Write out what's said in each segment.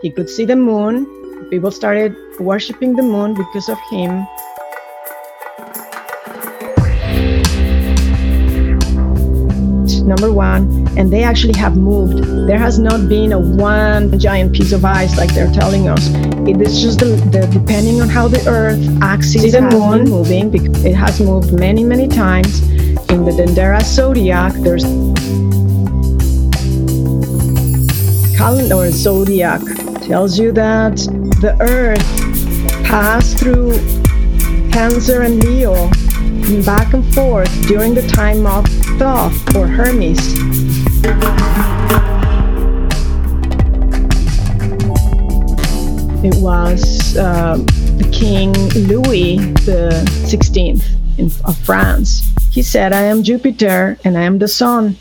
He could see the moon. People started worshiping the moon because of him. Number one, and they actually have moved. There has not been a one giant piece of ice like they're telling us. It is just the, the depending on how the Earth axis moon moving. Because it has moved many, many times. In the Dendera zodiac, there's calendar zodiac tells you that the Earth passed through Cancer and Leo back and forth during the time of Thoth or Hermes. It was uh, the King Louis the 16th in, of France. He said, I am Jupiter and I am the sun.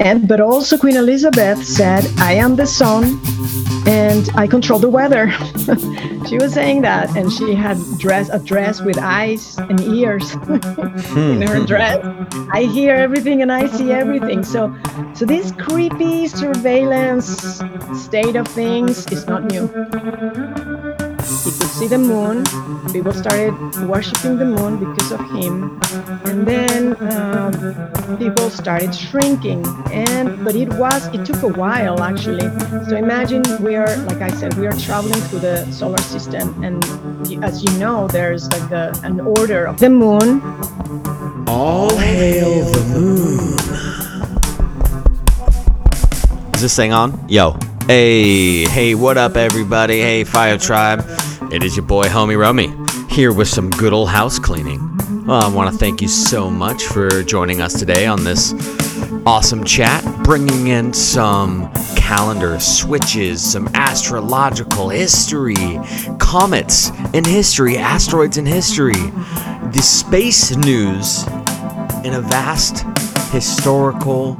And but also Queen Elizabeth said, I am the sun and I control the weather. she was saying that, and she had dress a dress with eyes and ears in her hmm. dress. I hear everything and I see everything. So, so this creepy surveillance state of things is not new. See the moon. People started worshiping the moon because of him, and then um, people started shrinking. And but it was it took a while actually. So imagine we are like I said we are traveling through the solar system, and as you know, there's like a, an order of the moon. All hail the moon. Is this thing on? Yo. Hey, hey, what up, everybody? Hey, Fire Tribe. It is your boy, homie Romy, here with some good old house cleaning. Well, I want to thank you so much for joining us today on this awesome chat, bringing in some calendar switches, some astrological history, comets in history, asteroids in history, the space news in a vast historical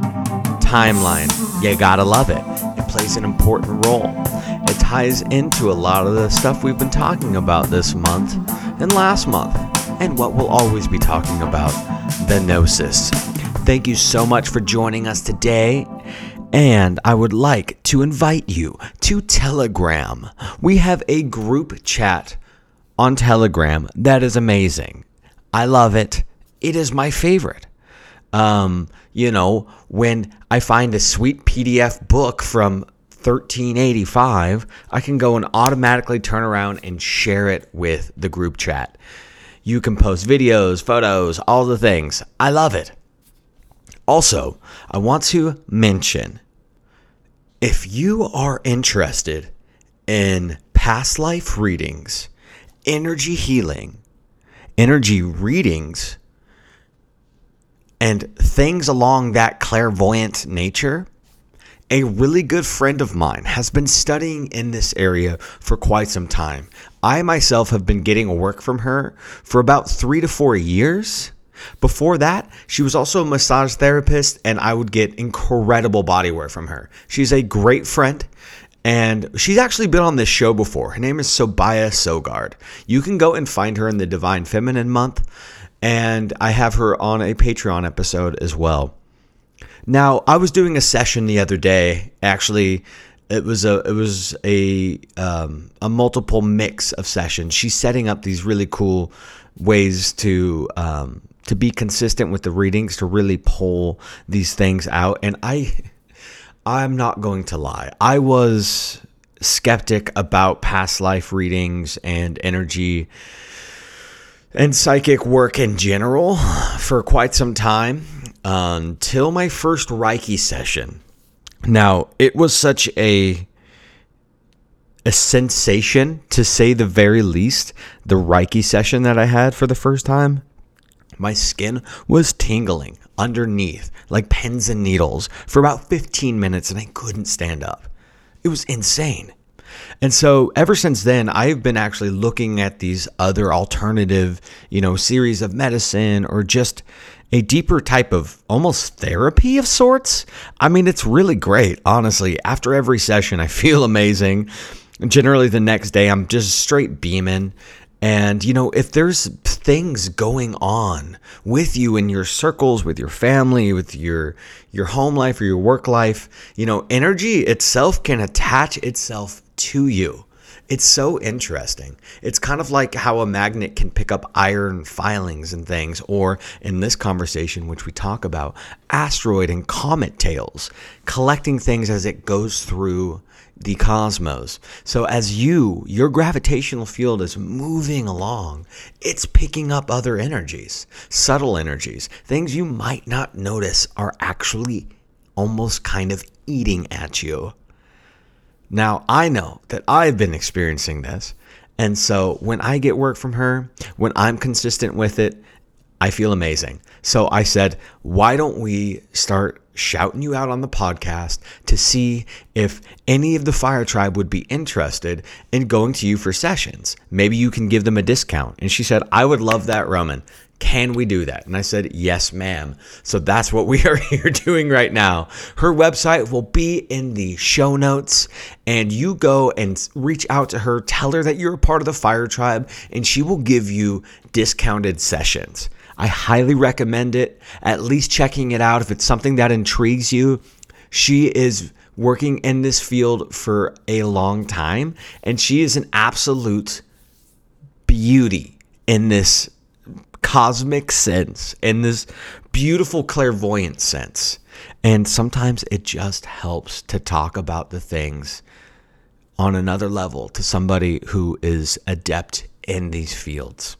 timeline. You gotta love it. It plays an important role. Ties into a lot of the stuff we've been talking about this month and last month, and what we'll always be talking about the Gnosis. Thank you so much for joining us today. And I would like to invite you to Telegram. We have a group chat on Telegram that is amazing. I love it. It is my favorite. Um, you know, when I find a sweet PDF book from 1385, I can go and automatically turn around and share it with the group chat. You can post videos, photos, all the things. I love it. Also, I want to mention if you are interested in past life readings, energy healing, energy readings, and things along that clairvoyant nature, a really good friend of mine has been studying in this area for quite some time. I myself have been getting work from her for about three to four years. Before that, she was also a massage therapist, and I would get incredible body work from her. She's a great friend, and she's actually been on this show before. Her name is Sobaya Sogard. You can go and find her in the Divine Feminine Month and I have her on a Patreon episode as well. Now, I was doing a session the other day. Actually, it was a it was a um, a multiple mix of sessions. She's setting up these really cool ways to um, to be consistent with the readings to really pull these things out. And I I'm not going to lie, I was skeptic about past life readings and energy and psychic work in general for quite some time until my first Reiki session. Now, it was such a a sensation to say the very least the Reiki session that I had for the first time. My skin was tingling underneath like pins and needles for about 15 minutes and I couldn't stand up. It was insane. And so ever since then, I've been actually looking at these other alternative, you know, series of medicine or just a deeper type of almost therapy of sorts. I mean, it's really great, honestly. After every session, I feel amazing. Generally, the next day, I'm just straight beaming. And, you know, if there's things going on with you in your circles, with your family, with your your home life or your work life, you know, energy itself can attach itself to you. It's so interesting. It's kind of like how a magnet can pick up iron filings and things, or in this conversation, which we talk about, asteroid and comet tails, collecting things as it goes through the cosmos. So as you, your gravitational field is moving along, it's picking up other energies, subtle energies, things you might not notice are actually almost kind of eating at you. Now, I know that I've been experiencing this. And so when I get work from her, when I'm consistent with it, I feel amazing. So I said, why don't we start shouting you out on the podcast to see if any of the fire tribe would be interested in going to you for sessions. Maybe you can give them a discount. And she said, I would love that, Roman. Can we do that? And I said, Yes, ma'am. So that's what we are here doing right now. Her website will be in the show notes, and you go and reach out to her, tell her that you're a part of the fire tribe, and she will give you discounted sessions. I highly recommend it, at least checking it out if it's something that intrigues you. She is working in this field for a long time, and she is an absolute beauty in this cosmic sense, and this beautiful clairvoyant sense. And sometimes it just helps to talk about the things on another level to somebody who is adept in these fields,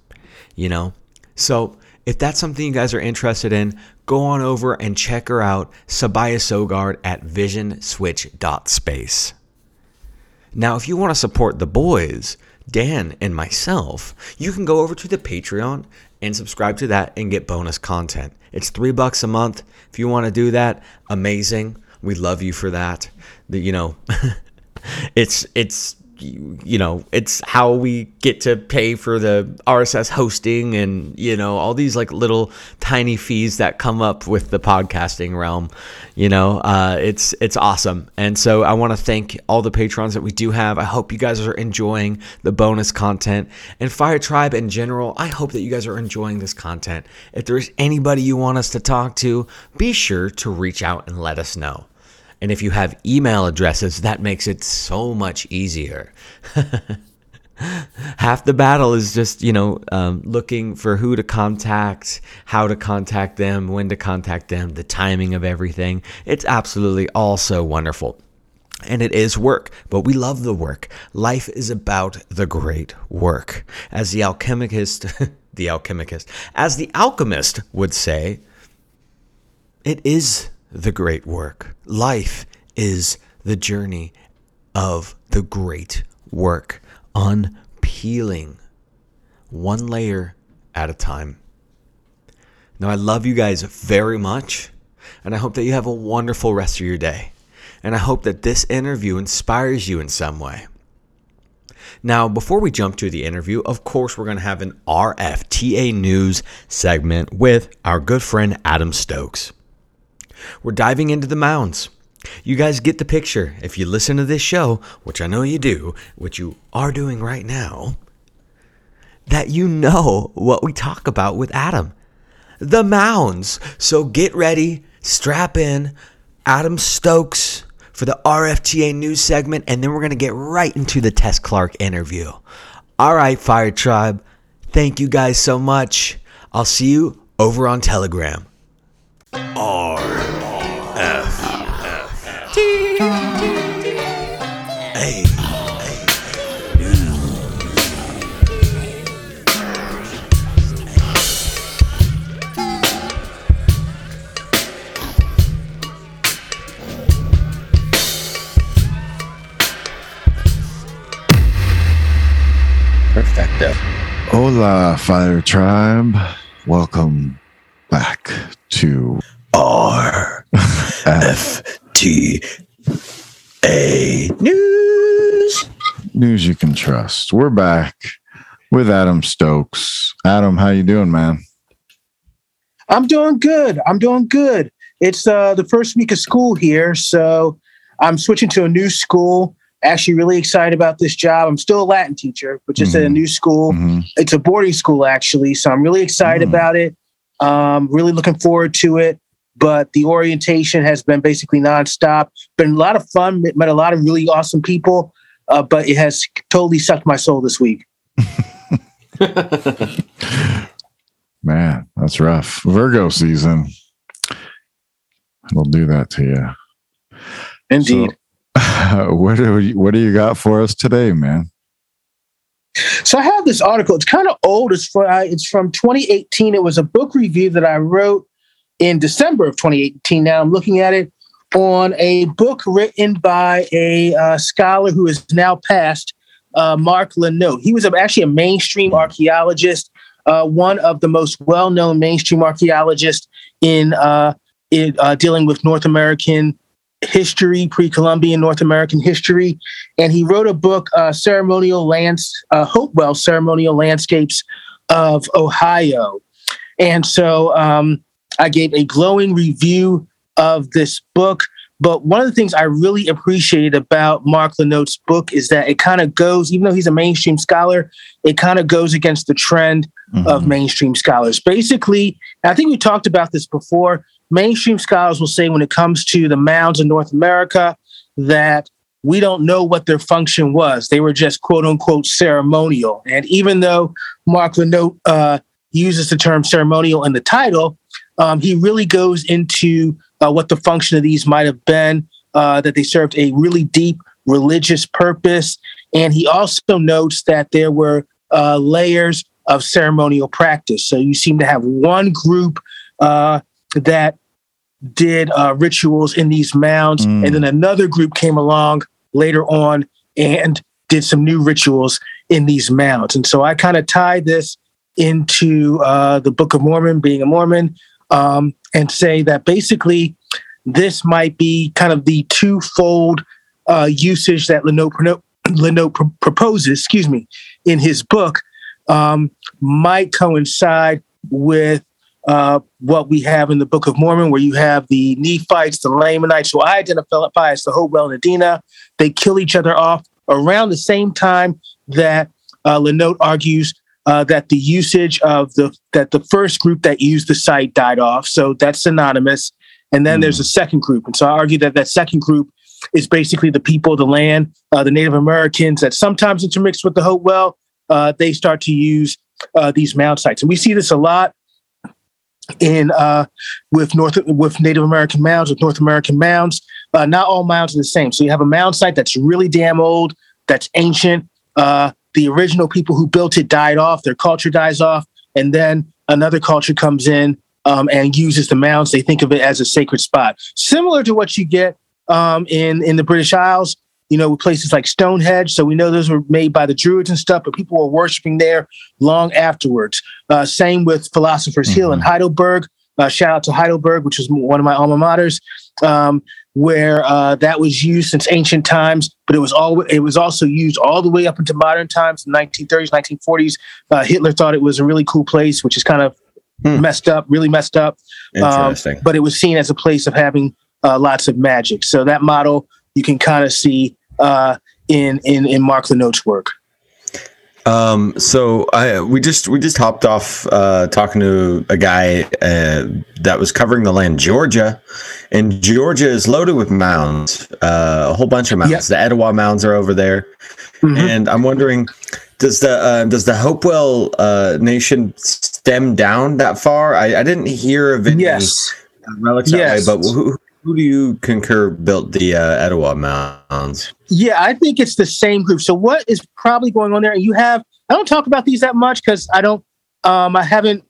you know? So, if that's something you guys are interested in, go on over and check her out, Sabaya Sogard at visionswitch.space. Now, if you want to support the boys, Dan and myself, you can go over to the Patreon and subscribe to that and get bonus content. It's three bucks a month. If you want to do that, amazing. We love you for that. The, you know, it's it's you know, it's how we get to pay for the RSS hosting and, you know, all these like little tiny fees that come up with the podcasting realm. You know, uh, it's it's awesome. And so I want to thank all the patrons that we do have. I hope you guys are enjoying the bonus content. And Fire Tribe in general, I hope that you guys are enjoying this content. If there's anybody you want us to talk to, be sure to reach out and let us know. And if you have email addresses, that makes it so much easier. Half the battle is just, you know, um, looking for who to contact, how to contact them, when to contact them, the timing of everything. It's absolutely all so wonderful. And it is work, but we love the work. Life is about the great work. As the alchemist, the alchemist, as the alchemist would say, it is the great work. Life is the journey of the great work, unpeeling one layer at a time. Now, I love you guys very much, and I hope that you have a wonderful rest of your day. And I hope that this interview inspires you in some way. Now, before we jump to the interview, of course, we're going to have an RFTA news segment with our good friend Adam Stokes. We're diving into the mounds. You guys get the picture. If you listen to this show, which I know you do, which you are doing right now, that you know what we talk about with Adam. The mounds. So get ready, strap in, Adam Stokes for the RFTA news segment, and then we're going to get right into the Tess Clark interview. All right, Fire Tribe. Thank you guys so much. I'll see you over on Telegram. R F T A Perfecto. Hola, Fire Tribe. Welcome back to R F T A News. News You Can Trust. We're back with Adam Stokes. Adam, how you doing, man? I'm doing good. I'm doing good. It's uh, the first week of school here, so I'm switching to a new school. Actually, really excited about this job. I'm still a Latin teacher, but just at a Mhm. new school. Mhm. It's a boarding school, actually. So I'm really excited Mm. about it. Um, really looking forward to it. But the orientation has been basically nonstop. Been a lot of fun. Met a lot of really awesome people. Uh, but it has totally sucked my soul this week. Man, that's rough. Virgo season. It'll do that to you. Indeed. So, what do you, what do you got for us today, man? So I have this article. It's kind of old. It's uh, it's from 2018. It was a book review that I wrote in December of 2018. Now I'm looking at it on a book written by a uh, scholar who is now passed, uh, Mark Lynott. He was actually a mainstream archaeologist, uh, one of the most well-known mainstream archaeologists in uh, in uh, dealing with North American history, pre-Columbian North American history, and he wrote a book, uh, "Ceremonial Lands," uh, Hopewell Ceremonial Landscapes of Ohio, and so um, I gave a glowing review of this book. But one of the things I really appreciated about Mark Lynott's book is that it kind of goes, even though he's a mainstream scholar, it kind of goes against the trend of Mhm. mainstream scholars. Basically, I think we talked about this before. Mainstream scholars will say when it comes to the mounds in North America that we don't know what their function was. They were just quote unquote ceremonial. And even though Mark Lynott uh, uses the term ceremonial in the title, um, he really goes into uh, what the function of these might have been, uh, that they served a really deep religious purpose. And he also notes that there were uh, layers of ceremonial practice. So you seem to have one group uh, that did uh, rituals in these mounds, Mm. and then another group came along later on and did some new rituals in these mounds. And so I kind of tied this into uh, the Book of Mormon, being a Mormon, um, and say that basically this might be kind of the twofold uh, usage that Prono- pr- proposes, excuse me, in his book, um, might coincide with uh, what we have in the Book of Mormon, where you have the Nephites, the Lamanites, who I identify as the Hopewell and Adena. They kill each other off around the same time that uh, Lynott argues uh, that the usage of the that the first group that used the site died off. So that's synonymous. And then Mm. there's a second group, and so I argue that that second group is basically the people, the land, uh, the Native Americans that sometimes intermixed with the Hopewell. Uh, they start to use uh, these mound sites, and we see this a lot in uh, with North with Native American mounds, with North American mounds. Uh, not all mounds are the same. So you have a mound site that's really damn old, that's ancient. Uh, the original people who built it died off, their culture dies off, and then another culture comes in um, and uses the mounds. They think of it as a sacred spot, similar to what you get um, in in the British Isles. You know, places like Stonehenge. So we know those were made by the Druids and stuff, but people were worshiping there long afterwards. Uh, same with Philosopher's Hill in Heidelberg. Uh, shout out to Heidelberg, which was one of my alma maters, um, where uh, that was used since ancient times. But it was all it was also used all the way up into modern times, 1930s, 1940s. Uh, Hitler thought it was a really cool place, which is kind of Hmm. messed up, really messed up. Um, Interesting. but it was seen as a place of having uh, lots of magic. So that model you can kind of see uh, in in in Mark Lynott's work. Um, so I we just we just hopped off uh, talking to a guy uh, that was covering the land Georgia, and Georgia is loaded with mounds, uh, a whole bunch of mounds. Yep. The Etowah mounds are over there, Mhm. and I'm wondering, does the uh, does the Hopewell uh, Nation stem down that far? I, I didn't hear of any Yes. relics that way, but who who do you concur built the uh, Etowah mounds? Yeah, I think it's the same group. So what is probably going on there? You have I don't talk about these that much because I don't um I haven't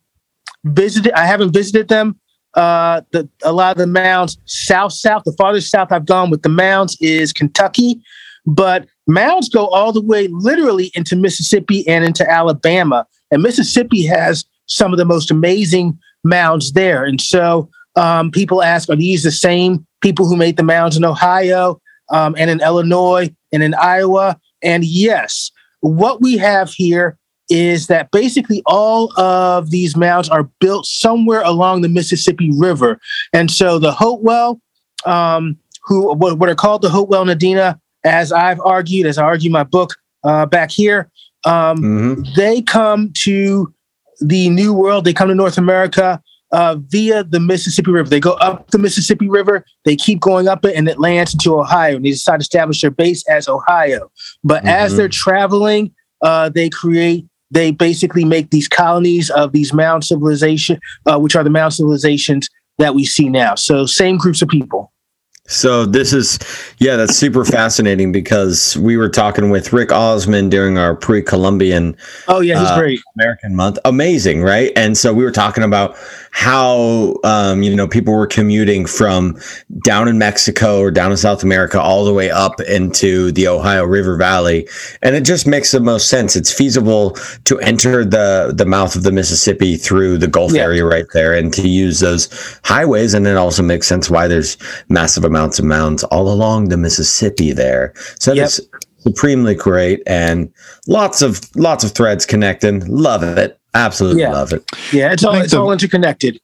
visited I haven't visited them. Uh the a lot of the mounds south south, the farthest south I've gone with the mounds is Kentucky, but mounds go all the way literally into Mississippi and into Alabama. And Mississippi has some of the most amazing mounds there. And so um, people ask, are these the same people who made the mounds in Ohio? um, and in Illinois and in Iowa. And yes, what we have here is that basically all of these mounds are built somewhere along the Mississippi River. And so the Hopewell, um, who what, what are called the Hopewell and Adena, as I've argued, as I argue my book uh, back here, um, Mm-hmm. they come to the New World. They come to North America uh, via the Mississippi River. They go up the Mississippi River. They keep going up it, and it lands into Ohio. And they decide to establish their base as Ohio. But as Mhm. they're traveling, uh, they create. They basically make these colonies of these mound civilization, uh, which are the mound civilizations that we see now. So same groups of people. So this is, yeah, that's super fascinating because we were talking with Rick Osmon during our pre-Columbian Oh yeah, he's Uh, great. American month. Amazing, right? And so we were talking about how um, you know people were commuting from down in Mexico or down in South America all the way up into the Ohio River Valley, and it just makes the most sense. It's feasible to enter the the mouth of the Mississippi through the Gulf Yeah. area right there, and to use those highways, and it also makes sense why there's massive amounts of mounds all along the Mississippi there. So Yep. it's supremely great and lots of lots of threads connecting. Love it. Absolutely Yeah. love it. Yeah, it's all it's the- all interconnected.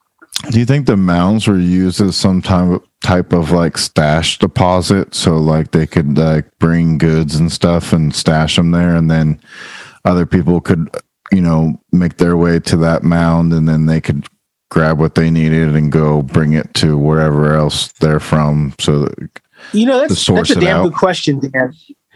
Do you think the mounds were used as some type of, type of like stash deposit? So like they could like bring goods and stuff and stash them there, and then other people could, you know, make their way to that mound, and then they could grab what they needed and go bring it to wherever else they're from. So that, You know, that's that's a damn out. good question, Dan.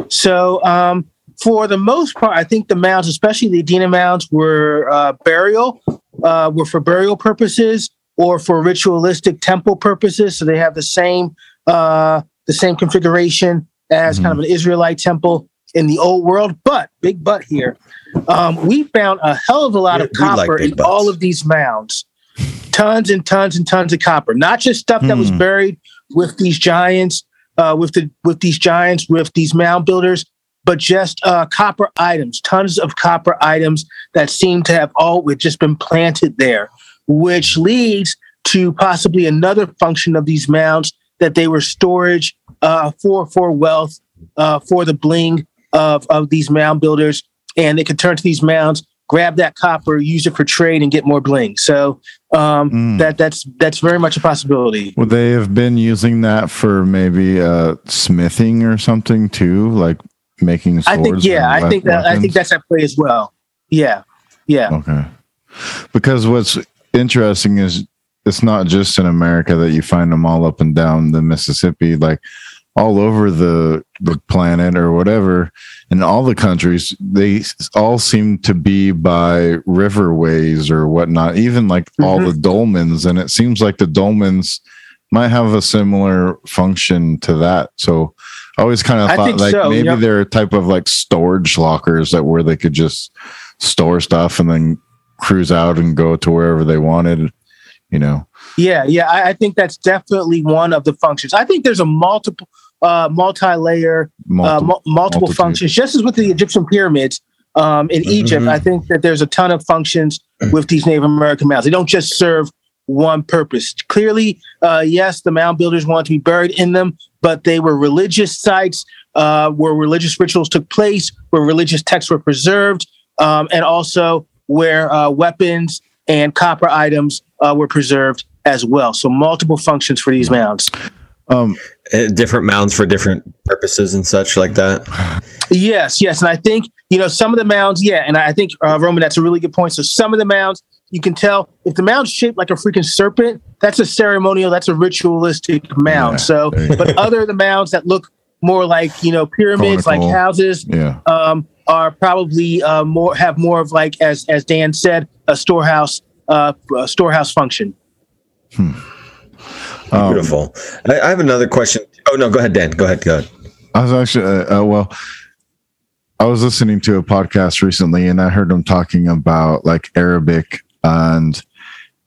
So, um, for the most part, I think the mounds, especially the Adena mounds, were uh, burial, uh, were for burial purposes or for ritualistic temple purposes. So they have the same uh, the same configuration as kind of an Israelite temple in the old world. But big but here, um, we found a hell of a lot We- of we like copper in butts. all of these mounds. Tons and tons and tons of copper, not just stuff that was Hmm. buried with these giants, uh, with the with these giants, with these mound builders, but just uh, copper items, tons of copper items that seem to have all just been planted there, which leads to possibly another function of these mounds that they were storage uh, for for wealth, uh, for the bling of of these mound builders, and they could turn to these mounds, grab that copper, use it for trade, and get more bling. So um, Mm. that that's that's very much a possibility. would they have been using that for maybe uh, smithing or something too, like making swords? I think yeah, I think that I think that's at play as well. Yeah, yeah, Okay. Because what's interesting is it's not just in America that you find them all up and down the Mississippi, like all over the the planet or whatever. In all the countries, they all seem to be by riverways or whatnot. Even like all Mhm. the dolmens, and it seems like the dolmens might have a similar function to that. So I always kind of thought like so, maybe yep. they're a type of like storage lockers that where they could just store stuff and then cruise out and go to wherever they wanted. You know, yeah, yeah. I, I think that's definitely one of the functions. I think there's a multiple, uh, multi-layer, uh, multiple, multiple multitude. functions. Just as with the Egyptian pyramids um, in Egypt, Mhm. I think that there's a ton of functions with these Native American mounds. They don't just serve one purpose. Clearly, uh, yes, the mound builders wanted to be buried in them, but they were religious sites uh, where religious rituals took place, where religious texts were preserved, um, and also where uh, weapons and copper items uh, were preserved as well. So multiple functions for these mounds. um, Uh, different mounds for different purposes and such like that. Yes, yes, and I think you know some of the mounds. Yeah, and I think uh, Roman, that's a really good point. So some of the mounds, you can tell if the mound's shaped like a freaking serpent, that's a ceremonial, that's a ritualistic mound. Yeah, so, but other the mounds that look more like you know pyramids, like houses, yeah. um, are probably uh, more have more of like as as Dan said, a storehouse, uh, a storehouse function. Um, Beautiful. I, I have another question. Oh no, go ahead, Dan. Go ahead. Go ahead. I was actually, uh, uh, well, I was listening to a podcast recently and I heard them talking about like Arabic and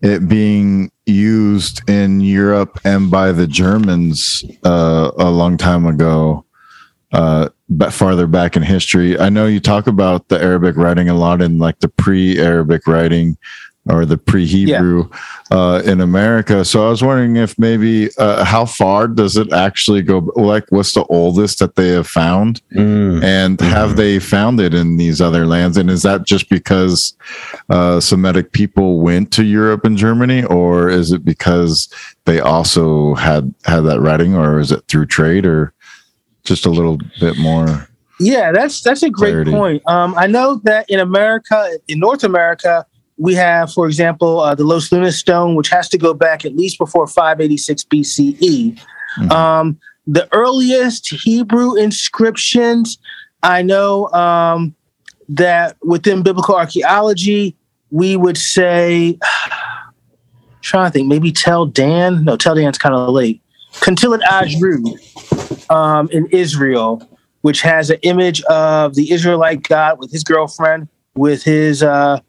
it being used in Europe and by the Germans uh, a long time ago, uh, but farther back in history. I know you talk about the Arabic writing a lot in like the pre Arabic writing or the pre Hebrew uh, in America. So I was wondering if maybe uh, how far does it actually go? Like, what's the oldest that they have found, Mm. and have they found it in these other lands? And is that just because uh, Semitic people went to Europe and Germany, or is it because they also had had that writing, or is it through trade? Or just a little bit more. Yeah, that's that's a great Clarity. point. Um, I know that in America, in North America, we have, for example, uh, the Los Lunas stone, which has to go back at least before 586 BCE. Mhm. Um, the earliest Hebrew inscriptions, I know um, that within biblical archaeology, we would say, trying to think, maybe Tel Dan. No, Tel Dan's kind of late. Kuntillet Ajrud um, in Israel, which has an image of the Israelite God with his girlfriend, with his uh,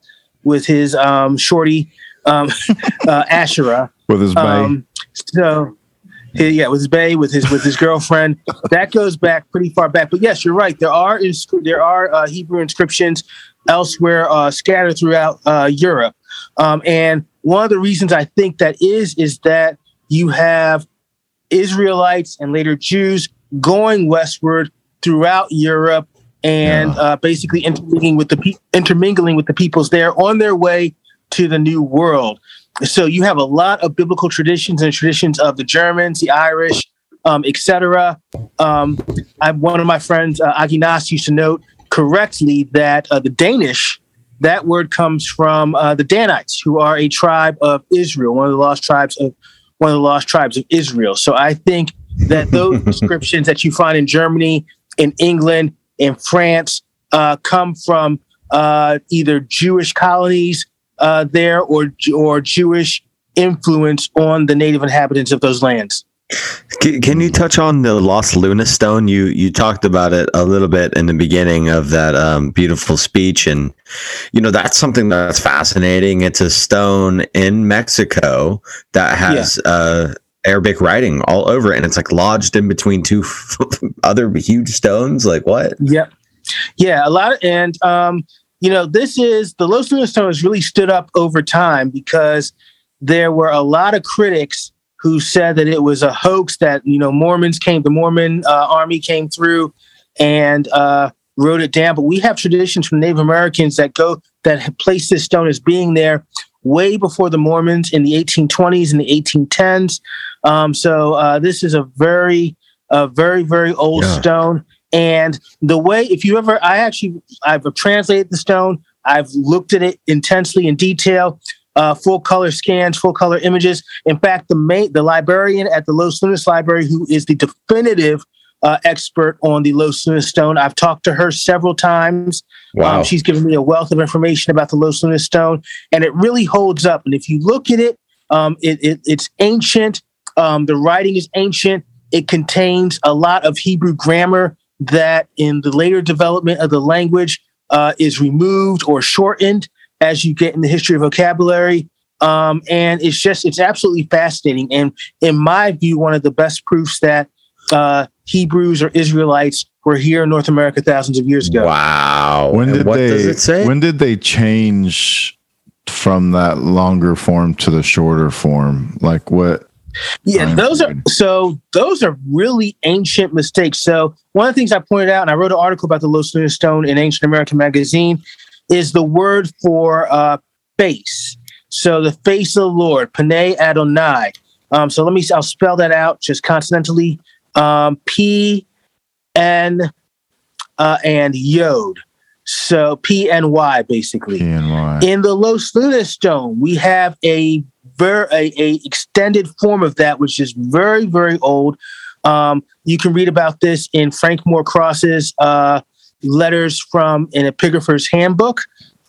with his um, shorty um, uh, Asherah. with his bay. Um, so he- yeah, with his bay, with his with his girlfriend. that goes back pretty far back. But yes, you're right. There are there are uh, Hebrew inscriptions elsewhere uh, scattered throughout uh, Europe. Um, and one of the reasons I think that is is that you have Israelites and later Jews going westward throughout Europe and Yeah. uh, basically intermingling with the pe- intermingling with the peoples there on their way to the New World. So you have a lot of biblical traditions and traditions of the Germans, the Irish, um, etc. Um, I, one of my friends, uh, Aginas, used to note correctly that uh, the Danish, that word comes from uh, the Danites, who are a tribe of Israel, one of the lost tribes of one of the lost tribes of Israel. So I think that those descriptions that you find in Germany, in England, in France, uh, come from uh, either Jewish colonies uh, there or or Jewish influence on the native inhabitants of those lands. Can you touch on the Lost Luna Stone? You you talked about it a little bit in the beginning of that um, beautiful speech, and you know that's something that's fascinating. It's a stone in Mexico that has uh, Arabic writing all over it, and it's like lodged in between two other huge stones. Like what? Yep. Yeah, a lot of, and um, you know, this is the Los Lunas Stone has really stood up over time because there were a lot of critics who said that it was a hoax that you know Mormons came, the Mormon uh, army came through and uh, wrote it down. But we have traditions from Native Americans that go that have placed this stone as being there way before the Mormons in the 1820s and the 1810s. Um, so uh, this is a very, a very, very old Yeah. stone. And the way, if you ever, I actually, I've translated the stone. I've looked at it intensely in detail, uh, full color scans, full color images. In fact, the main, the librarian at the Los Lunas Library, who is the definitive uh, expert on the Los Lunas stone, I've talked to her several times. Um, she's given me a wealth of information about the Los Lunas stone, and it really holds up. And if you look at it, um, it, it it's ancient. Um, the writing is ancient. It contains a lot of Hebrew grammar that, in the later development of the language, uh, is removed or shortened as you get in the history of vocabulary. Um, and it's just it's absolutely fascinating. And in my view, one of the best proofs that uh, Hebrews or Israelites were here in North America thousands of years ago. Wow! when did what they does it say? when did they change from that longer form to the shorter form like what Yeah, those are so those are really ancient mistakes. So one of the things I pointed out, and I wrote an article about the Los Lunas Stone in Ancient American Magazine, is the word for uh, face. So the face of the Lord, Panay Adonai. Um, so let me, I'll spell that out just consonantally. Um, P N uh, and Yod. So P N Y basically. P and Y? In the Los Lunas stone, we have a very a, a extended form of that, which is very very old. Um, you can read about this in Frank Moore Cross's uh, letters from an epigrapher's handbook.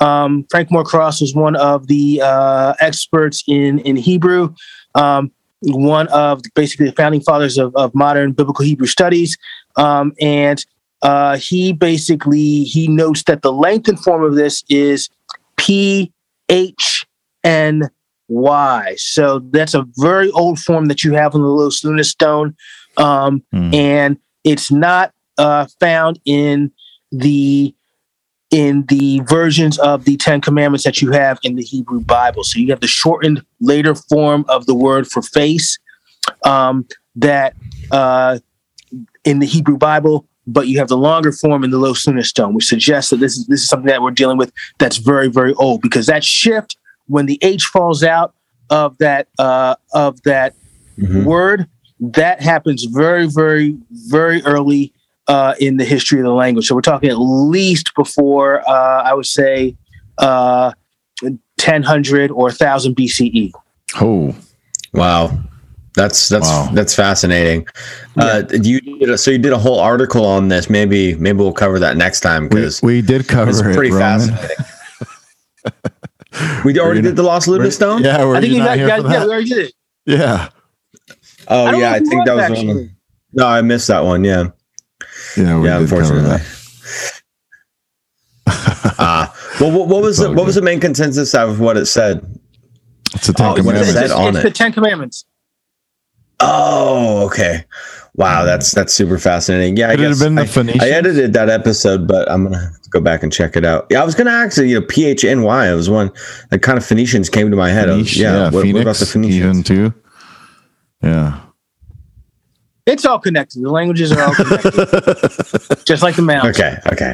Um, Frank Moore Cross was one of the uh, experts in in Hebrew, um, one of basically the founding fathers of, of modern biblical Hebrew studies, um, and uh, he basically he notes that the lengthened form of this is P H N Y. So that's a very old form that you have on the Los Lunas stone, um, Hmm. and it's not uh, found in the in the versions of the Ten Commandments that you have in the Hebrew Bible. So you have the shortened later form of the word for face um, that uh, in the Hebrew Bible, but you have the longer form in the Los Lunas stone, which suggests that this is this is something that we're dealing with that's very very old because that shift when the H falls out of that uh, of that Mhm. word that happens very very very early uh, in the history of the language. So we're talking at least before, uh, I would say, uh, 1000 or 1000 BCE. Oh, Wow. That's that's Wow. that's fascinating. Uh, you did a, so you did a whole article on this. Maybe maybe we'll cover that next time because we did cover it's it. pretty Roman. fascinating. we already did the Lost Lumina Stone. Yeah, were I think you you not got, here got for yeah, we already did it. Yeah, Oh I yeah, I think that was, was one. No, I missed that one. Yeah, yeah, we yeah. did cover Unfortunately. that. Ah, well, what, what was the, what was the main consensus of what it said? It's a Ten Oh, what It's, is Commandments. that it's, on it's it? the Ten Commandments. Oh, okay. Wow, mm-hmm. that's that's super fascinating. Yeah, I Could it have guess been the I, Phoenicians? I edited that episode, but I'm gonna have to go back and check it out. Yeah, I was gonna actually, you know, PHNY. It was one that kind of Phoenicians came to my head. I was- Phoenici- yeah, what, what about the Phoenicians? even too. Yeah. It's all connected. The languages are all connected, just like the mountains. Okay, okay.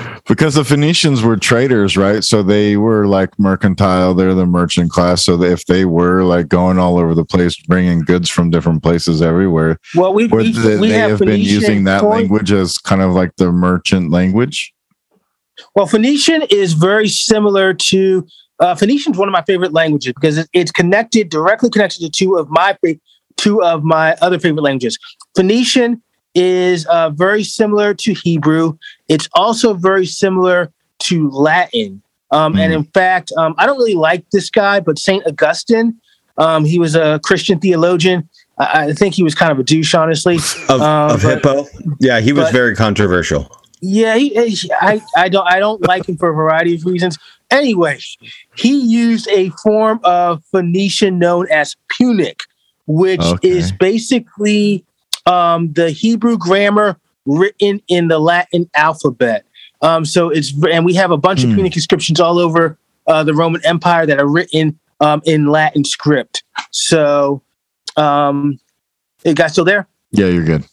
because the Phoenicians were traders, right? So they were like mercantile. They're the merchant class. So if they were like going all over the place, bringing goods from different places everywhere, Well, we, we, they, we they have, have been using that coin- language as kind of like the merchant language? Well, Phoenician is very similar to uh, Phoenician is one of my favorite languages because it, it's connected directly connected to two of my two of my other favorite languages. Phoenician is uh, very similar to Hebrew. It's also very similar to Latin. Um, And in fact, um, I don't really like this guy, but Saint Augustine, um, he was a Christian theologian. I, I think he was kind of a douche, honestly. Of, Um, of but- Hippo? Yeah, he was but- very controversial. Yeah, he, he- I, I don't I don't like him for a variety of reasons. Anyway, he used a form of Phoenician known as Punic, which Okay. is basically um, the Hebrew grammar written in the Latin alphabet. Um, so it's and we have a bunch of Hmm. Punic inscriptions all over uh, the Roman Empire that are written um, in Latin script. So, um, you guys still there? Yeah, you're good.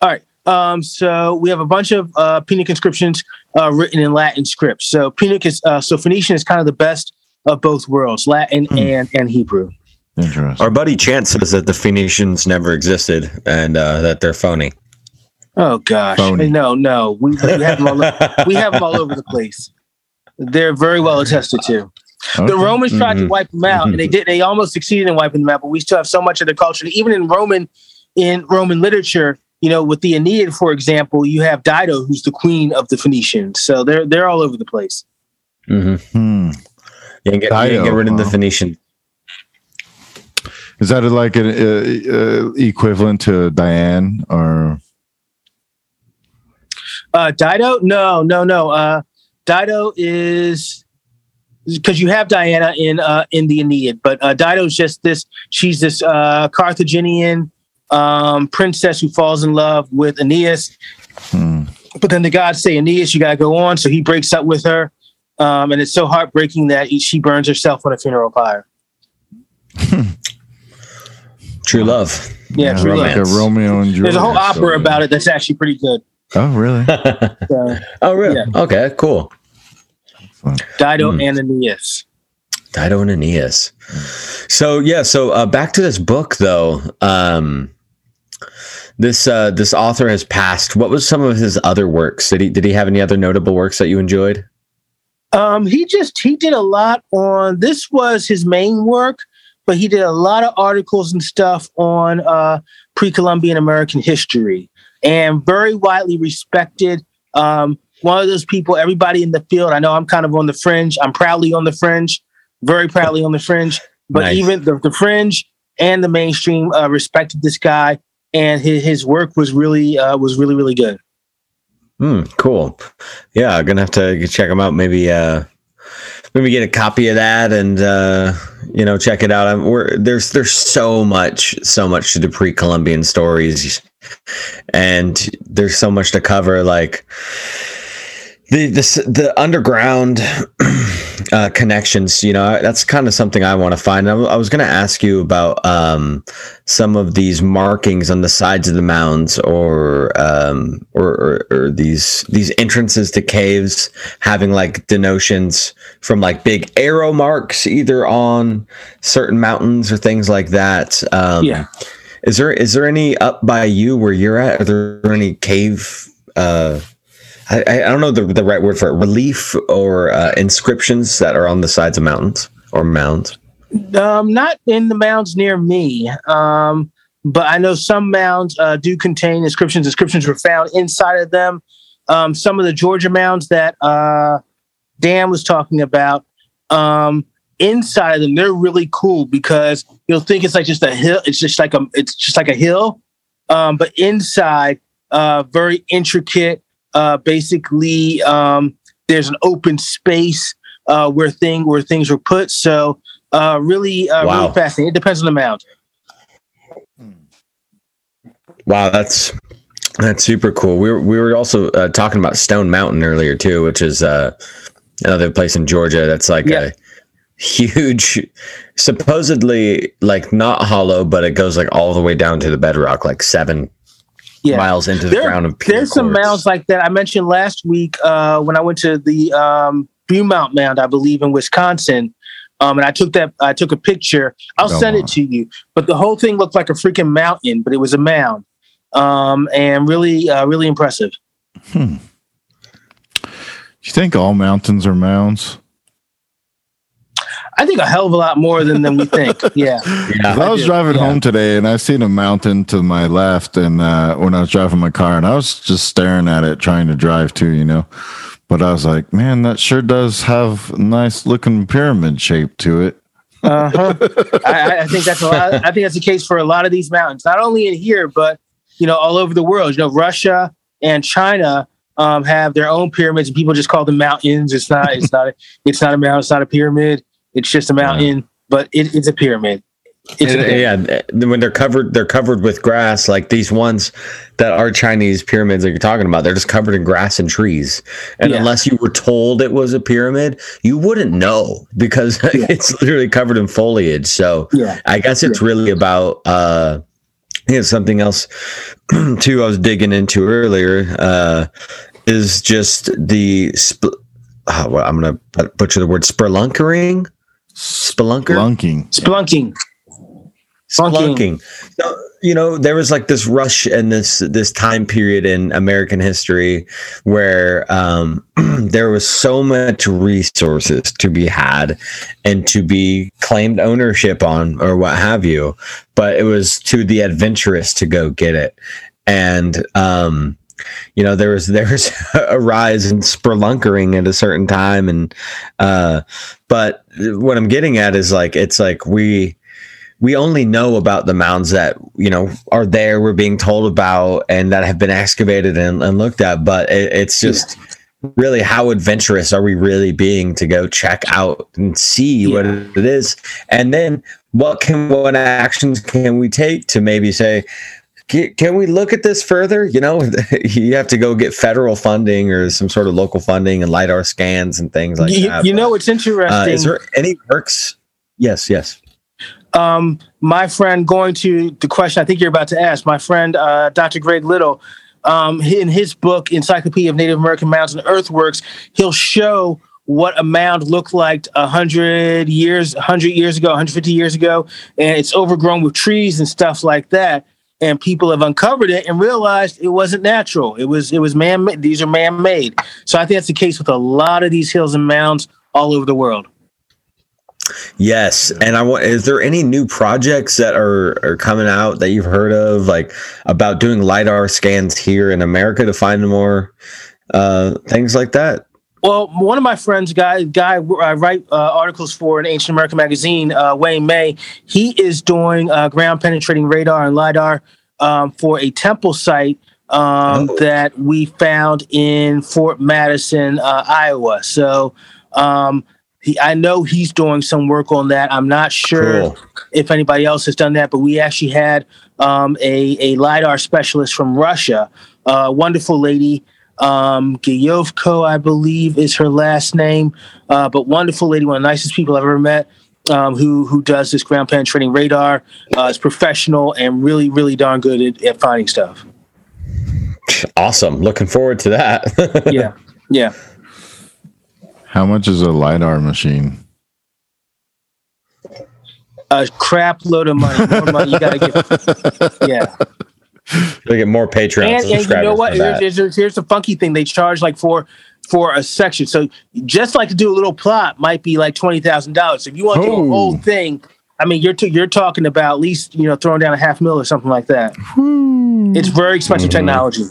All right. Um, so we have a bunch of uh, Punic inscriptions uh, written in Latin script. So Punic is uh, so Phoenician is kind of the best of both worlds, Latin Hmm. and and Hebrew. Interesting. Our buddy Chance says that the Phoenicians never existed and uh, that they're phony. Oh gosh, Phony. no, no, we, we have them all. we have them all over the place. They're very well attested to. The Okay. Romans tried to Mhm. wipe them out, and they did. They almost succeeded in wiping them out, but we still have so much of their culture. Even in Roman, in Roman literature, you know, with the Aeneid, for example, you have Dido, who's the queen of the Phoenicians. So they're they're all over the place. Mm-hmm. Hmm. You can get, you can get rid of the huh? Phoenician. Is that like an uh, uh, equivalent to Diane or? Uh, Dido? No, no, no. Uh, Dido is because you have Diana in uh, in the Aeneid, but uh, Dido's just this. She's this uh, Carthaginian um, princess who falls in love with Aeneas. Hmm. But then the gods say, Aeneas, you got to go on. So he breaks up with her. Um, and it's so heartbreaking that she burns herself on a funeral pyre. True love. Yeah, Yeah, true like love. a Romeo and Juliet. There's a whole opera story. about it that's actually pretty good. Oh, really? So, oh, really? Yeah. Okay, cool. Dido Hmm. and Aeneas. Dido and Aeneas. So yeah, so uh, back to this book though. Um, this uh, this author has passed. What was some of his other works? Did he did he have any other notable works that you enjoyed? Um, he just he did a lot on this was his main work, but he did a lot of articles and stuff on uh, pre-Columbian American history and very widely respected. Um, one of those people, everybody in the field. I know I'm kind of on the fringe. I'm proudly on the fringe, very proudly on the fringe. But Nice. even the, the fringe and the mainstream uh, respected this guy, and his, his work was really uh, was really really good. Hmm, cool. Yeah, I'm gonna have to check him out. Maybe uh, maybe get a copy of that and uh, you know check it out. I'm, we're, there's there's so much so much to the pre-Columbian stories, and there's so much to cover. Like the the the underground uh, connections. You know, that's kind of something I want to find. I, w- I was going to ask you about um, some of these markings on the sides of the mounds, or um, or, or, or these these entrances to caves having like denotions from like big arrow marks, either on certain mountains or things like that. Um, Yeah. Is there is there any up by you where you're at? Are there any cave? Uh, I, I don't know the the right word for it. Relief or uh, inscriptions that are on the sides of mountains or mounds. Um, not in the mounds near me. Um, but I know some mounds uh, do contain inscriptions. Inscriptions were found inside of them. Um, some of the Georgia mounds that uh, Dan was talking about, um, inside of them, they're really cool because you'll think it's like just a hill. It's just like a, it's just like a hill. Um, but inside, uh, very intricate. Uh, basically, um, there's an open space uh, where thing where things were put. So uh, really, uh, Wow. really fascinating. It depends on the mount. Wow, that's that's super cool. We were we were also uh, talking about Stone Mountain earlier too, which is uh, another place in Georgia that's like Yeah. a huge, supposedly like not hollow, but it goes like all the way down to the bedrock, like seven Yeah. miles into the There- ground of There's some mounds like that. I mentioned last week uh, when I went to the um, Butte Mound, I believe, in Wisconsin. Um, and I took that. I took a picture. I'll send it to you. But the whole thing looked like a freaking mountain, but it was a mound, um, and really, uh, really impressive. Do you think all mountains are mounds? I think a hell of a lot more than than we think. Yeah, Yeah, 'Cause I was do, driving yeah. home today and I seen a mountain to my left, and uh, when I was driving my car, and I was just staring at it, trying to drive too, you know. But I was like, man, that sure does have a nice looking pyramid shape to it. uh-huh. I, I- I think that's a lot. I think that's the case for a lot of these mountains, not only in here, but you know, all over the world. You know, Russia and China um, have their own pyramids, and people just call them mountains. It's not. It's not. A, it's not a mountain. It's not a pyramid. It's just a mountain, but it, it's a pyramid. It's a pyramid. yeah, when they're covered, they're covered with grass. Like these ones that are Chinese pyramids that you're talking about, they're just covered in grass and trees. And Yeah. unless you were told it was a pyramid, you wouldn't know because Yeah. it's literally covered in foliage. So Yeah. I guess it's really about uh, something else too. I was digging into earlier uh, is just the. Sp- oh, well, I'm gonna butcher the word spelunkering. Spelunker Lunking. Splunking. splunking. So, you know, there was like this rush and this this time period in American history where um, there was so much resources to be had and to be claimed ownership on or what have you, but it was to the adventurous to go get it. And um, you know, there was there was a rise in spelunkering at a certain time, and uh, but what I'm getting at is like it's like we we only know about the mounds that you know are there we're being told about and that have been excavated and, and looked at. But it, it's just really how adventurous are we really being to go check out and see what it is? And then what can what actions can we take to maybe say "Ca- can we look at this further you know you have to go get federal funding or some sort of local funding and lidar scans and things like you, that you know, it's interesting. uh, is there any works yes yes um, my friend, going to the question I think you're about to ask, my friend, uh, Dr. Greg Little, um, in his book, Encyclopedia of Native American Mounds and Earthworks, he'll show what a mound looked like a hundred years, hundred years ago, 150 years ago, and it's overgrown with trees and stuff like that. And people have uncovered it and realized it wasn't natural. It was it was man. These are man made. So I think that's the case with a lot of these hills and mounds all over the world. Yes, and I want. Is there any new projects that are are coming out that you've heard of, like about doing lidar scans here in America to find more uh, things like that? Well, one of my friends, guy, guy I write uh, articles for in Ancient American Magazine, uh, Wayne May. He is doing uh, ground penetrating radar and lidar um, for a temple site um, Oh. that we found in Fort Madison, uh, Iowa. So, um, he, I know he's doing some work on that. I'm not sure Cool. if anybody else has done that, but we actually had um, a, a LiDAR specialist from Russia, a wonderful lady, um, Giyovko, I believe is her last name, uh, but wonderful lady, one of the nicest people I've ever met, um, who, who does this ground penetrating radar, uh, is professional and really, really darn good at, at finding stuff. Awesome. Looking forward to that. Yeah. Yeah. How much is a LiDAR machine? a crap load of money. More money you gotta get. Yeah. They get more Patreon and, and you know what? for. Here's, here's, here's the funky thing. They charge like for for a section. So just like to do a little plot might be like twenty thousand dollars. If you want to do a whole thing, I mean, you're t- you're talking about at least you know throwing down a half mil or something like that. It's very expensive Mm-hmm. technology.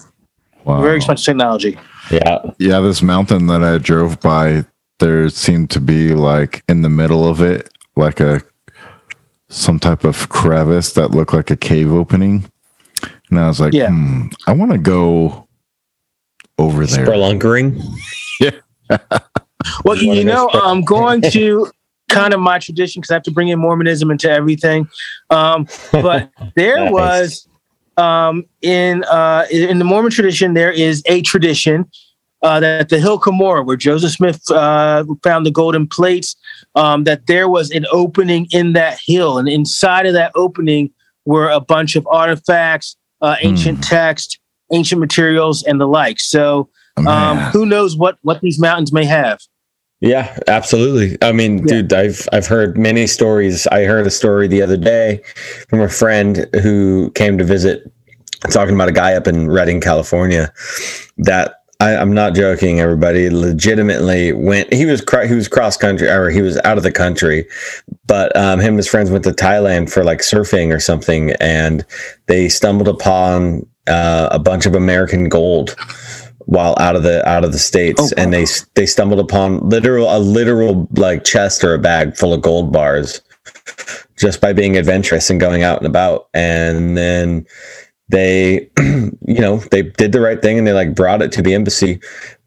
Wow. Very expensive technology. yeah. Yeah, this mountain that I drove by, there seemed to be like in the middle of it, like a some type of crevice that looked like a cave opening. And I was like, Yeah. hmm, I want to go over there. Spurlunkering. Well, you, One of those know. I'm going to kind of my tradition because I have to bring in Mormonism into everything. Um, but there Nice. was um, in uh, in the Mormon tradition, there is a tradition uh, that the Hill Cumorah, where Joseph Smith uh, found the golden plates, um, that there was an opening in that hill, and inside of that opening were a bunch of artifacts, uh, ancient text, ancient materials, and the like. So. Um, who knows what what these mountains may have? Yeah, absolutely. I mean, Yeah. dude, I've I've heard many stories. I heard a story the other day from a friend who came to visit, talking about a guy up in Redding, California, that I, I'm not joking. Everybody legitimately went. He was he was cross country, or he was out of the country, but um, him and his friends went to Thailand for like surfing or something, and they stumbled upon uh, a bunch of American gold while out of the out of the states Oh, and they they stumbled upon literal a literal like chest or a bag full of gold bars just by being adventurous and going out and about and then they you know they did the right thing and they like brought it to the embassy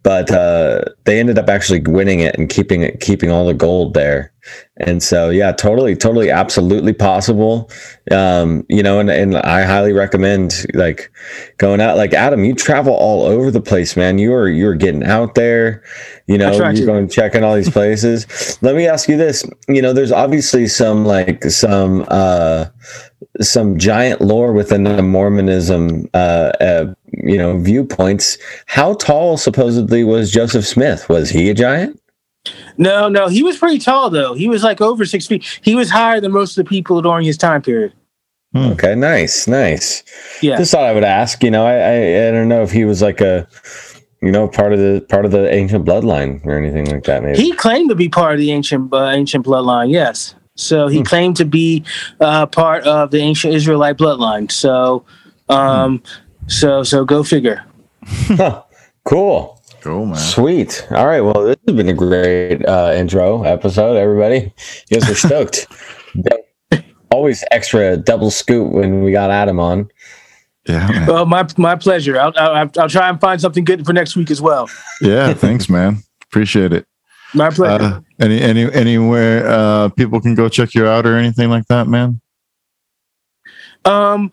but uh they ended up actually winning it and keeping it keeping all the gold there. And so yeah totally totally absolutely possible. Um you know and, and i highly recommend like going out. Like adam you travel all over the place man. You are you're getting out there you know you're to. going checking all these places. Let me ask you this. You know there's obviously some like some uh some giant lore within the mormonism uh, uh you know viewpoints how tall supposedly was joseph smith was he a giant No, no, he was pretty tall though. He was like over six feet. He was higher than most of the people during his time period. okay nice nice Yeah. just thought i would ask you know I, I i don't know if he was like a you know part of the part of the ancient bloodline or anything like that maybe He claimed to be part of the ancient uh, ancient bloodline. Yes. So he claimed to be uh, part of the ancient Israelite bloodline. So, um, so so go figure. Cool Cool, man. Sweet. All right. Well, this has been a great uh, intro episode, everybody. You guys are stoked. Always extra double scoop when we got Adam on. Yeah, man. Well, my my pleasure. I'll, I'll I'll try and find something good for next week as well. Yeah, thanks, man. Appreciate it. My pleasure. Uh, any any anywhere uh people can go check you out or anything like that, man? Um,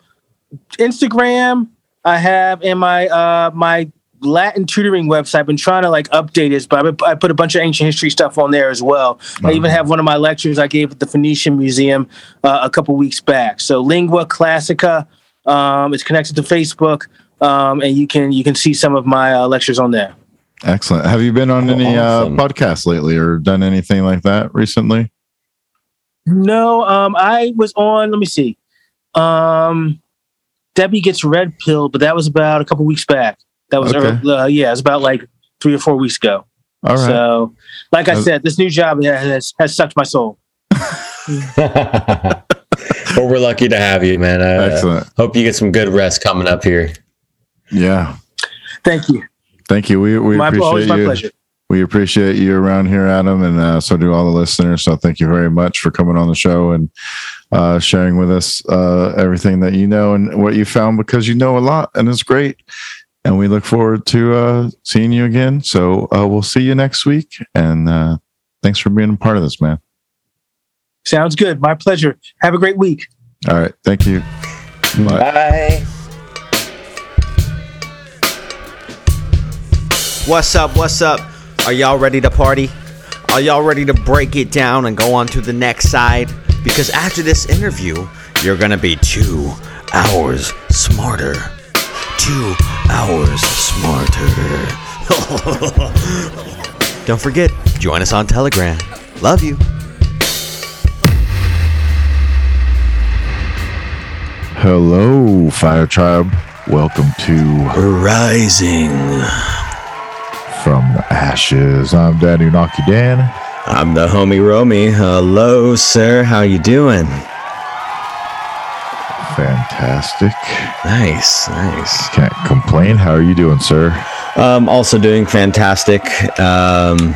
Instagram, I have, in my uh my Latin tutoring website. I've been trying to like update this, but I, I put a bunch of ancient history stuff on there as well. I even have one of my lectures I gave at the Phoenician Museum uh, a couple weeks back. So Lingua Classica, um, is connected to Facebook, um, and you can you can see some of my uh, lectures on there. Excellent. Have you been on Oh, any awesome. uh podcasts lately or done anything like that recently? No, um, I was on. Let me see. Um, Debbie gets red pill, but that was about a couple weeks back. That was Okay. early- uh, yeah, it was about like three or four weeks ago. All right. So, like I Uh, said, this new job has has sucked my soul. well, we're lucky to have you, man. I uh, Excellent. hope you get some good rest coming up here. Yeah. Thank you. Thank you. We we my always appreciate my you. pleasure. We appreciate you around here, Adam, and uh, so do all the listeners. So thank you very much for coming on the show and uh, sharing with us uh, everything that you know and what you found because you know a lot and it's great. And we look forward to uh, seeing you again. So uh, we'll see you next week. And uh, thanks for being a part of this, man. Sounds good. My pleasure. Have a great week. All right. Thank you. Bye. Bye. What's up? What's up? Are y'all ready to party? Are y'all ready to break it down and go on to the next side? Because after this interview, you're gonna be two hours smarter. Two hours smarter. Don't forget, join us on Telegram. Love you. Hello, Fire Tribe. Welcome to Rising. From the Ashes. I'm Daddy Unaki Dan. I'm the homie Romy. Hello, sir. How you doing? Fantastic. Nice, nice. Can't complain. How are you doing, sir? Um, also doing fantastic. Um,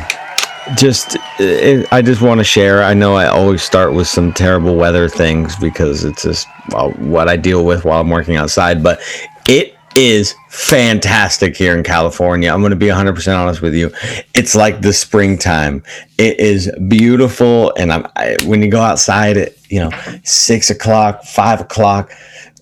just, it, I just want to share. I know I always start with some terrible weather things because it's just well, what I deal with while I'm working outside, but it is fantastic here in California. I'm going to be 100% honest with you. It's like the springtime. It is beautiful. And I'm, I, when you go outside at, you know, six o'clock, five o'clock,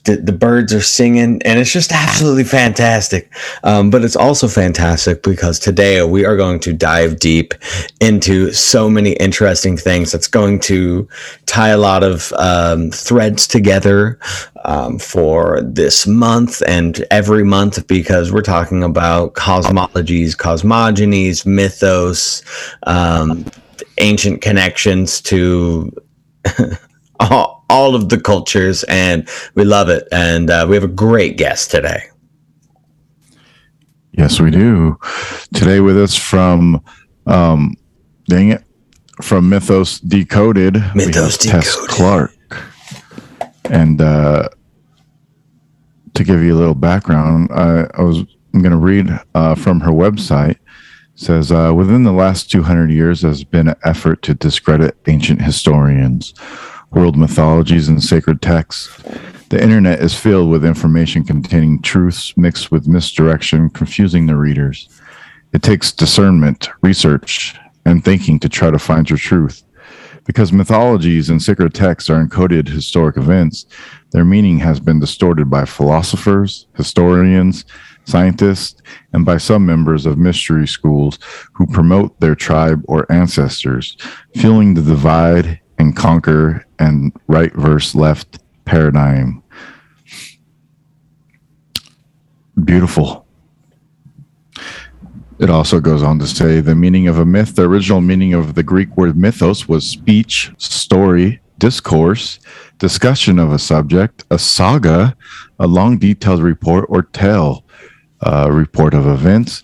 the, the birds are singing and it's just absolutely fantastic. Um, but it's also fantastic because today we are going to dive deep into so many interesting things. That's going to tie a lot of um, threads together um, for this month and every month because we're talking about cosmologies cosmogonies mythos um, ancient connections to all all of the cultures, and we love it. And uh, we have a great guest today. Yes, we do. Today with us from, um, dang it, from Mythos Decoded. Mythos Decoded. Tess Clark. And uh, to give you a little background, I, I was I'm going to read uh, from her website. It says uh, within the last 200 years, there's been an effort to discredit ancient historians world mythologies, and sacred texts. The internet is filled with information containing truths mixed with misdirection, confusing the readers. It takes discernment, research, and thinking to try to find your truth. Because mythologies and sacred texts are encoded historic events, their meaning has been distorted by philosophers, historians, scientists, and by some members of mystery schools who promote their tribe or ancestors, fueling the divide and conquer and right verse left paradigm. Beautiful. It also goes on to say the meaning of a myth, the original meaning of the Greek word mythos was speech, story, discourse, discussion of a subject, a saga, a long detailed report or tale, a report of events.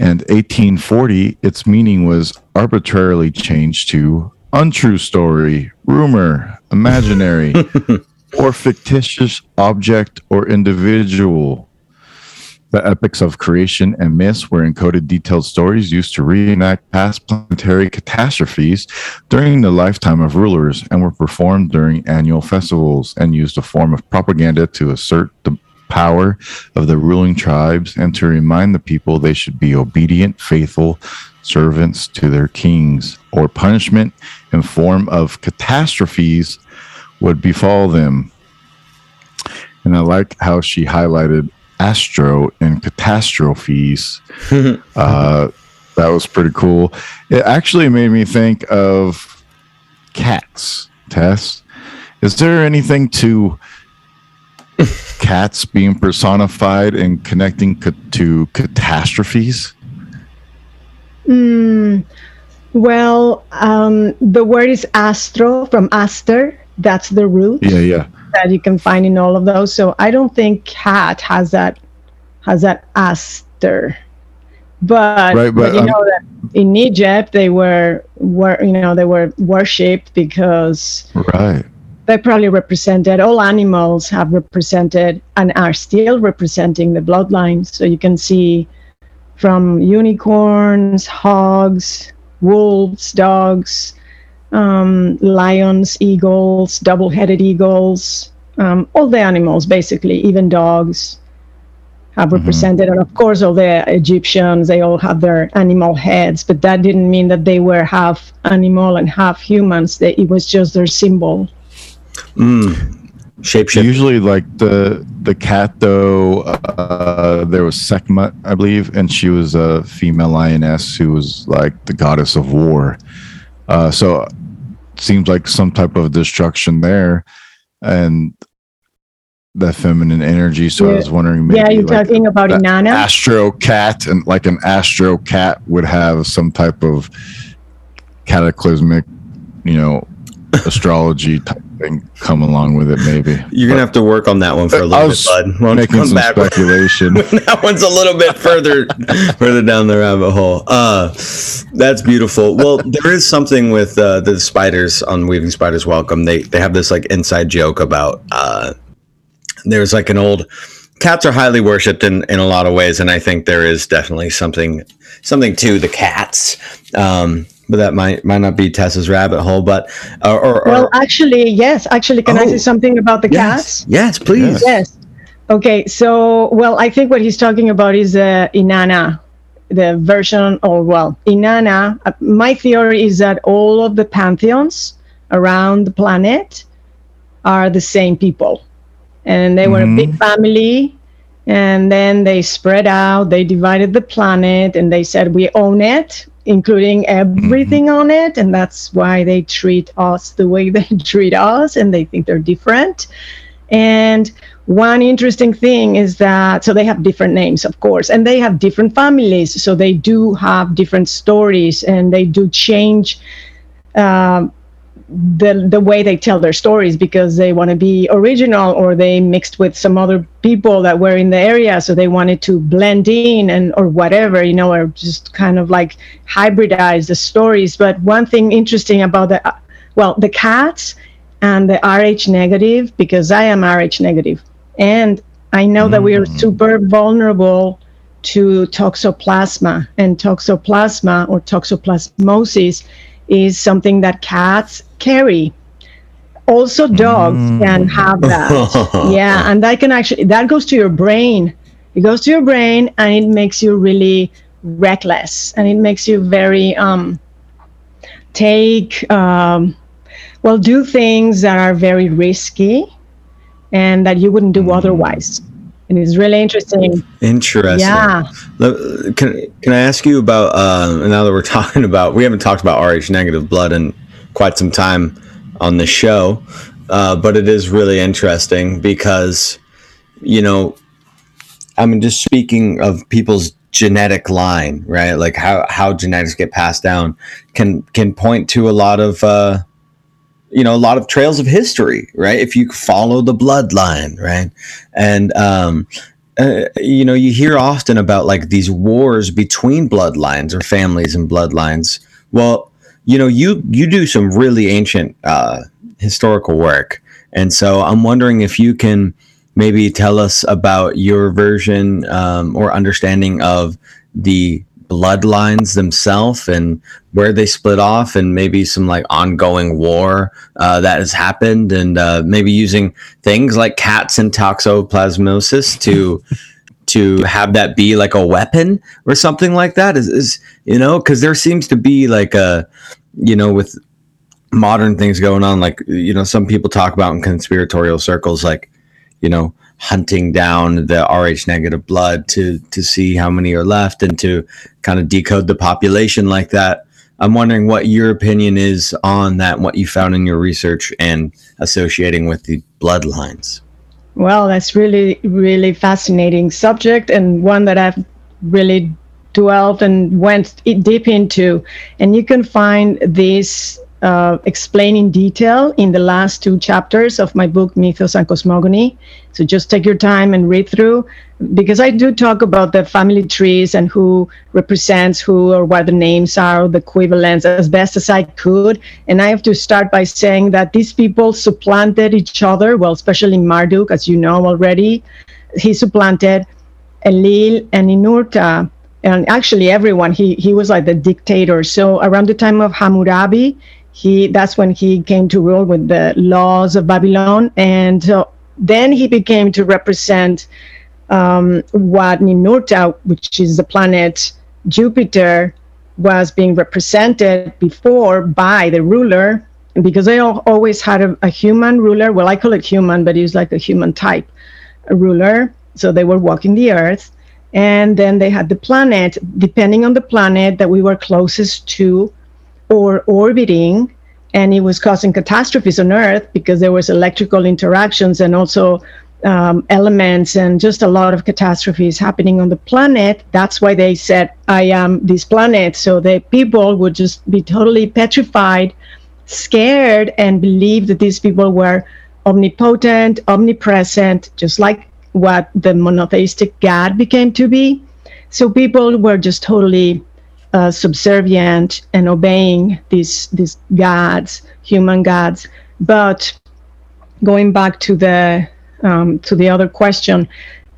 And 1840, its meaning was arbitrarily changed to untrue story, rumor, imaginary, or fictitious object or individual. The epics of creation and myths were encoded detailed stories used to reenact past planetary catastrophes during the lifetime of rulers and were performed during annual festivals and used a form of propaganda to assert the power of the ruling tribes and to remind the people they should be obedient, faithful, servants to their kings, or punishment in form of catastrophes would befall them. And I like how she highlighted astro and catastrophes. uh, that was pretty cool. It actually made me think of cats. Tess, is there anything to cats being personified and connecting ca- to catastrophes? Mm, well, um, the word is astro from aster. That's the root. Yeah, yeah. That you can find in all of those. So I don't think cat has that has that aster. But, right, but, but you um, know that in Egypt they were were you know they were worshipped because Right. they probably represented all animals have represented and are still representing the bloodline. So you can see from unicorns, hogs, wolves, dogs, um, lions, eagles, double-headed eagles, um, all the animals basically, even dogs have represented, and of course all the Egyptians, they all have their animal heads, but that didn't mean that they were half animal and half humans. They, it was just their symbol. Mm. Shapeshift. Usually, like the the cat, though, uh, there was Sekhmet, I believe, and she was a female lioness who was like the goddess of war. Uh, so, seems like some type of destruction there, and the feminine energy. So I was wondering, maybe yeah, you're like talking about the Inanna. astro cat, and like an astro cat would have some type of cataclysmic, you know, astrology type something come along with it, maybe. You're gonna have to work on that one for a little bit, bud. Why Making come some speculation. that one's a little bit further further down the rabbit hole. Uh, that's beautiful. Well, there is something with uh, the spiders on Weaving Spiders Welcome. They they have this like inside joke about uh, there's like an old cats are highly worshipped in, in a lot of ways, and I think there is definitely something something to the cats. Um, but that might might not be Tessa's rabbit hole, but or, or, Well, actually, yes. Actually, can I Oh. say something about the yes, cats? yes, please. Yes. Okay. So, well, I think what he's talking about is uh, Inanna, the version, or well, Inanna. Uh, my theory is that all of the pantheons around the planet are the same people, and they were a big family. And then they spread out, they divided the planet, and they said, We own it, including everything on it. And that's why they treat us the way they treat us, and they think they're different. And one interesting thing is that so they have different names, of course, and they have different families. So they do have different stories, and they do change um, the the way they tell their stories because they want to be original, or they mixed with some other people that were in the area, so they wanted to blend in and or whatever, you know, or just kind of like hybridize the stories. But one thing interesting about the well, the cats and the RH negative because I am RH negative, and I know that we are mm. super vulnerable to toxoplasma, and toxoplasma or toxoplasmosis is something that cats carry. Also, dogs can have that. yeah, and that can actually that goes to your brain. It goes to your brain, and it makes you really reckless, and it makes you very um, take um, well do things that are very risky and that you wouldn't do otherwise and it's really interesting Interesting. yeah Can, can I ask you about uh, now that we're talking about we haven't talked about Rh negative blood in quite some time on the show, uh, but it is really interesting because you know I mean just speaking of people's genetic line, right? Like how how genetics get passed down can can point to a lot of uh, you know a lot of trails of history, right? If you follow the bloodline, right? And um, uh, you know, you hear often about like these wars between bloodlines or families and bloodlines. Well, you know, you you do some really ancient uh, historical work, and so I'm wondering if you can maybe tell us about your version um, or understanding of the bloodlines themselves and where they split off and maybe some like ongoing war uh, that has happened and uh, maybe using things like cats and toxoplasmosis to to have that be like a weapon or something like that? Is, is you know because there seems to be like a you know with modern things going on like you know some people talk about in conspiratorial circles like you know hunting down the rh negative blood to to see how many are left and to kind of decode the population like that. I'm wondering what your opinion is on that what you found in your research and associating with the bloodlines well that's really really fascinating subject and one that i've really dwelt and went deep into. And you can find this uh, explained in detail in the last two chapters of my book mythos and cosmogony. So just take your time and read through because i do talk about the family trees and who represents who or what the names are the equivalents as best as i could and i have to start by saying that these people supplanted each other well especially marduk as you know already he supplanted Elil and Ninurta, and actually everyone. He he was like the dictator. So around the time of Hammurabi, he that's when he came to rule with the laws of Babylon, and so then he became to represent um, what Ninurta, which is the planet Jupiter, was being represented before by the ruler. Because they al- always had a, a human ruler, well, I call it human, but he's like a human type ruler. So they were walking the earth. And then they had the planet, depending on the planet that we were closest to or orbiting. And it was causing catastrophes on Earth because there was electrical interactions and also um, elements and just a lot of catastrophes happening on the planet. That's why they said, I am this planet. So the people would just be totally petrified scared and believe that these people were omnipotent, omnipresent, just like what the monotheistic God became to be. So people were just totally uh, subservient and obeying these these gods, human gods. But going back to the um, to the other question,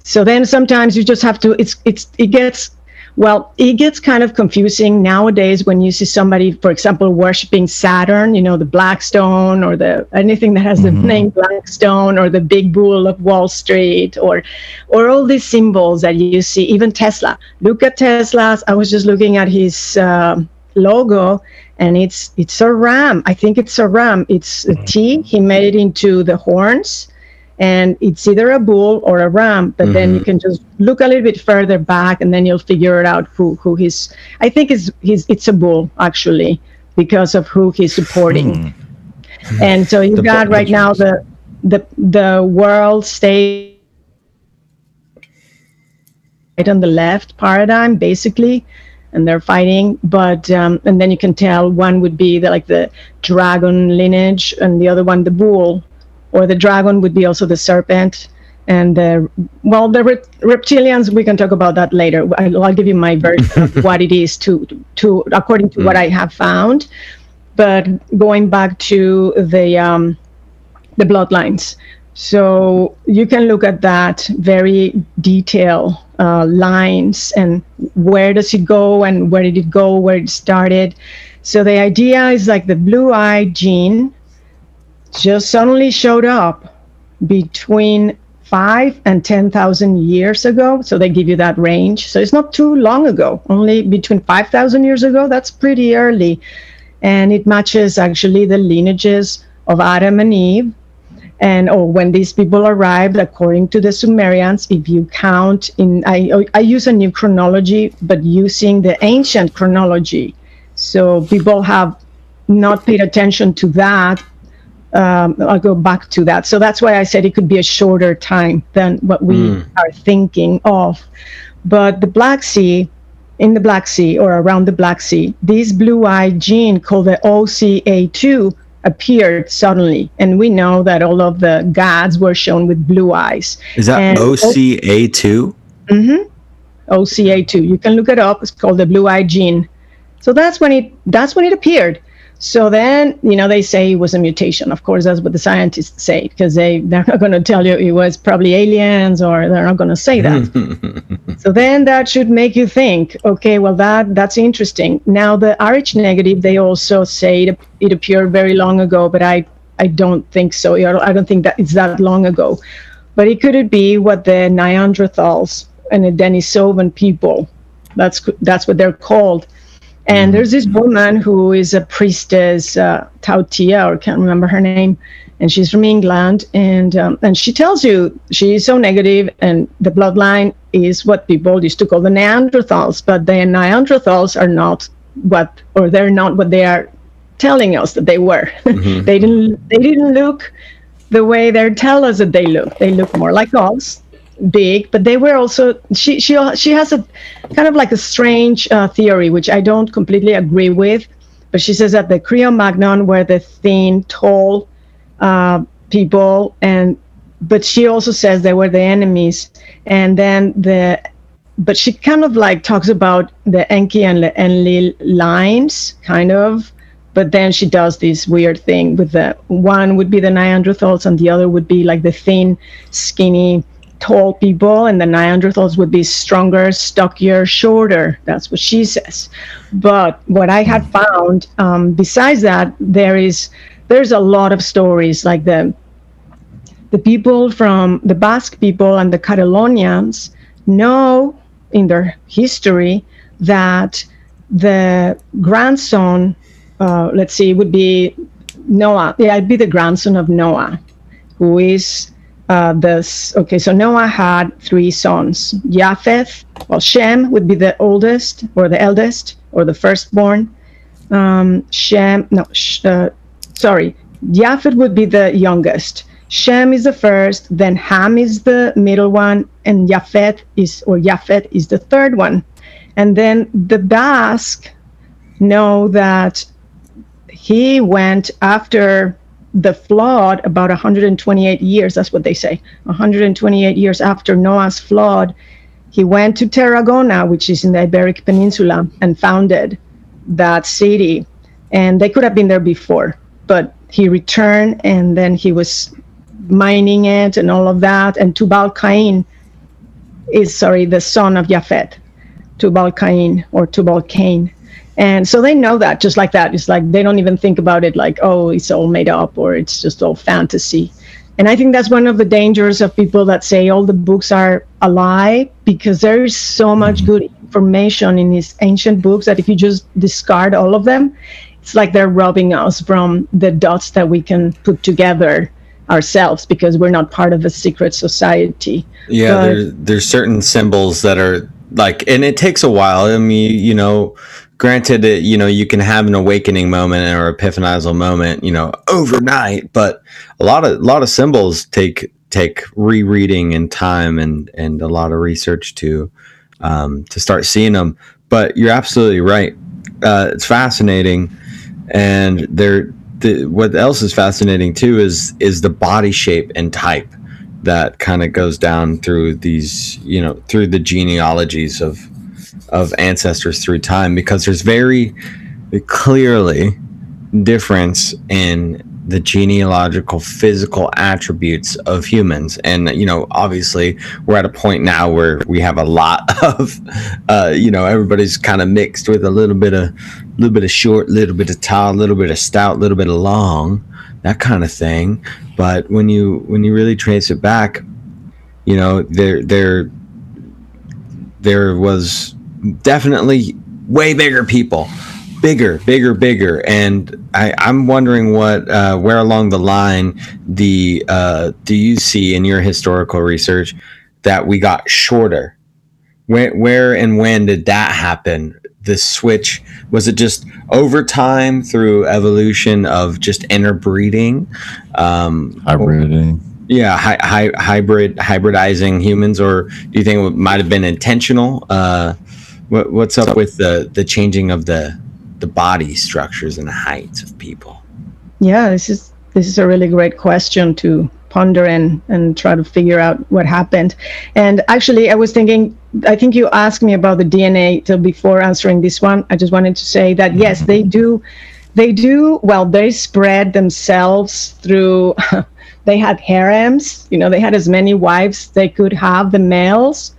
so then sometimes you just have to. It's it's it gets well, it gets kind of confusing nowadays when you see somebody, for example, worshiping Saturn, you know, the Blackstone or the anything that has mm-hmm. the name Blackstone or the big bull of Wall Street or or all these symbols that you see, even Tesla. Look at Tesla's. I was just looking at his uh, logo and it's it's a ram. I think it's a ram. It's a T. He made it into the horns and it's either a bull or a ram but mm-hmm. then you mm-hmm. can just look a little bit further back and then you'll figure it out who who he's i think it's he's it's a bull actually because of who he's supporting hmm. and so you've got right now the the the world state right on the left paradigm basically and they're fighting but um, and then you can tell one would be the, like the dragon lineage and the other one the bull or the dragon would be also the serpent. And the well the reptilians we can talk about that later. I'll, I'll give you my version of what it is to to according to mm. what i have found. But going back to the um, the bloodlines. So you can look at that very detailed uh, lines and where does it go and where did it go where it started. So the idea is like the blue eye gene just suddenly showed up between five and 10,000 years ago. So they give you that range. So it's not too long ago, only between 5,000 years ago. That's pretty early. And it matches actually the lineages of Adam and Eve. And oh, when these people arrived, according to the Sumerians, if you count in, I, I use a new chronology, but using the ancient chronology. So people have not paid attention to that um, I'll go back to that. So that's why I said it could be a shorter time than what we mm. are thinking of. But the Black Sea, in the Black Sea or around the Black Sea, this blue eye gene called the OCA2 appeared suddenly. And we know that all of the gods were shown with blue eyes. Is that OCA2? Mm-hmm. OCA2. You can look it up. It's called the blue eye gene. So that's when it that's when it appeared. So then, you know, they say it was a mutation. Of course, that's what the scientists say because they they're not going to tell you it was probably aliens or they're not going to say that. so then that should make you think, okay, well that that's interesting. Now the Rh negative, they also say it, it appeared very long ago, but I I don't think so. I don't think that it's that long ago. But it could it be what the Neanderthals and the Denisovan people, that's that's what they're called and mm-hmm. there's this woman who is a priestess, uh, Tautia, or can't remember her name, and she's from England. And um, and she tells you she's so negative, and the bloodline is what people used to call the Neanderthals, but the Neanderthals are not what, or they're not what they are telling us that they were. Mm-hmm. they didn't. They didn't look the way they tell us that they look. They look more like us big, but they were also she she she has a kind of like a strange uh, theory, which I don't completely agree with. But she says that the Cro-Magnon were the thin, tall uh, people, and but she also says they were the enemies, and then the but she kind of like talks about the Enki and the Enlil lines, kind of. But then she does this weird thing with the one would be the Neanderthals and the other would be like the thin, skinny tall people and the Neanderthals would be stronger, stockier, shorter. That's what she says. But what I had found, um, besides that, there is there's a lot of stories like the the people from the Basque people and the Catalonians know in their history that the grandson, uh, let's see, would be Noah. Yeah, I'd be the grandson of Noah, who is uh, this okay so noah had three sons. Japheth well shem would be the oldest or the eldest or the firstborn. Um, shem no sh, uh, sorry japheth would be the youngest. Shem is the first then ham is the middle one and japheth is or japheth is the third one. And then the basque know that he went after the flood about 128 years. That's what they say. 128 years after noah's flood he went to tarragona which is in the iberic peninsula and founded that city. And they could have been there before but he returned and then he was mining it and all of that. And tubal cain is sorry the son of Japheth, Tubal Cain or Tubal Cain. And so they know that just like that. It's like they don't even think about it like, oh, it's all made up or it's just all fantasy. And I think that's one of the dangers of people that say all the books are a lie because there is so mm-hmm. much good information in these ancient books that if you just discard all of them, it's like they're robbing us from the dots that we can put together ourselves because we're not part of a secret society. Yeah, but, there, there's certain symbols that are like, and it takes a while. I mean, you know, granted, it, you know, you can have an awakening moment or epiphanizal moment, you know, overnight, but a lot of a lot of symbols take take rereading and time and and a lot of research to um, to start seeing them. But you're absolutely right. Uh, it's fascinating, and there the, what else is fascinating too is is the body shape and type that kind of goes down through these you know through the genealogies of of ancestors through time because there's very clearly difference in the genealogical physical attributes of humans and you know obviously we're at a point now where we have a lot of uh, you know everybody's kind of mixed with a little bit of little bit of short, little bit of tall, little bit of stout, little bit of long, that kind of thing. But when you when you really trace it back, you know, there there there was definitely way bigger people, bigger, bigger, bigger, and I, I'm wondering what uh, where along the line the uh, do you see in your historical research that we got shorter? Where where and when did that happen? the switch? Was it just over time through evolution of just interbreeding? Um, Hybriding. Yeah, hi, hi, hybrid hybridizing humans, or do you think it might have been intentional? Uh, what, what's up with the the changing of the the body structures and the heights of people? Yeah, this is this is a really great question to ponder and and try to figure out what happened. And actually, I was thinking I think you asked me about the DNA till before answering this one. I just wanted to say that yes, they do, they do. Well, they spread themselves through. they had harems. You know, they had as many wives they could have the males,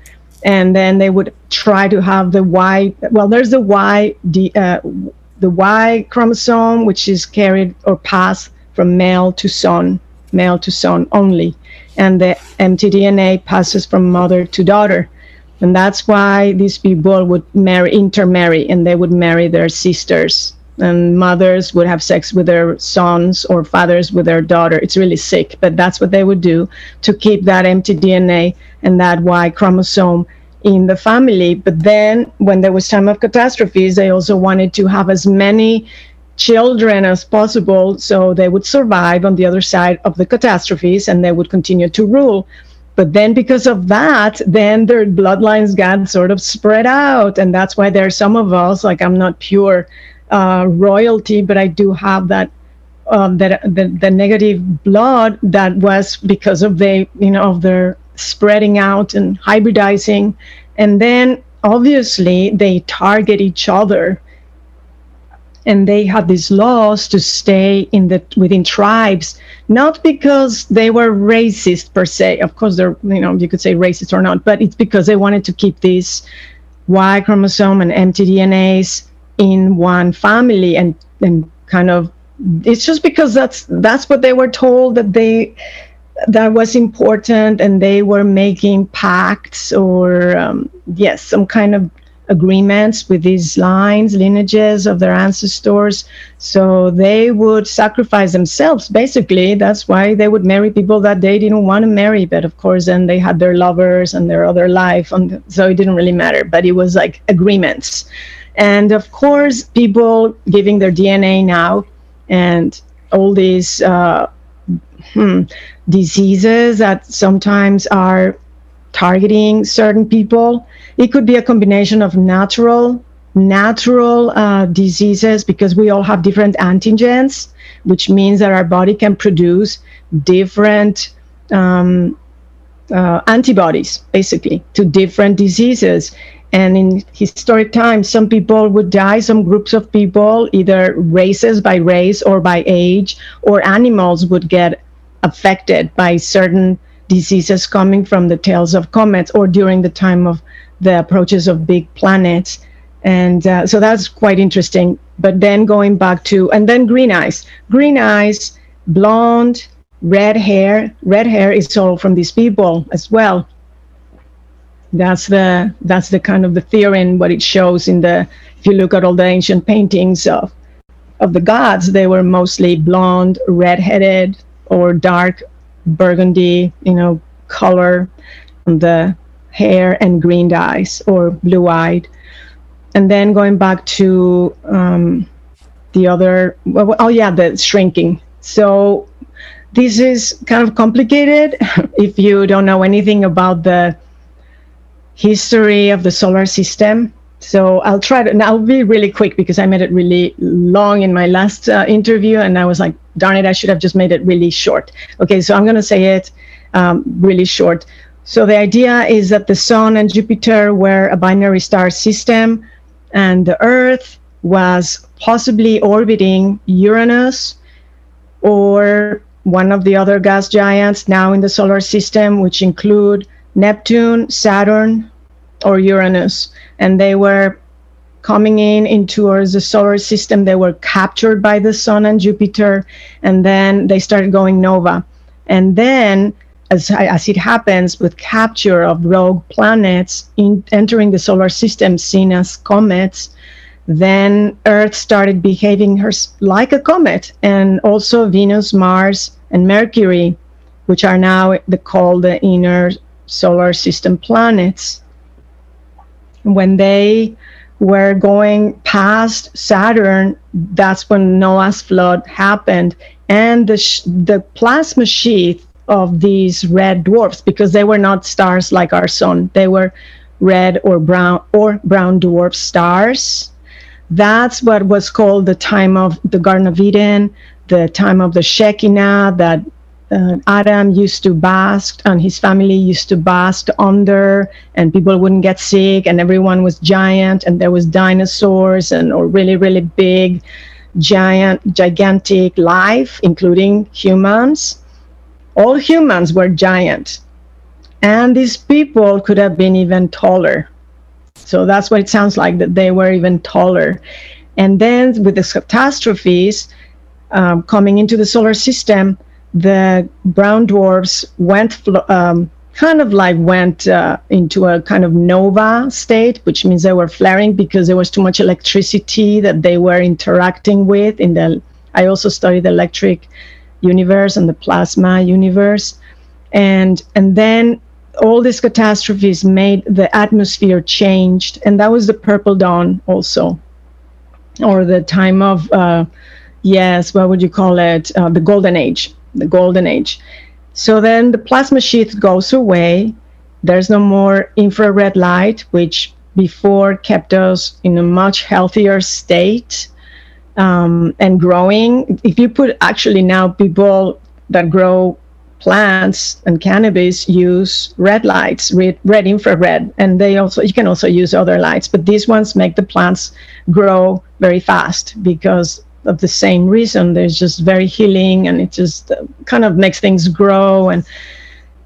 and then they would try to have the Y. Well, there's the Y, the uh, the Y chromosome, which is carried or passed from male to son, male to son only, and the mtDNA passes from mother to daughter. And that's why these people would marry intermarry and they would marry their sisters. And mothers would have sex with their sons or fathers with their daughter. It's really sick but that's what they would do to keep that mtDNA and that y chromosome in the family. But then when there was time of catastrophes they also wanted to have as many children as possible so they would survive on the other side of the catastrophes and they would continue to rule. But then because of that then their bloodlines got sort of spread out. And that's why there are some of us like i'm not pure uh, royalty but i do have that um, that the, the negative blood that was because of the you know of their spreading out and hybridizing. And then obviously they target each other. And they had these laws to stay in the within tribes not because they were racist per se. Of course they're you know you could say racist or not but it's because they wanted to keep these y chromosome and mtdnas in one family and and kind of it's just because that's that's what they were told that they that was important and they were making pacts or um, yes some kind of agreements with these lines, lineages of their ancestors. So they would sacrifice themselves, basically. That's why they would marry people that they didn't want to marry. But of course, then they had their lovers and their other life. And so it didn't really matter. But it was like agreements. And of course, people giving their DNA now and all these uh, hmm, diseases that sometimes are targeting certain people. It could be a combination of natural natural uh, diseases because we all have different antigens, which means that our body can produce different um, uh, antibodies, basically, to different diseases. And in historic times, some people would die, some groups of people, either races by race or by age, or animals would get affected by certain diseases coming from the tails of comets or during the time of the approaches of big planets. And uh, so that's quite interesting. But then going back to, and then green eyes. Green eyes, blonde, red hair. Red hair is all from these people as well. That's the that's the kind of the theory and what it shows in the if you look at all the ancient paintings of of the gods, they were mostly blonde, red-headed, or dark burgundy, you know, color on the hair and green eyes or blue-eyed. And then going back to um, the other, oh yeah, the shrinking. So this is kind of complicated if you don't know anything about the history of the solar system. So I'll try to, and I'll be really quick because I made it really long in my last uh, interview, and I was like, darn it, I should have just made it really short. Okay, so I'm going to say it um, really short. So the idea is that the Sun and Jupiter were a binary star system, and the Earth was possibly orbiting Uranus or one of the other gas giants now in the solar system, which include Neptune, Saturn, or Uranus. And they were coming in into the solar system. They were captured by the sun and Jupiter, and then they started going nova. And then, as, as it happens with capture of rogue planets in, entering the solar system, seen as comets, then Earth started behaving her, like a comet, and also Venus, Mars, and Mercury, which are now the, called the inner solar system planets. When they were going past Saturn, that's when Noah's flood happened, and the sh- the plasma sheath of these red dwarfs, because they were not stars like our sun, they were red or brown or brown dwarf stars. That's what was called the time of the Garden of Eden, the time of the Shekinah that uh, Adam used to bask and his family used to bask under, and people wouldn't get sick, and everyone was giant, and there was dinosaurs and or really really big, giant gigantic life, including humans. All humans were giant, and these people could have been even taller. So that's what it sounds like that they were even taller. And then with the catastrophes um, coming into the solar system, the brown dwarfs went um, kind of like went uh, into a kind of nova state, which means they were flaring because there was too much electricity that they were interacting with. In the I also studied the electric universe and the plasma universe, and and then all these catastrophes made the atmosphere changed, and that was the purple dawn also, or the time of uh, yes, what would you call it? Uh, the golden age the golden age. So then the plasma sheath goes away. There's no more infrared light, which before kept us in a much healthier state um, and growing. If you put actually now people that grow plants and cannabis use red lights, red, red infrared, and they also you can also use other lights, but these ones make the plants grow very fast because of the same reason. There's just very healing, and it just uh, kind of makes things grow. And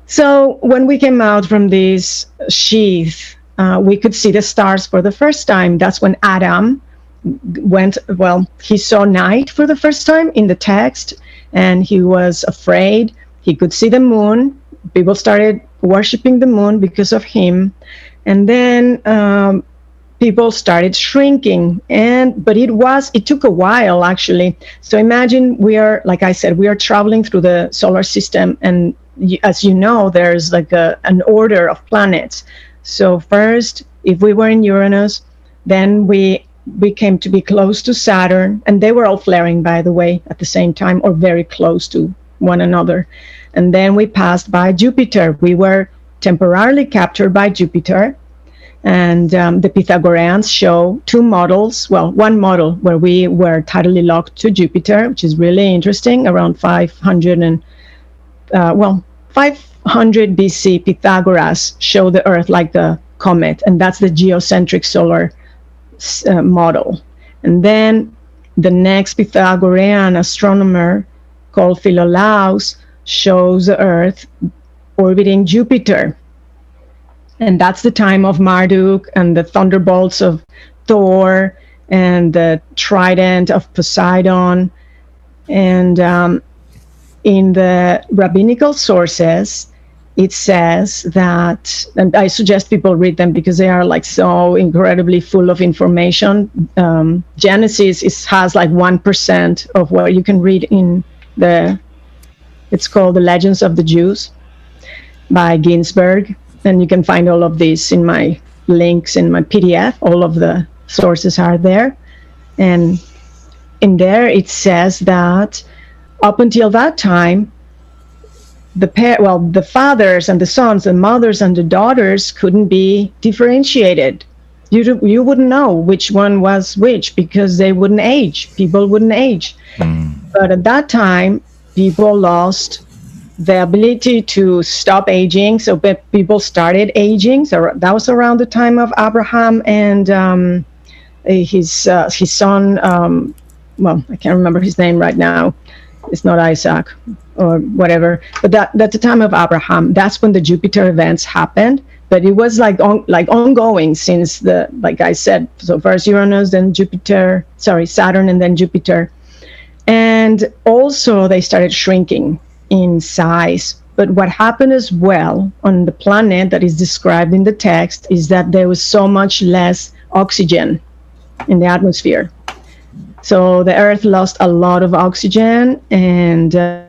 so when we came out from this sheath, uh, we could see the stars for the first time. That's when Adam went. Well, he saw night for the first time in the text, and he was afraid. He could see the moon. People started worshiping the moon because of him. And then um, people started shrinking and but it was it took a while actually. So imagine we are like i said we are traveling through the solar system and as you know there's like a, an order of planets. So first if we were in uranus then we we came to be close to saturn and they were all flaring by the way at the same time or very close to one another. And then we passed by jupiter. We were temporarily captured by jupiter And um, the Pythagoreans show two models. Well, one model where we were tidally locked to Jupiter, which is really interesting, around 500 and, uh, well, 500 BC, Pythagoras show the Earth like the comet, and that's the geocentric solar uh, model. And then the next Pythagorean astronomer called Philolaus shows the Earth orbiting Jupiter. And that's the time of Marduk and the thunderbolts of Thor and the trident of Poseidon. And um, in the rabbinical sources, it says that, and I suggest people read them because they are like so incredibly full of information. Um, Genesis is, has like 1% of what you can read in the, it's called The Legends of the Jews by Ginzberg. And you can find all of these in my links in my PDF. All of the sources are there. And in there, it says that up until that time, the pair, well, the fathers and the sons, the mothers and the daughters couldn't be differentiated. You, you wouldn't know which one was which because they wouldn't age. People wouldn't age. Mm. But at that time, people lost the ability to stop aging. So people started aging. So that was around the time of Abraham and um, his uh, his son. Um, well, I can't remember his name right now. It's not Isaac or whatever. But that that's the time of Abraham. That's when the Jupiter events happened. But it was like on, like ongoing since the like I said. So first Uranus, then Jupiter. Sorry, Saturn, and then Jupiter. And also they started shrinking in size. But what happened as well on the planet that is described in the text is that there was so much less oxygen in the atmosphere. So the Earth lost a lot of oxygen and uh,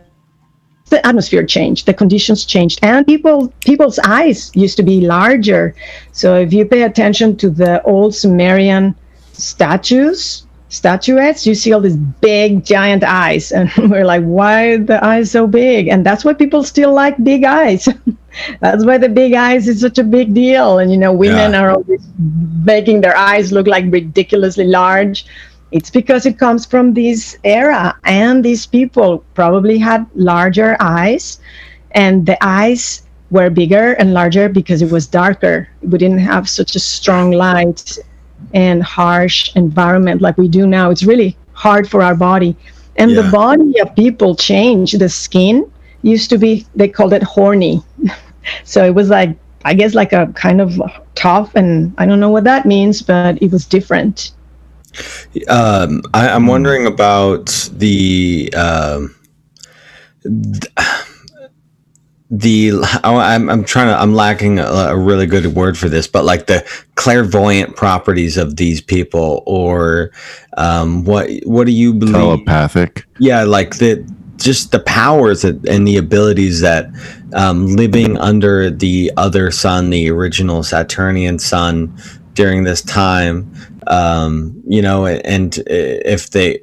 the atmosphere changed, the conditions changed, and people people's eyes used to be larger. So if you pay attention to the old Sumerian statues, statuettes, you see all these big giant eyes, and we're like, why are the eyes so big? And that's why people still like big eyes. that's why the big eyes is such a big deal. And you know, women yeah. are always making their eyes look like ridiculously large it's because it comes from this era, and these people probably had larger eyes, and the eyes were bigger and larger because it was darker. We didn't have such a strong light and harsh environment like we do now. It's really hard for our body. And yeah. the body of people change. The skin used to be, they called it horny. so it was like, I guess, like a kind of tough, and I don't know what that means, but it was different. Um, I, am wondering about the. Um, the I'm, I'm trying to I'm lacking a, a, really good word for this, but like the clairvoyant properties of these people, or um, what what do you believe? Telepathic. Yeah, like the just the powers that, and the abilities that um, living under the other sun, the original Saturnian sun, during this time um, you know, and if they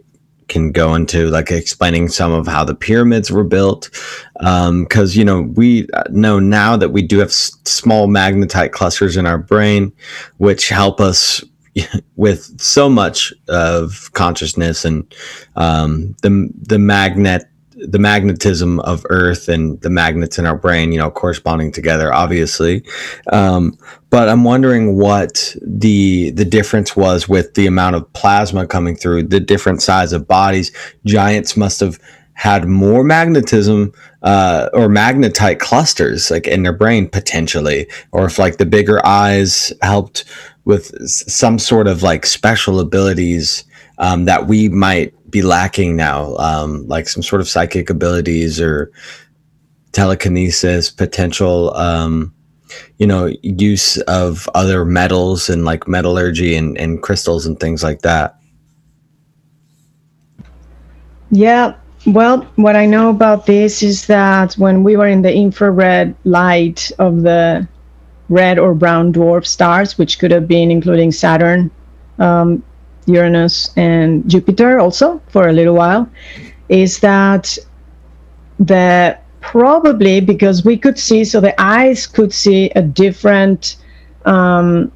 can go into like explaining some of how the pyramids were built, because um, you know we know now that we do have s- small magnetite clusters in our brain, which help us with so much of consciousness and um, the the magnet the magnetism of Earth and the magnets in our brain, you know, corresponding together, obviously. Um, but I'm wondering what the the difference was with the amount of plasma coming through, the different size of bodies. Giants must have had more magnetism uh, or magnetite clusters like in their brain potentially, or if like the bigger eyes helped with some sort of like special abilities um, that we might be lacking now, um, like some sort of psychic abilities or telekinesis, potential, um, you know, use of other metals and like metallurgy and, and crystals and things like that. Yeah. Well, what I know about this is that when we were in the infrared light of the red or brown dwarf stars, which could have been including Saturn, um, Uranus and Jupiter also for a little while, is that the probably because we could see, so the eyes could see a different um,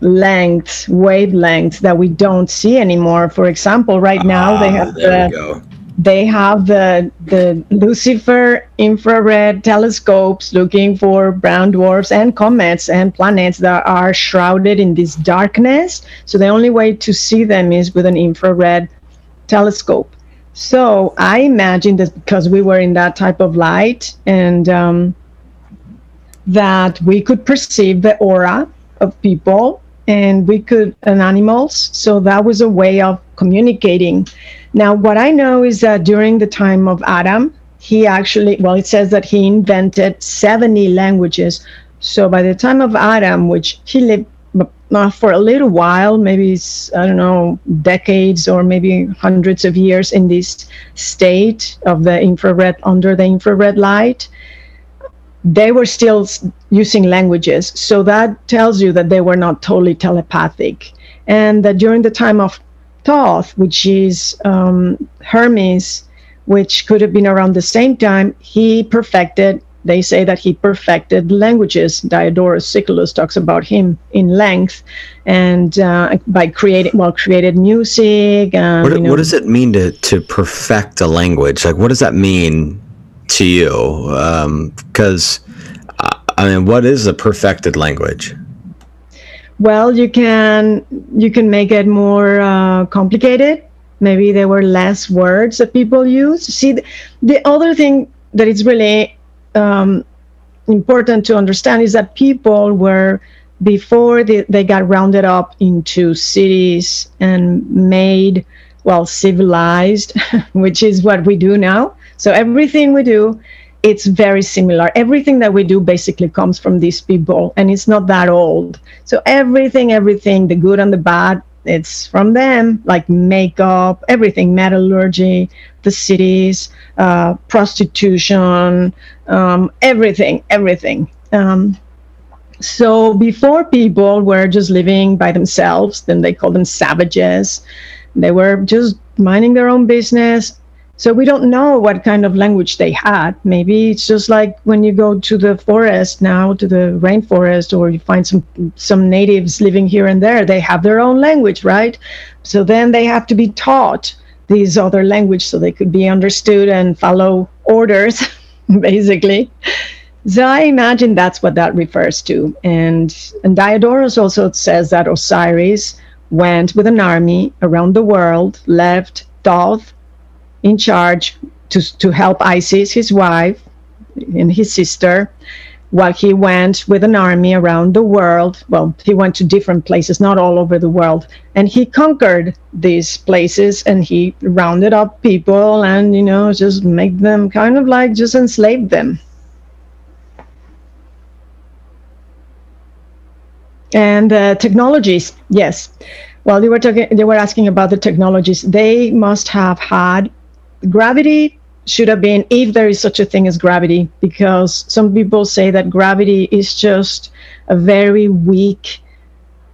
lengths, wavelengths that we don't see anymore. For example, right now they Ah, have there we the go. They have the the Lucifer infrared telescopes looking for brown dwarfs and comets and planets that are shrouded in this darkness. So the only way to see them is with an infrared telescope. So I imagine that because we were in that type of light and um, that we could perceive the aura of people and we could and animals. So that was a way of communicating. Now, what I know is that during the time of Adam, he actually, well, it says that he invented 70 languages. So by the time of Adam, which he lived for a little while, maybe I don't know, decades or maybe hundreds of years in this state of the infrared, under the infrared light, they were still using languages. So that tells you that they were not totally telepathic. And that during the time of Thoth, which is um, Hermes, which could have been around the same time, he perfected, they say that he perfected languages. Diodorus Siculus talks about him in length and uh, by creating, well, created music. Um, What, you know, what does it mean to, to perfect a language? Like, what does that mean to you? Because, I I mean, what is a perfected language? Well, you can you can make it more uh, complicated. Maybe there were less words that people use. See, the, the other thing that is really um, important to understand is that people were before they, they got rounded up into cities and made well civilized, which is what we do now. So everything we do it's very similar. Everything that we do basically comes from these people, and it's not that old. So everything, everything, the good and the bad, it's from them. Like makeup, everything, metallurgy, the cities, uh, prostitution, um, everything, everything. Um, so before people were just living by themselves, then they called them savages. They were just minding their own business, so we don't know what kind of language they had. Maybe it's just like when you go to the forest now, to the rainforest, or you find some some natives living here and there. They have their own language, right? So then they have to be taught these other language so they could be understood and follow orders, basically. So I imagine that's what that refers to. And and Diodorus also says that Osiris went with an army around the world, left Thoth in charge to, to help Isis, his wife, and his sister, while he went with an army around the world. Well, he went to different places, not all over the world, and he conquered these places and he rounded up people and, you know, just make them kind of like just enslave them. And uh, technologies, yes. Well, they were talking. They were asking about the technologies. They must have had gravity should have been if there is such a thing as gravity because some people say that gravity is just a very weak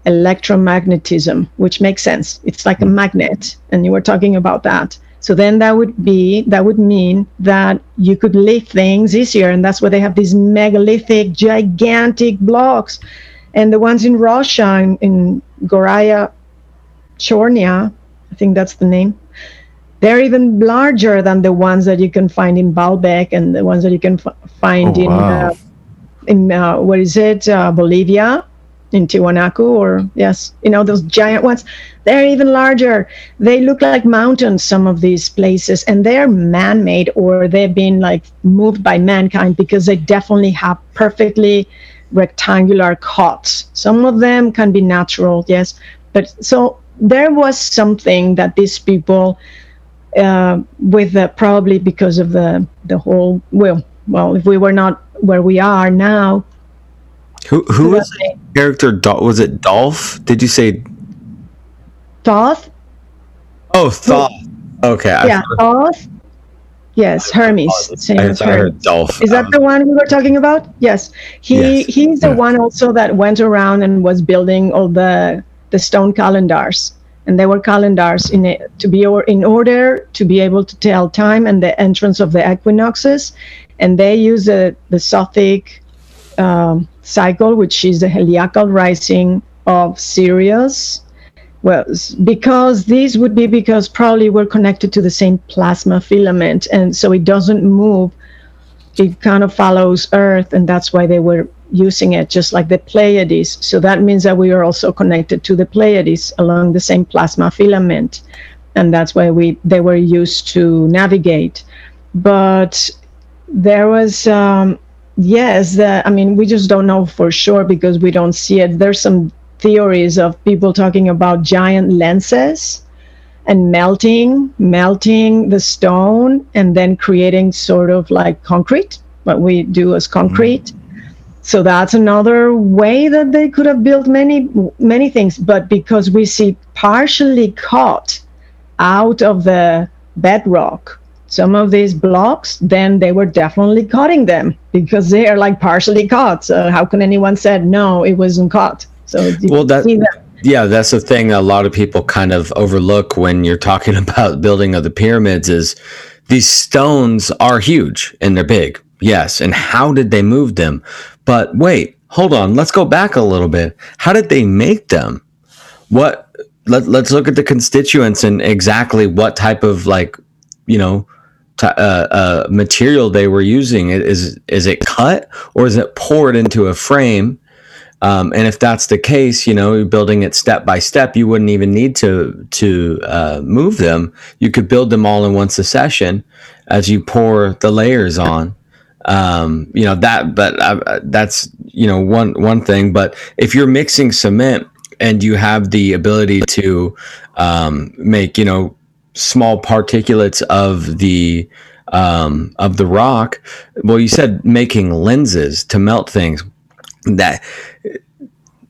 electromagnetism which makes sense. It's like a hmm. magnet and you were talking about that. So then that would be that would mean that you could lift things easier and that's why they have these megalithic gigantic blocks. And the ones in russia in, in goraya chornia i think that's the name they're even larger than the ones that you can find in Baalbek and the ones that you can f- find Oh, in wow. uh, in uh, what is it? Uh, Bolivia in Tiwanaku or yes you know those giant ones. They're even larger. They look like mountains some of these places and they're man-made or they've been like moved by mankind because they definitely have perfectly rectangular cuts some of them can be natural yes but so there was something that these people uh, with the, probably because of the the whole well well if we were not where we are now Who who was the character? Dol- was it Dolph? Did you say? Thoth Oh, Thoth. Okay. I yeah thought- Thoth yes Hermes same I as thought I heard Hermes. Dolph. Is that Um, the one we were talking about? Yes. He Yes. he's the Yeah. one also that went around and was building all the the stone calendars. And they were calendars in it to be or in order to be able to tell time and the entrance of the equinoxes. And they use the the Sothic um, cycle, which is the heliacal rising of Sirius. Well, because these would be because probably we're connected to the same plasma filament, and so it doesn't move. It kind of follows Earth, and that's why they were using it, just like the Pleiades. So that means that we are also connected to the Pleiades along the same plasma filament, and that's why we they were used to navigate. But there was um, yes, the, I mean we just don't know for sure because we don't see it. There's some theories of people talking about giant lenses and melting melting the stone and then creating sort of like concrete what we do as concrete so that's another way that they could have built many many things. But because we see partially cut out of the bedrock some of these blocks then they were definitely cutting them because they are like partially cut. So how can anyone said no it wasn't cut. So Well, that- that? Yeah, that's the thing a lot of people kind of overlook when you're talking about building of the pyramids is these stones are huge and they're big. Yes, and how did they move them? But wait, hold on, let's go back a little bit. How did they make them? What let, let's look at the constituents and exactly what type of like, you know, t- uh, uh, material they were using. Is is it cut or is it poured into a frame? Um, and if that's the case, you know, building it step by step, you wouldn't even need to to uh, move them. You could build them all in one succession as you pour the layers on. Um, you know that, but that's you know one one thing. But if you're mixing cement and you have the ability to um, make you know small particulates of the um, of the rock, well, you said making lenses to melt things that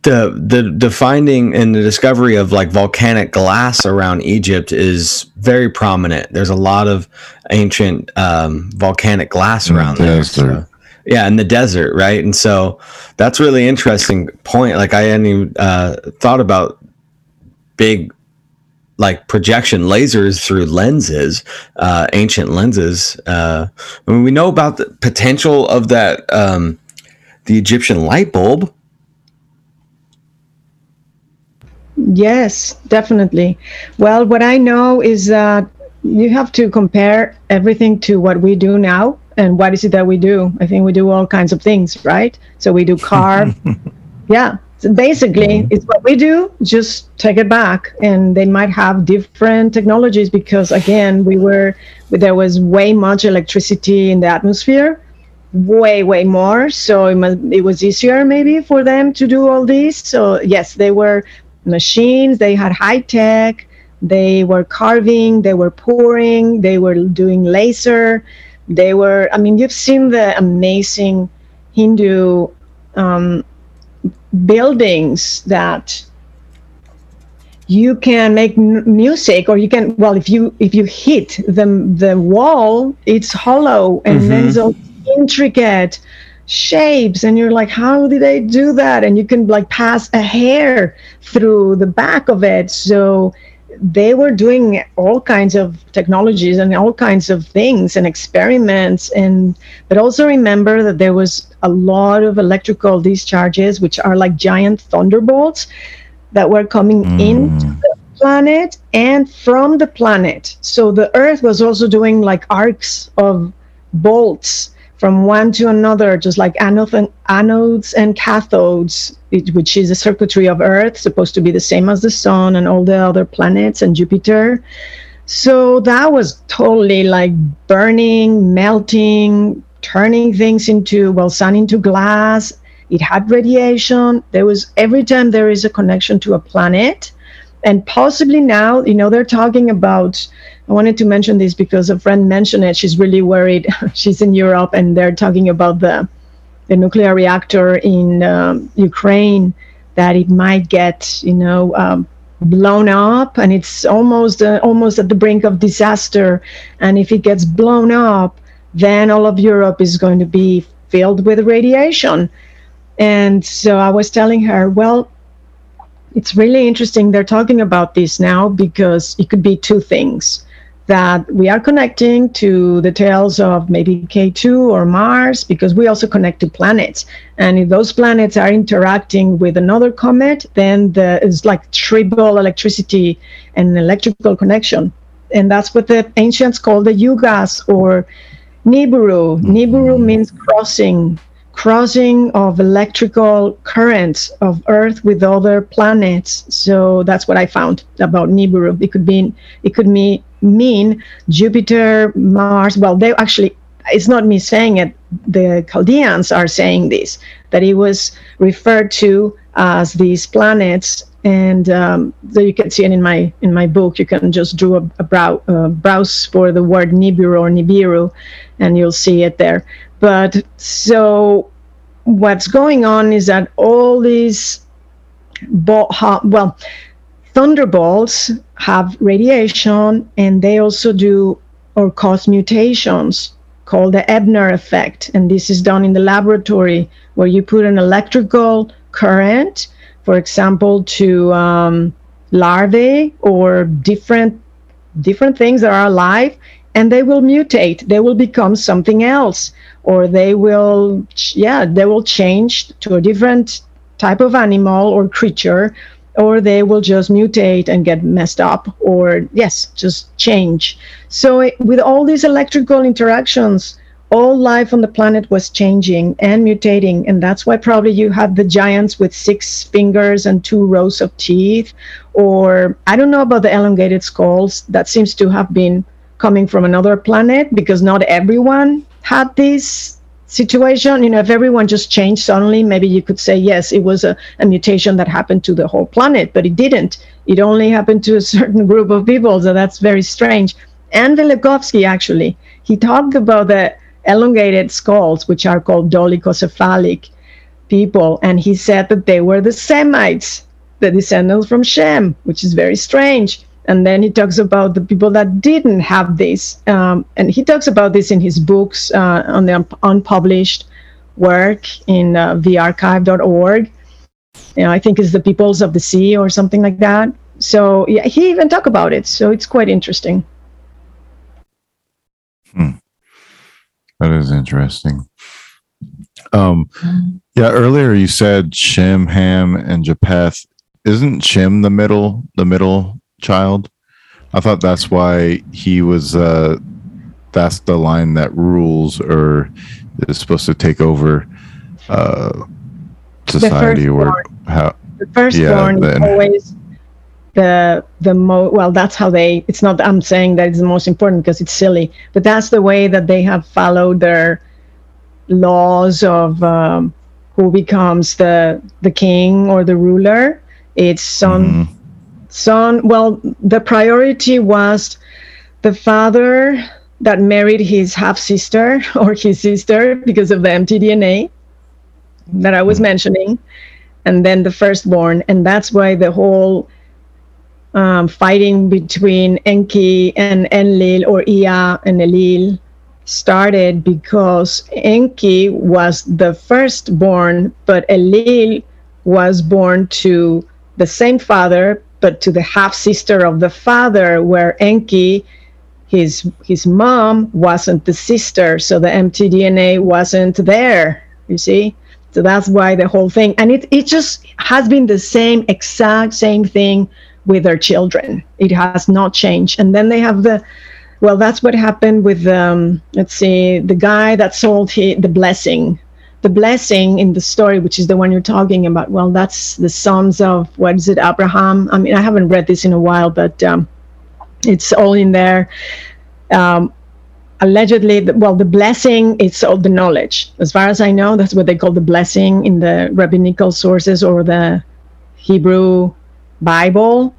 the the the finding and the discovery of like volcanic glass around Egypt is very prominent. There's a lot of ancient um, volcanic glass In the around there. So- yeah, in the desert, right? And so that's really interesting point. Like I hadn't even uh, thought about big like projection lasers through lenses, uh, ancient lenses. Uh, I mean, we know about the potential of that um, the Egyptian light bulb. Yes, definitely. Well, what I know is that you have to compare everything to what we do now. And what is it that we do? I think we do all kinds of things, right? So we do carve. yeah. So basically, mm-hmm. it's what we do, just take it back. And they might have different technologies because, again, we were, there was way much electricity in the atmosphere way way more so it, it was easier maybe for them to do all this so yes they were machines they had high tech they were carving they were pouring they were doing laser they were i mean you've seen the amazing hindu um, buildings that you can make music or you can well if you if you hit the the wall it's hollow and then so intricate shapes and you're like how did they do that? And you can like pass a hair through the back of it. So they were doing all kinds of technologies and all kinds of things and experiments. And but also remember that there was a lot of electrical discharges which are like giant thunderbolts that were coming mm. into the planet and from the planet. So the earth was also doing like arcs of bolts from one to another, just like anodes and, cathodes, which is the circuitry of Earth, supposed to be the same as the Sun and all the other planets and Jupiter. So that was totally like burning, melting, turning things into, well, sun into glass. It had radiation. There was every time there is a connection to a planet. And possibly now, you know, they're talking about I wanted to mention this because a friend mentioned it. She's really worried. She's in Europe, and they're talking about the the nuclear reactor in um, Ukraine that it might get, you know, um, blown up, and it's almost uh, almost at the brink of disaster. And if it gets blown up, then all of Europe is going to be filled with radiation. And so I was telling her, well, it's really interesting. They're talking about this now because it could be two things that we are connecting to the tails of maybe K2 or Mars because we also connect to planets. And if those planets are interacting with another comet, then the, it's like triple electricity and electrical connection. And that's what the ancients called the yugas or Nibiru. Mm-hmm. Nibiru means crossing, crossing of electrical currents of Earth with other planets. So that's what I found about Nibiru. It could be, it could mean mean Jupiter, Mars. Well, they actually, it's not me saying it, the Chaldeans are saying this, that it was referred to as these planets. And um, so you can see it in my in my book. You can just do a, a brow, uh, browse for the word Nibiru or Nibiru, and you'll see it there. But so what's going on is that all these bo- well thunderbolts have radiation and they also do or cause mutations called the Ebner effect. And this is done in the laboratory where you put an electrical current, for example, to um, larvae or different different things that are alive, and they will mutate. They will become something else, or they will, yeah, they will change to a different type of animal or creature or they will just mutate and get messed up or yes just change. So it, with all these electrical interactions all life on the planet was changing and mutating and that's why probably you have the giants with six fingers and two rows of teeth or i don't know about the elongated skulls that seems to have been coming from another planet because not everyone had these situation you know if everyone just changed suddenly maybe you could say yes it was a, a, mutation that happened to the whole planet but it didn't. It only happened to a certain group of people so that's very strange. And Velikovsky actually he talked about the elongated skulls which are called dolichocephalic people and he said that they were the semites the descendants from shem which is very strange and then he talks about the people that didn't have this um, and he talks about this in his books uh, on the un- unpublished work in uh, thearchive.org you know, i think it's the peoples of the sea or something like that. So yeah he even talk about it so it's quite interesting. Hmm. that is interesting. Um yeah earlier you said shem ham and japheth isn't shem the middle the middle child. I thought that's why he was. Uh, that's the line that rules or is supposed to take over uh, society or how. The firstborn yeah, is always the the mo well that's how they it's not i'm saying that it's the most important because it's silly but that's the way that they have followed their laws of um, who becomes the the king or the ruler it's son mm-hmm son well the priority was the father that married his half sister or his sister because of the mtdna that i was mentioning and then the firstborn. And that's why the whole um, fighting between enki and enlil or ea and elil started because enki was the firstborn but elil was born to the same father but to the half sister of the father, where Enki, his his mom, wasn't the sister, so the mtDNA wasn't there. You see, so that's why the whole thing, and it it just has been the same exact same thing with their children. It has not changed, and then they have the well that's what happened with um, let's see the guy that sold he, the blessing the blessing in the story, which is the one you're talking about, well, that's the sons of what is it, Abraham? I mean, I haven't read this in a while, but um, it's all in there. Um, allegedly, well, the blessing it's all the knowledge. As far as I know, that's what they call the blessing in the rabbinical sources or the Hebrew Bible.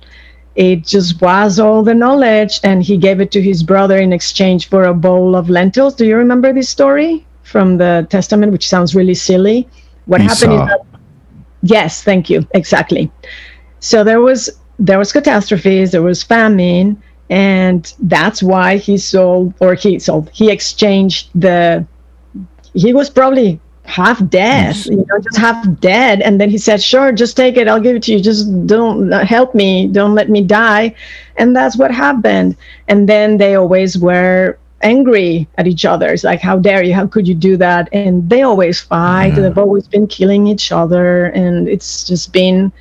It just was all the knowledge, and he gave it to his brother in exchange for a bowl of lentils. Do you remember this story? From the Testament, which sounds really silly. What Esau. happened is that, yes, thank you, exactly. So there was there was catastrophes, there was famine, and that's why he sold or he sold he exchanged the he was probably half dead, you know, just half dead. And then he said, Sure, just take it. I'll give it to you. Just don't uh, help me. Don't let me die. And that's what happened. And then they always were angry at each other. It's like, How dare you? How could you do that? And they always fight. Yeah. Mm. They've always been killing each other. And it's just been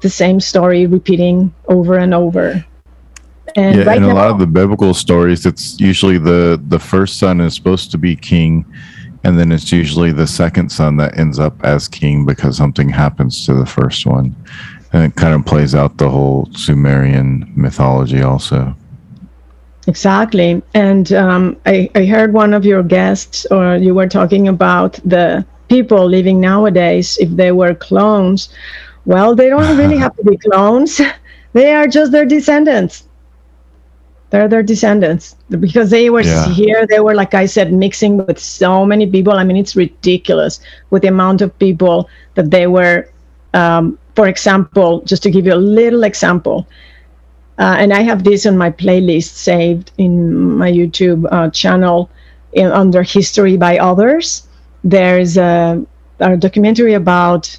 the same story repeating over and over. And yeah, right in a lot of the biblical stories, it's usually the the first son is supposed to be king, and then it's usually the second son that ends up as king because something happens to the first one, and it kind of plays out the whole Sumerian mythology also. Exactly. And um, I, I heard one of your guests, or you were talking about the people living nowadays, if they were clones. Well, they don't really have to be clones, they are just their descendants. They're their descendants because they were Yeah. here. They were, like I said, mixing with so many people. I mean, it's ridiculous with the amount of people that they were. Um, for example, just to give you a little example, uh, and I have this on my playlist saved in my YouTube uh, channel in, under History by Others. There's a, a documentary about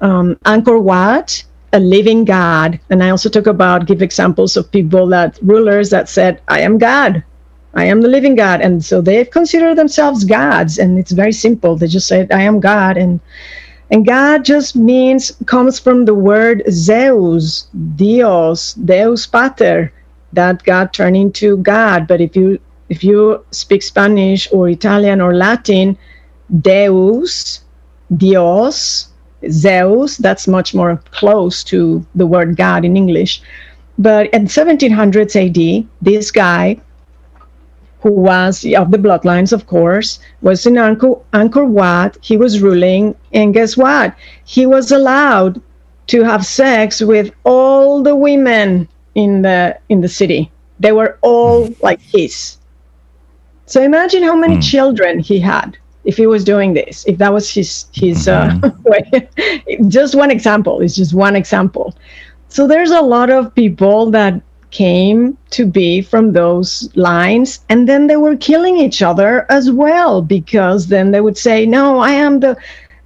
um, Angkor Wat, a living God. And I also talk about, give examples of people that, rulers that said, I am God. I am the living God. And so they consider themselves gods. And it's very simple. They just said, I am God. And and God just means comes from the word Zeus, Dios, Deus Pater, that God turned into God. But if you if you speak Spanish or Italian or Latin, Deus, Dios, Zeus, that's much more close to the word God in English. But in 1700s AD, this guy who was of the bloodlines, of course, was in Angkor, Angkor Wat. He was ruling, and guess what? He was allowed to have sex with all the women in the in the city. They were all like his. So imagine how many Hmm. children he had if he was doing this. If that was his his uh, way. just one example. It's just one example. So there's a lot of people that came to be from those lines and then they were killing each other as well because then they would say no i am the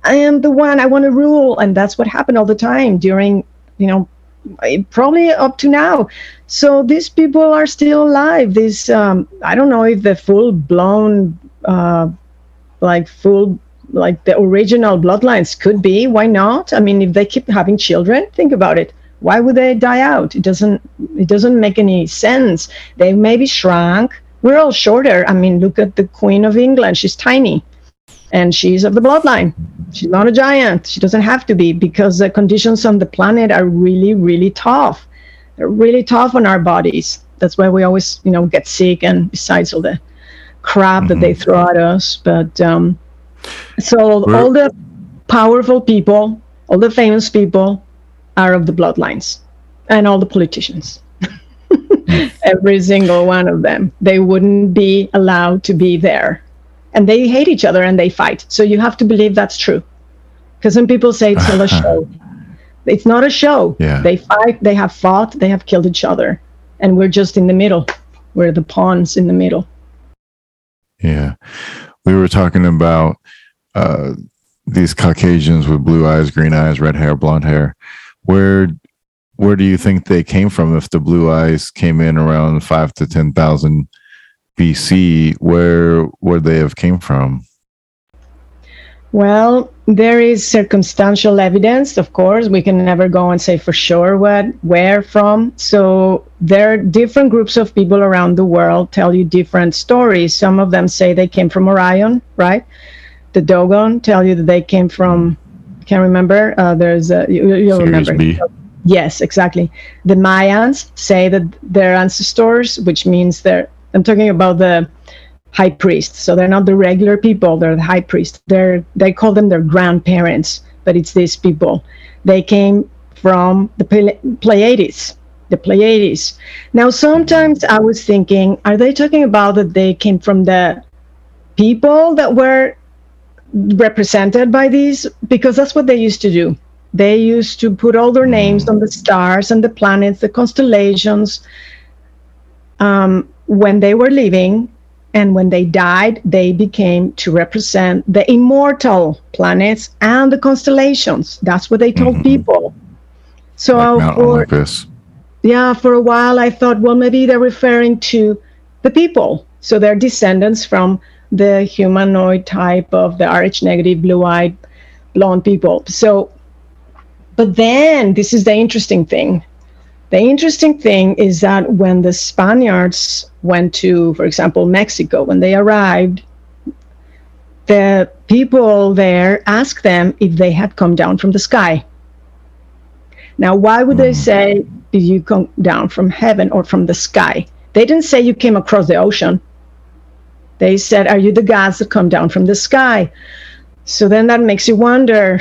i am the one i want to rule and that's what happened all the time during you know probably up to now. So these people are still alive this um, i don't know if the full blown uh, like full like the original bloodlines could be why not? I mean if they keep having children think about it why would they die out? It doesn't it doesn't make any sense. They maybe shrunk. We're all shorter. I mean look at the queen of england. She's tiny. And she's of the bloodline. She's not a giant. She doesn't have to be because the conditions on the planet are really really tough. They're really tough on our bodies. That's why we always you know get sick and besides all the crap that they throw at us. But um so We're- all the powerful people all the famous people are of the bloodlines and all the politicians. Every single one of them. They wouldn't be allowed to be there. And they hate each other and they fight. So you have to believe that's true. Because some people say it's not a show. It's not a show. Yeah. they fight they have fought they have killed each other. And we're just in the middle. We're the pawns in the middle. Yeah. We were talking about uh, these Caucasians with blue eyes, green eyes, red hair, blonde hair. Where where do you think they came from if the blue eyes came in around 5 to 10,000 BC? Where would they have came from? Well, there is circumstantial evidence, of course. We can never go and say for sure what, where from. So there are different groups of people around the world tell you different stories. Some of them say they came from Orion, right? The Dogon tell you that they came from, can't remember. Uh, there's a, you, you'll Sirius remember. B. Yes, exactly. The Mayans say that their ancestors, which means they're, I'm talking about the high priest. So they're not the regular people, they're the high priest. They're, they call them their grandparents, but it's these people. They came from the Pleiades. The Pleiades. Now, sometimes I was thinking, are they talking about that they came from the people that were represented by these? Because that's what they used to do they used to put all their names on the stars and the planets, the constellations, um, when they were living, And when they died, they became to represent the immortal planets and the constellations. That's what they told Mhm. people. So like for, Olympus. yeah, for a while I thought, well, maybe they're referring to the people. So they're descendants from the humanoid type of the RH negative, blue eyed, blonde people. So, but then this is the interesting thing. The interesting thing is that when the Spaniards went to, for example, Mexico, when they arrived, the people there asked them if they had come down from the sky. Now, why would they mm-hmm. say, Did you come down from heaven or from the sky? They didn't say you came across the ocean. They said, Are you the gods that come down from the sky? So then that makes you wonder,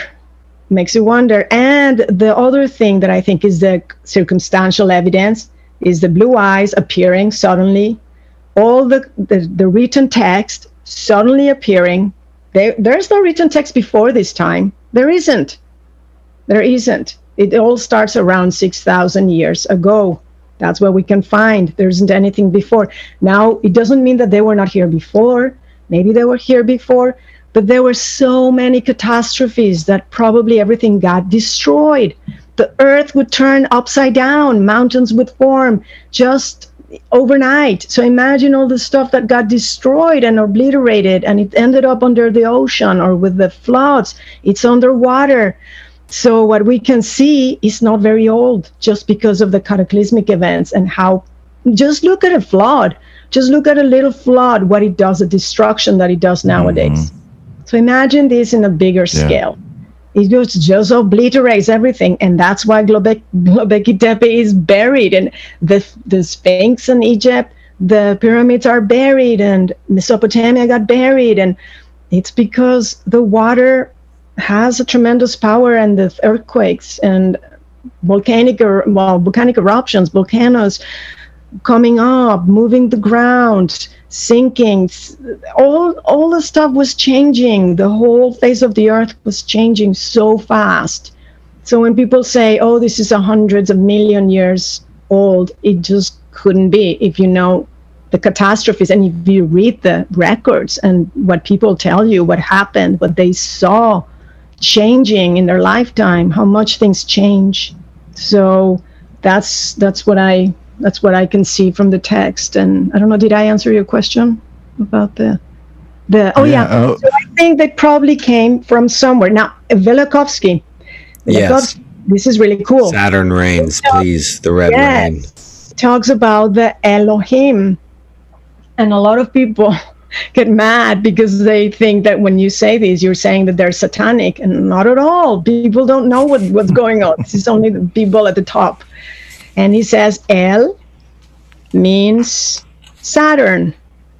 makes you wonder. And the other thing that I think is the circumstantial evidence is the blue eyes appearing suddenly, all the, the, the written text suddenly appearing. There, there's no written text before this time. There isn't. There isn't. It all starts around 6,000 years ago. That's what we can find. There isn't anything before. Now, it doesn't mean that they were not here before. Maybe they were here before, but there were so many catastrophes that probably everything got destroyed. The earth would turn upside down, mountains would form just overnight. So imagine all the stuff that got destroyed and obliterated, and it ended up under the ocean or with the floods. It's underwater. So what we can see is not very old just because of the cataclysmic events and how just look at a flood. Just look at a little flood, what it does, the destruction that it does mm-hmm. nowadays. So imagine this in a bigger Yeah. scale. It just, just obliterates everything. And that's why Globek, Tepe is buried. And the, the Sphinx in Egypt, the pyramids are buried, and Mesopotamia got buried. And it's because the water has a tremendous power and the earthquakes and volcanic er- well volcanic eruptions volcanoes coming up moving the ground sinking all all the stuff was changing. The whole face of the earth was changing so fast. So when people say oh this is a hundreds of million years old it just couldn't be. If you know the catastrophes and if you read the records and what people tell you what happened what they saw changing in their lifetime how much things change so that's that's what i that's what i can see from the text and i don't know did i answer your question about the the oh yeah, oh, so i think they probably came from somewhere now velikovsky Yes. This is really cool Saturn reigns, please. The red rain. talks about the elohim and a lot of people get mad because they think that when you say this you're saying that they're satanic and not at all. People don't know what, what's going on. This is only the people at the top. And he says el means saturn.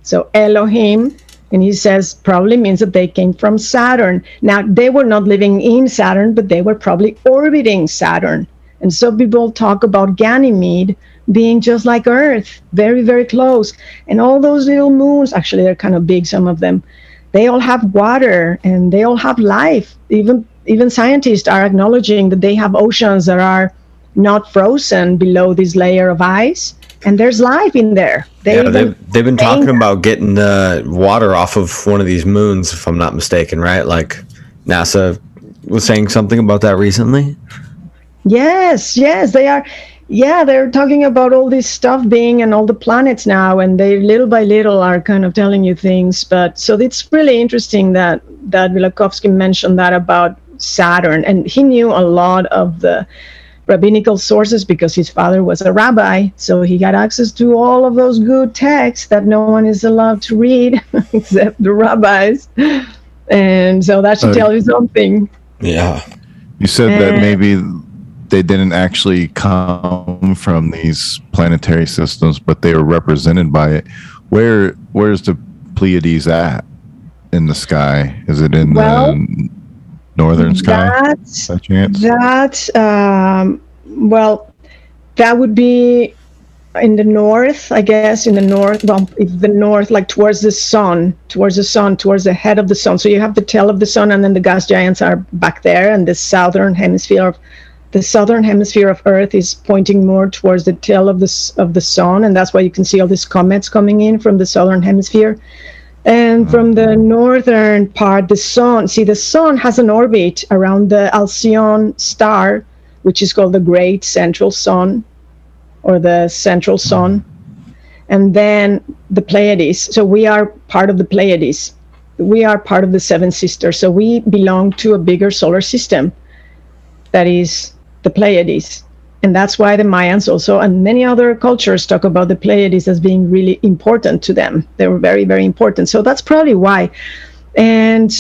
So elohim and he says probably means that they came from saturn. Now they were not living in saturn but they were probably orbiting saturn. And so people talk about ganymede being just like earth very very close and all those little moons actually they're kind of big some of them they all have water and they all have life even even scientists are acknowledging that they have oceans that are not frozen below this layer of ice and there's life in there They yeah, they've, they've been talking that. about getting the water off of one of these moons, if I'm not mistaken, right? Like NASA was saying something about that recently. Yes, yes, they are. Yeah, they're talking about all this stuff being and all the planets now, and they little by little are kind of telling you things. But so it's really interesting that that Velikovsky mentioned that about Saturn, and he knew a lot of the rabbinical sources because his father was a rabbi, so he got access to all of those good texts that no one is allowed to read except the rabbis. And so that should Uh, tell you something. Yeah. You said that maybe they didn't actually come from these planetary systems, but they were represented by it. Where where's the Pleiades at in the sky? Is it in Well, the northern sky? Chance? That, um, well, that would be in the north, I guess, in the north, well, if the north, like towards the sun, towards the sun, towards the head of the sun. So you have the tail of the sun, and then the gas giants are back there, and the southern hemisphere of the southern hemisphere of Earth is pointing more towards the tail of the of the sun, and that's why you can see all these comets coming in from the southern hemisphere. And from the mm-hmm. northern part, the sun. See, the sun has an orbit around the Alcyon star, which is called the Great Central Sun, or the Central Sun. Mm-hmm. And then the Pleiades. So we are part of the Pleiades. We are part of the Seven Sisters. So we belong to a bigger solar system that is the Pleiades. And that's why the Mayans also and many other cultures talk about the Pleiades as being really important to them. They were very, very important. So that's probably why. And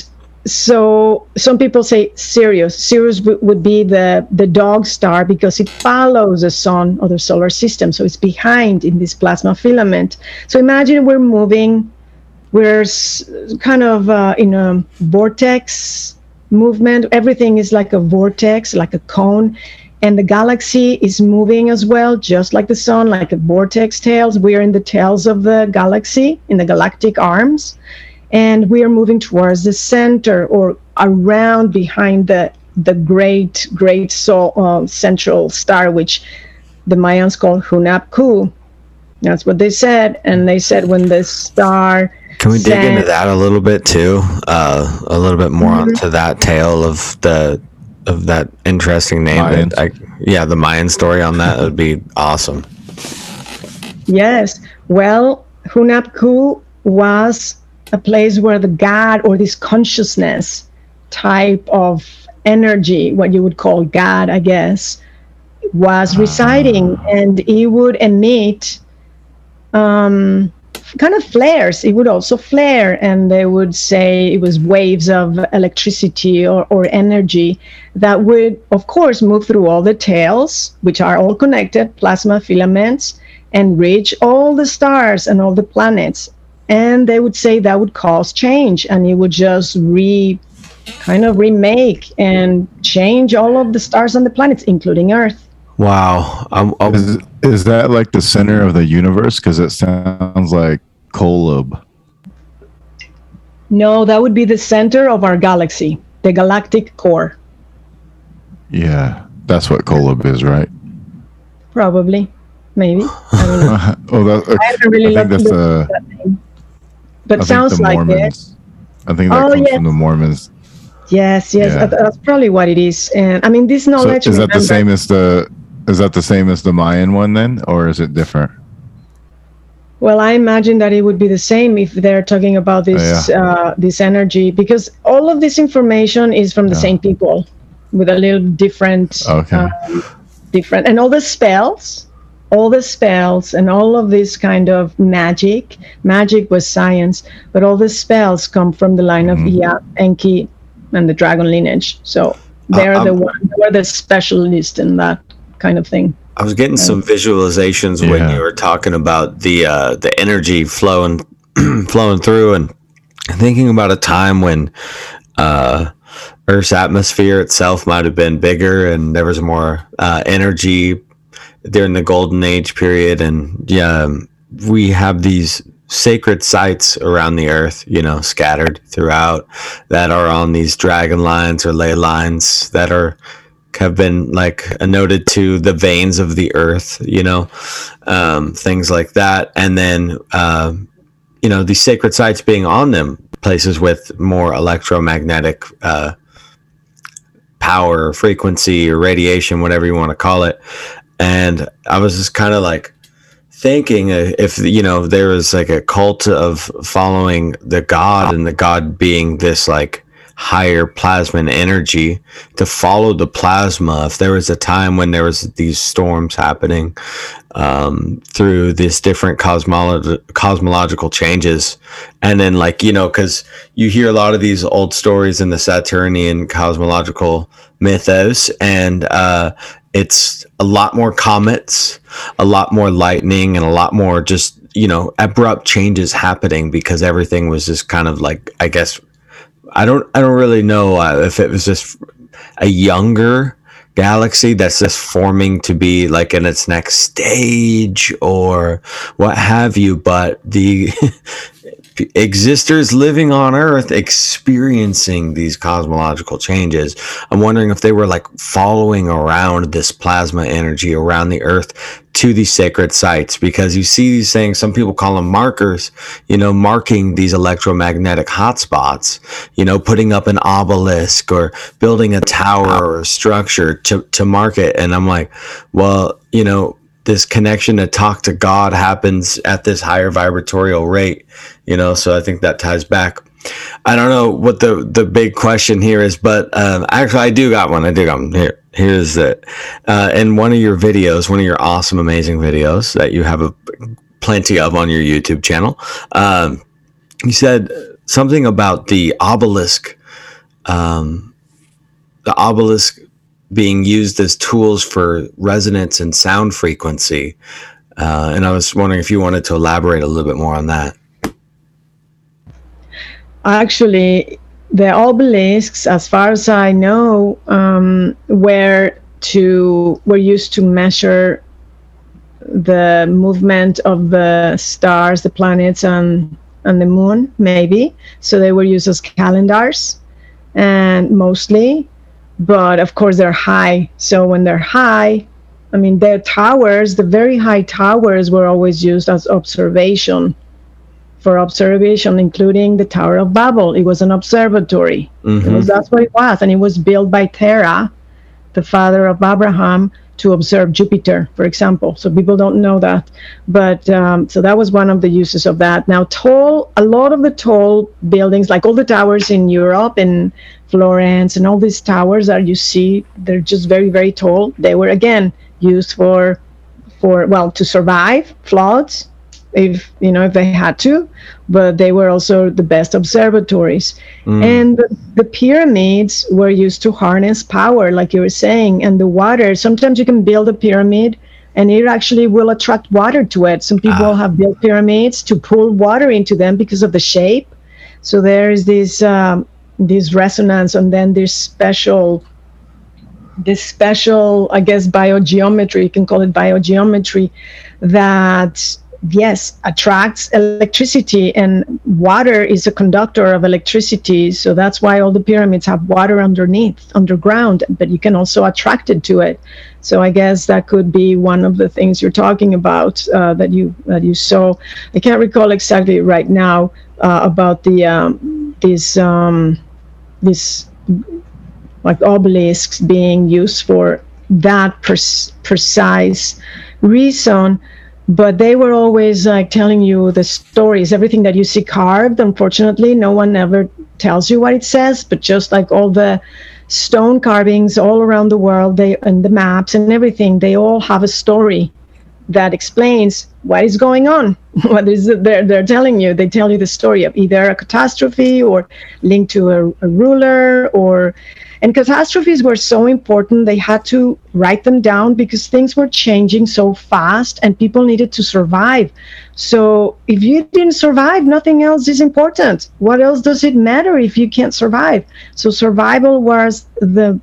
so some people say Sirius. Sirius w- would be the, the dog star because it follows the sun or the solar system. So it's behind in this plasma filament. So imagine we're moving, we're s- kind of uh, in a vortex movement. Everything is like a vortex, like a cone. And the galaxy is moving as well, just like the sun, like a vortex tails. We are in the tails of the galaxy, in the galactic arms. And we are moving towards the center or around behind the the great, great so, uh, central star, which the Mayans call Hunab Ku. That's what they said. And they said when the star Can we dig into that a little bit too? Uh, a little bit more onto that tale of the of that interesting name. Mayans. I, yeah, the Mayan story on that would be awesome. Yes. Well, Hunab Ku was a place where the God or this consciousness type of energy, what you would call God, I guess, was residing and it would emit um, kind of flares. It would also flare, and they would say it was waves of electricity or, or energy that would, of course, move through all the tails, which are all connected, plasma filaments, and reach all the stars and all the planets. And they would say that would cause change, and it would just re kind of remake and change all of the stars and the planets, including Earth. Wow. Um, um, I'm, I'm- Is, that like the center of the universe? Because it sounds like Kolob. No, that would be the center of our galaxy, the galactic core, Yeah, that's what Kolob is, right? probably, maybe. I don't know. oh, that, I haven't really I think that's at uh, that. But I sounds like it. I think that Oh, comes yes. from the Mormons. Yes, yes, Yeah. that's probably what it is. And I mean, this So knowledge. is that the same as the? Is that the same as the Mayan one then, or is it different? Well, I imagine that it would be the same if they're talking about this Oh, uh, this energy, because all of this information is from the Yeah. same people, with a little different, Okay. um, different, and all the spells, all the spells, and all of this kind of magic. Magic was science, but all the spells come from the line of Mhm. Ea, Enki, and the dragon lineage. So they're Uh, the um, one, they're the specialist in that kind of thing. I was getting some visualizations when you were talking about the uh, the energy flowing flowing through, and thinking about a time when uh, Earth's atmosphere itself might have been bigger, and there was more uh, energy during the golden age period, and yeah, we have these sacred sites around the earth, you know, scattered throughout that are on these dragon lines or ley lines that are have been like noted to the veins of the earth, you know, um, things like that. And then, uh, you know, these sacred sites being on them, places with more electromagnetic uh, power, or frequency, or radiation, whatever you want to call it. And I was just kind of like thinking uh, if, you know, there was like a cult of following the God and the God being this like higher plasma energy to follow the plasma. If there was a time when there was these storms happening um, through these different cosmolo- cosmological changes and then like you know because you hear a lot of these old stories in the saturnian cosmological mythos and uh, it's a lot more comets a lot more lightning and a lot more just you know abrupt changes happening because everything was just kind of like i guess I don't I don't really know uh, if it was just a younger galaxy that's just forming to be like in its next stage or what have you but the existers living on Earth experiencing these cosmological changes. I'm wondering if they were like following around this plasma energy around the Earth to these sacred sites because you see these things, some people call them markers, you know, marking these electromagnetic hotspots, you know, putting up an obelisk or building a tower or a structure to, to mark it. And I'm like, well, you know, this connection to talk to God happens at this higher vibratorial rate, you know. So I think that ties back. I don't know what the the big question here is, but um, actually, I do got one. I do got one here. Here's it. Uh, in one of your videos, one of your awesome, amazing videos that you have a, plenty of on your YouTube channel, um, you said something about the obelisk. Um, the obelisk being used as tools for resonance and sound frequency. Uh, and I was wondering if you wanted to elaborate a little bit more on that. Actually, the obelisks, as far as I know, um, were to were used to measure the movement of the stars, the planets, and and the moon, maybe. So they were used as calendars, and mostly but of course they're high. So when they're high, I mean, their towers, the very high towers were always used as observation for observation, including the Tower of Babel. It was an observatory. Mm-hmm. Was, that's what it was. And it was built by Terah, the father of Abraham, to observe Jupiter, for example. So people don't know that. But um, so that was one of the uses of that. Now, tall, a lot of the tall buildings, like all the towers in Europe and Florence and all these towers that you see, they're just very, very tall. They were again used for, for well, to survive floods, if you know if they had to, but they were also the best observatories. Mm. And the, the pyramids were used to harness power, like you were saying, and the water. Sometimes you can build a pyramid and it actually will attract water to it. Some people ah. have built pyramids to pull water into them because of the shape. So there is this um, this resonance and then this special this special i guess biogeometry you can call it biogeometry that yes attracts electricity and water is a conductor of electricity. So that's why all the pyramids have water underneath underground but you can also attract it to it. So i guess that could be one of the things you're talking about uh, that you that you saw. I can't recall exactly right now uh, about the um, this um, this like obelisks being used for that precise reason but they were always like telling you the stories everything that you see carved. Unfortunately no one ever tells you what it says but just like all the stone carvings all around the world they and the maps and everything they all have a story that explains what is going on. What is it they're, they're telling you? They tell you the story of either a catastrophe or linked to a, a ruler or and catastrophes were so important they had to write them down because things were changing so fast and people needed to survive. So if you didn't survive nothing else is important. What else does it matter if you can't survive? So survival was the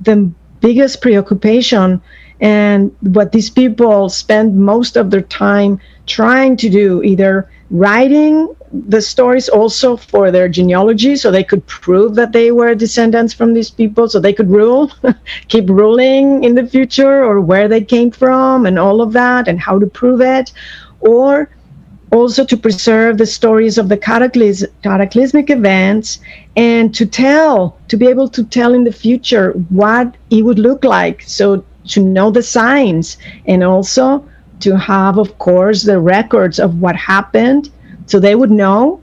the biggest preoccupation and what these people spend most of their time trying to do, either writing the stories also for their genealogy so they could prove that they were descendants from these people so they could rule keep ruling in the future or where they came from and all of that and how to prove it. Or also to preserve the stories of the cataclysm, cataclysmic events and to tell to be able to tell in the future what it would look like. So to know the signs and also to have, of course, the records of what happened so they would know.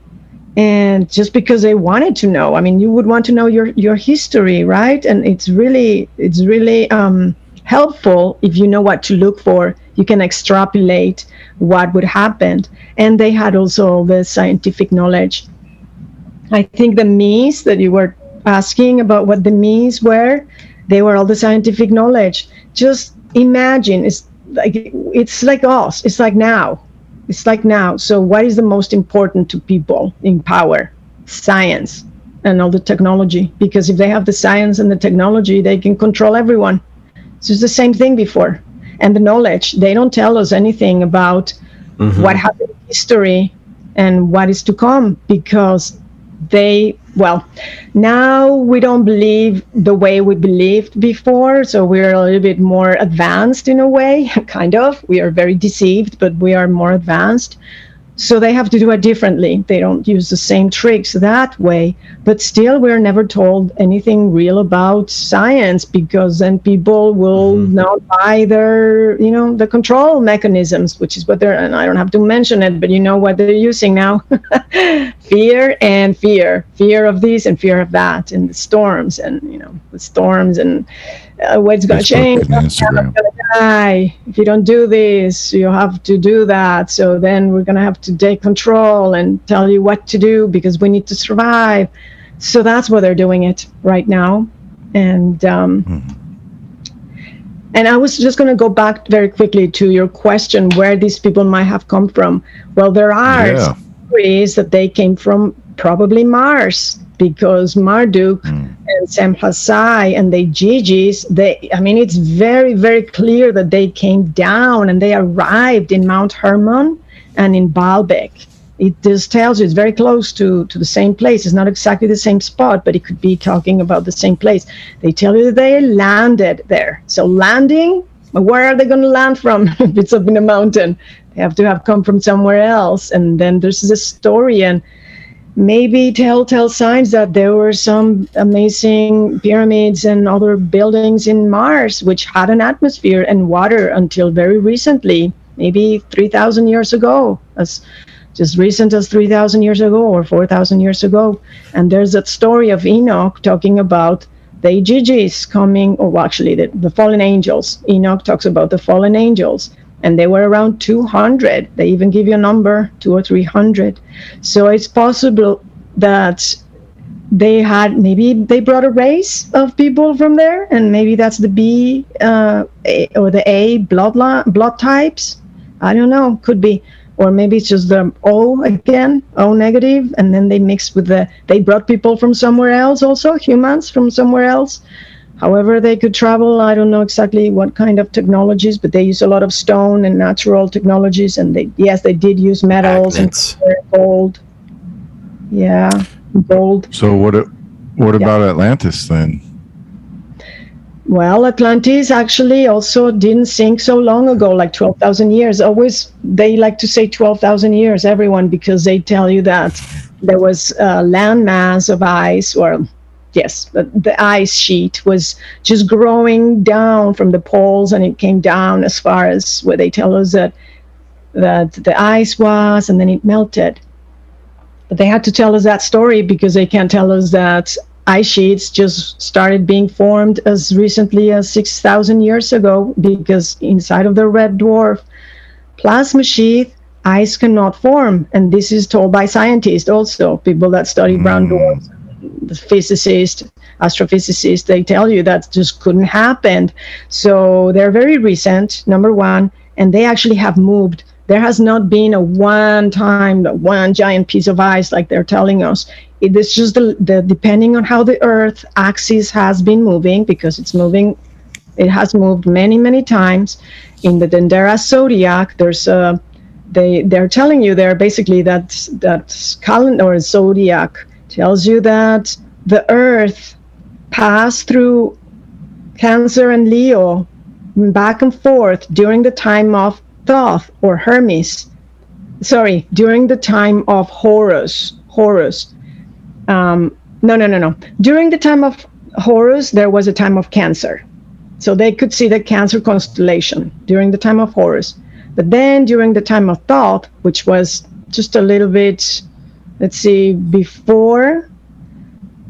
And just because they wanted to know, I mean, you would want to know your, your history, right? And it's really, it's really um, helpful if you know what to look for. You can extrapolate what would happen. And they had also the scientific knowledge. I think the me's that you were asking about what the me's were, they were all the scientific knowledge just imagine it's like it's like us it's like now. It's like now. So what is the most important to people in power? Science and all the technology. Because if they have the science and the technology they can control everyone. So it's the same thing before. And the knowledge they don't tell us anything about mm-hmm. what happened in history and what is to come because they well now we don't believe the way we believed before so we're a little bit more advanced in a way kind of. We are very deceived but we are more advanced so they have to do it differently. They don't use the same tricks that way. But still, we're never told anything real about science because then people will mm-hmm. not buy their, you know, the control mechanisms, which is what they're, and I don't have to mention it, but you know what they're using now fear and fear, fear of this and fear of that, and the storms, and, you know, the storms and, uh, what's going to change. Die. If you don't do this, you have to do that. So then we're going to have to take control and tell you what to do because we need to survive. So that's why they're doing it right now. And um, mm-hmm. and I was just going to go back very quickly to your question, where these people might have come from. Well, there are yeah. theories that they came from probably Mars because Marduk mm. and Shemhazai and the Igigis, they I mean it's very, very clear that they came down and they arrived in Mount Hermon and in Baalbek. It just tells you it's very close to, to the same place. It's not exactly the same spot, but it could be talking about the same place. They tell you that they landed there. So landing, where are they going to land from if it's up in a mountain? They have to have come from somewhere else. And then there's this story and maybe telltale signs that there were some amazing pyramids and other buildings in Mars which had an atmosphere and water until very recently, maybe 3,000 years ago, as just recent as 3,000 years ago or 4,000 years ago. And there's that story of Enoch talking about the Igigis coming, or actually the, the fallen angels. Enoch talks about the fallen angels and they were around 200 they even give you a number two or 300 so it's possible that they had maybe they brought a race of people from there and maybe that's the b uh, a, or the a blood blood types. I don't know. Could be. Or maybe it's just the o again o negative and then they mixed with the they brought people from somewhere else also humans from somewhere else However, they could travel. I don't know exactly what kind of technologies, but they use a lot of stone and natural technologies. And they, yes, they did use metals Magnets. and gold. Yeah, gold. So what? What about yeah. Atlantis then? Well, Atlantis actually also didn't sink so long ago, like 12,000 years. Always, they like to say 12,000 years, everyone, because they tell you that there was a landmass of ice or yes, the, the ice sheet was just growing down from the poles, and it came down as far as where they tell us that that the ice was, and then it melted. But they had to tell us that story because they can't tell us that ice sheets just started being formed as recently as 6,000 years ago because inside of the red dwarf plasma sheath, ice cannot form. And this is told by scientists also, people that study brown mm. dwarfs physicists, astrophysicists, they tell you that just couldn't happen. So they're very recent, number one, and they actually have moved. There has not been a one time, one giant piece of ice like they're telling us. It is just the, the depending on how the Earth axis has been moving, because it's moving, it has moved many, many times. In the Dendera zodiac, there's a they they're telling you there basically that that calendar zodiac tells you that the earth passed through Cancer and Leo back and forth during the time of Thoth or Hermes. Sorry, during the time of Horus. Horus. Um, no, no, no, no. During the time of Horus, there was a time of Cancer. So they could see the Cancer constellation during the time of Horus. But then during the time of Thoth, which was just a little bit let's see, before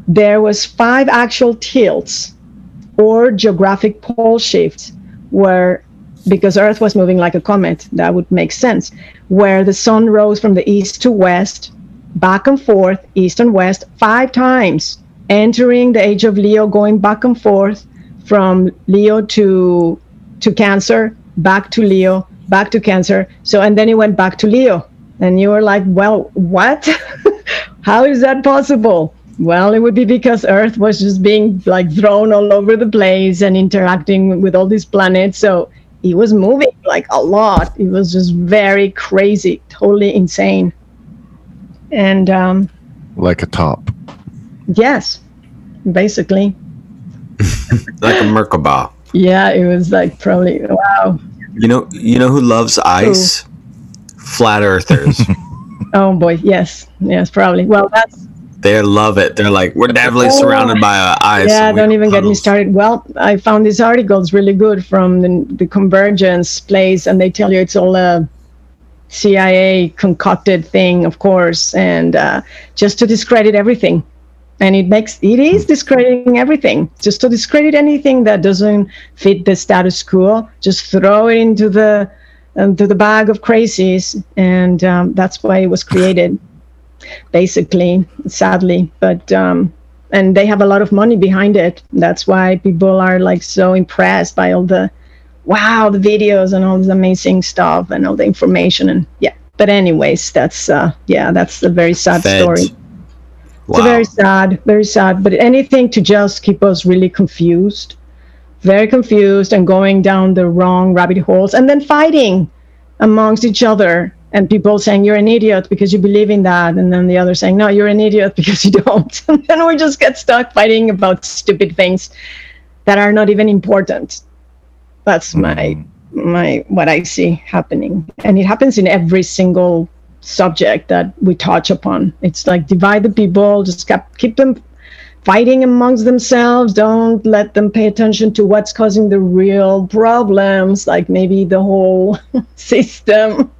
there was five actual tilts or geographic pole shifts where because earth was moving like a comet that would make sense where the sun rose from the east to west back and forth east and west five times entering the age of leo going back and forth from leo to to cancer back to leo back to cancer. So and then it went back to leo and you were like, well, what? How is that possible? Well, it would be because Earth was just being like thrown all over the place and interacting with all these planets. So it was moving like a lot. It was just very crazy, totally insane. And um, like a top. yes, basically. like a Merkaba. Yeah, it was like probably wow. You know, you know who loves ice? Flat earthers. Oh boy, yes, yes, probably. Well, that's they love it. They're like, we're definitely Oh. surrounded by uh, ice. yeah. Don't have even get me started. Well, I found this article. It's really good from the, the Convergence place, and they tell you it's all a CIA concocted thing, of course, and uh, just to discredit everything. And it makes it is discrediting everything. Just to discredit anything that doesn't fit the status quo, just throw it into the into the bag of crazies, and um, that's why it was created, basically. Sadly, but um, and they have a lot of money behind it. That's why people are like so impressed by all the wow, the videos and all this amazing stuff and all the information and yeah. But anyways, that's uh yeah, that's a very sad Feds. story. It's Wow. very sad, very sad. But anything to just keep us really confused, very confused, and going down the wrong rabbit holes, and then fighting amongst each other. And people saying you're an idiot because you believe in that, and then the other saying no, you're an idiot because you don't. And then we just get stuck fighting about stupid things that are not even important. That's hmm. my my what I see happening, and it happens in every single subject that we touch upon. It's like divide the people, just keep, keep them fighting amongst themselves. Don't let them pay attention to what's causing the real problems, like maybe the whole system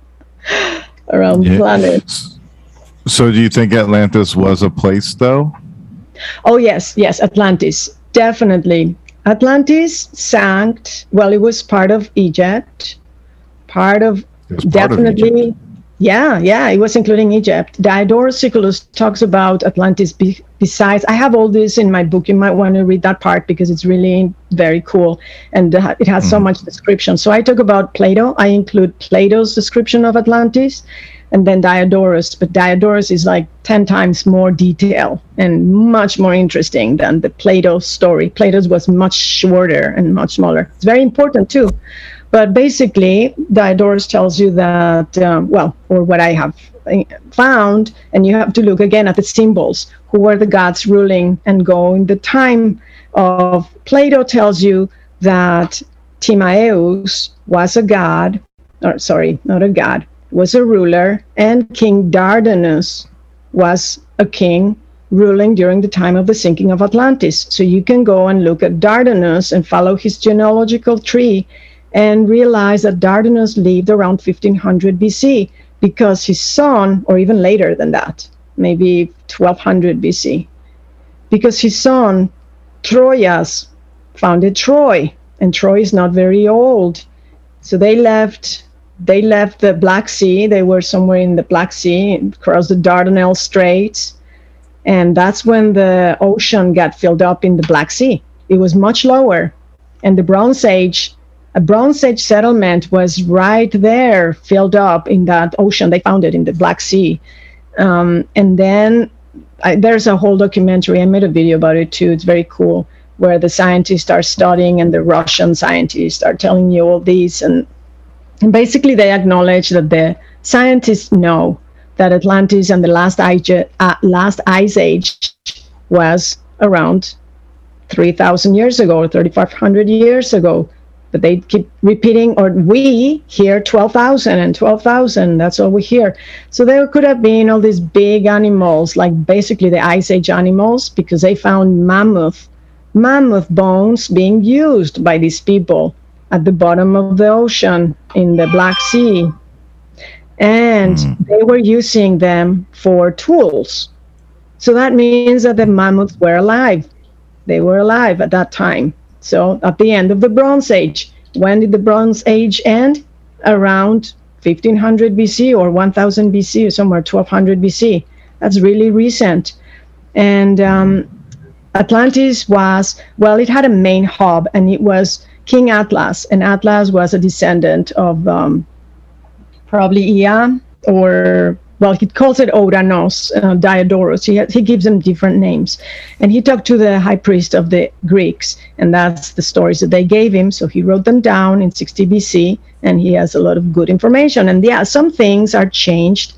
around the planet. So, do you think Atlantis was a place, though? Oh yes, yes, Atlantis, definitely. Atlantis sank. Well, it was part of Egypt, part of It was part of definitely yeah yeah it was including egypt. Diodorus siculus talks about atlantis be, besides i have all this in my book. You might want to read that part because it's really very cool and uh, it has so much description. So i talk about plato. I include plato's description of atlantis and then diodorus but diodorus is like 10 times more detail and much more interesting than the plato story. Plato's was much shorter and much smaller. It's very important too but basically, Diodorus tells you that, um, well, or what I have uh, found, and you have to look again at the symbols. Who were the gods ruling and going? The time of Plato tells you that Timaeus was a god, or sorry, not a god, was a ruler, and King Dardanus was a king ruling during the time of the sinking of Atlantis. So you can go and look at Dardanus and follow his genealogical tree and realize that Dardanus lived around 1500 BC because his son, or even later than that, maybe 1200 BC, because his son Troyas founded Troy, and Troy is not very old. So they left. They left the Black Sea. They were somewhere in the Black Sea, across the Dardanelles Straits, and that's when the ocean got filled up in the Black Sea. It was much lower, and the Bronze Age a Bronze Age settlement was right there, filled up in that ocean. They found it in the Black Sea. Um, and then I, there's a whole documentary. I made a video about it too. It's very cool, where the scientists are studying and the Russian scientists are telling you all these. And, and basically, they acknowledge that the scientists know that Atlantis and the last ice, uh, last ice age was around 3,000 years ago or 3,500 years ago but they keep repeating or we hear 12,000 and 12,000 that's all we hear. So there could have been all these big animals like basically the ice age animals because they found mammoth mammoth bones being used by these people at the bottom of the ocean in the black sea. And hmm. they were using them for tools. So that means that the mammoths were alive. They were alive at that time so at the end of the Bronze Age, when did the Bronze Age end? Around 1500 BC or 1000 BC or somewhere 1200 BC. That's really recent. And um, Atlantis was, well, it had a main hub and it was King Atlas. And Atlas was a descendant of um, probably Ea or well, he calls it Ouranos, uh, Diodorus. He, he gives them different names. And he talked to the high priest of the Greeks, and that's the stories that they gave him. So he wrote them down in 60 BC, and he has a lot of good information. And yeah, some things are changed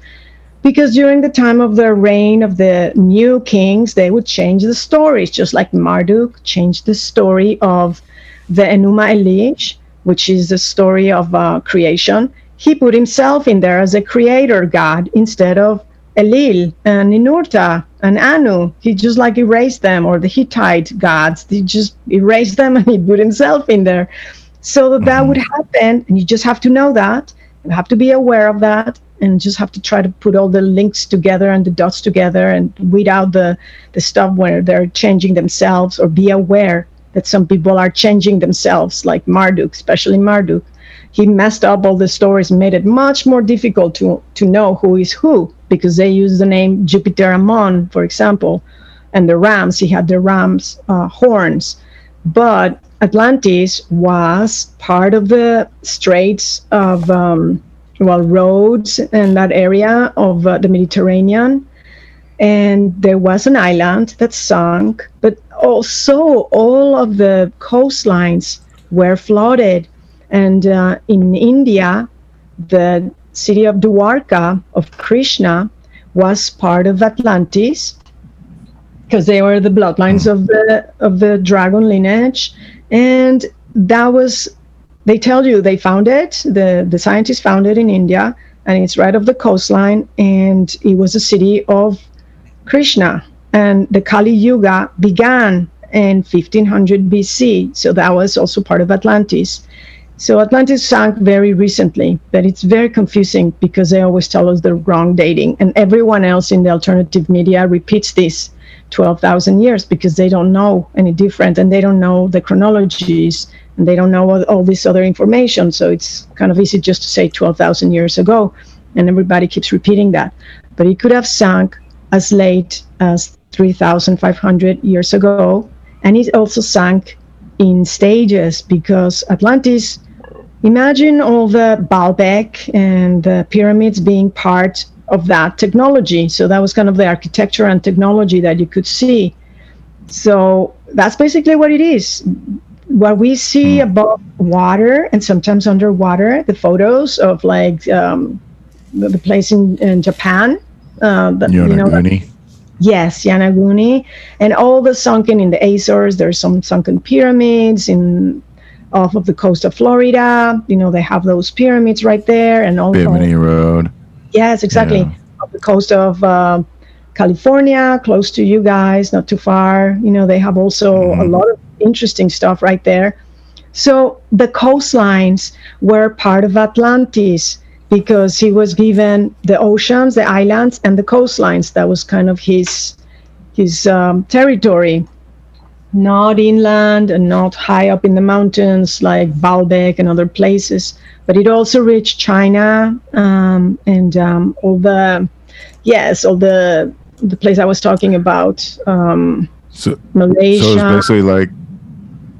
because during the time of the reign of the new kings, they would change the stories, just like Marduk changed the story of the Enuma Elish, which is the story of uh, creation. He put himself in there as a creator god instead of Elil and Ninurta and Anu. He just like erased them, or the Hittite gods. He just erased them and he put himself in there. So that, that mm-hmm. would happen, and you just have to know that. You have to be aware of that and just have to try to put all the links together and the dots together and weed out the, the stuff where they're changing themselves or be aware that some people are changing themselves, like Marduk, especially Marduk. He messed up all the stories, and made it much more difficult to, to know who is who because they use the name Jupiter Ammon, for example, and the rams. He had the rams' uh, horns. But Atlantis was part of the straits of um, well roads in that area of uh, the Mediterranean, and there was an island that sunk, but also all of the coastlines were flooded. And uh, in India, the city of Dwarka of Krishna was part of Atlantis because they were the bloodlines of the of the dragon lineage, and that was they tell you they found it. The the scientists found it in India, and it's right off the coastline. And it was a city of Krishna. And the Kali Yuga began in 1500 BC. So that was also part of Atlantis. So Atlantis sank very recently, but it's very confusing because they always tell us the wrong dating, and everyone else in the alternative media repeats this 12,000 years because they don't know any different and they don't know the chronologies and they don't know all, all this other information. So it's kind of easy just to say 12,000 years ago, and everybody keeps repeating that. But it could have sunk as late as 3,500 years ago, and it also sank in stages because Atlantis. Imagine all the Baalbek and the pyramids being part of that technology. So that was kind of the architecture and technology that you could see. So that's basically what it is what we see mm. above water and sometimes underwater, the photos of like um, the, the, place in, in Japan. Uh, the, you know, yes, Yonaguni, and all the sunken in the Azores. There's some sunken pyramids in off of the coast of Florida. You know, they have those pyramids right there, and all. Bimini Road. Yes, exactly. Yeah. Off the coast of uh, California, close to you guys, not too far. You know, they have also mm-hmm. a lot of interesting stuff right there. So the coastlines were part of Atlantis because he was given the oceans, the islands, and the coastlines. That was kind of his his um, territory, not inland and not high up in the mountains like Baalbek and other places. But it also reached China um, and um, all the yes, all the the place I was talking about, um, so, Malaysia. So it's basically like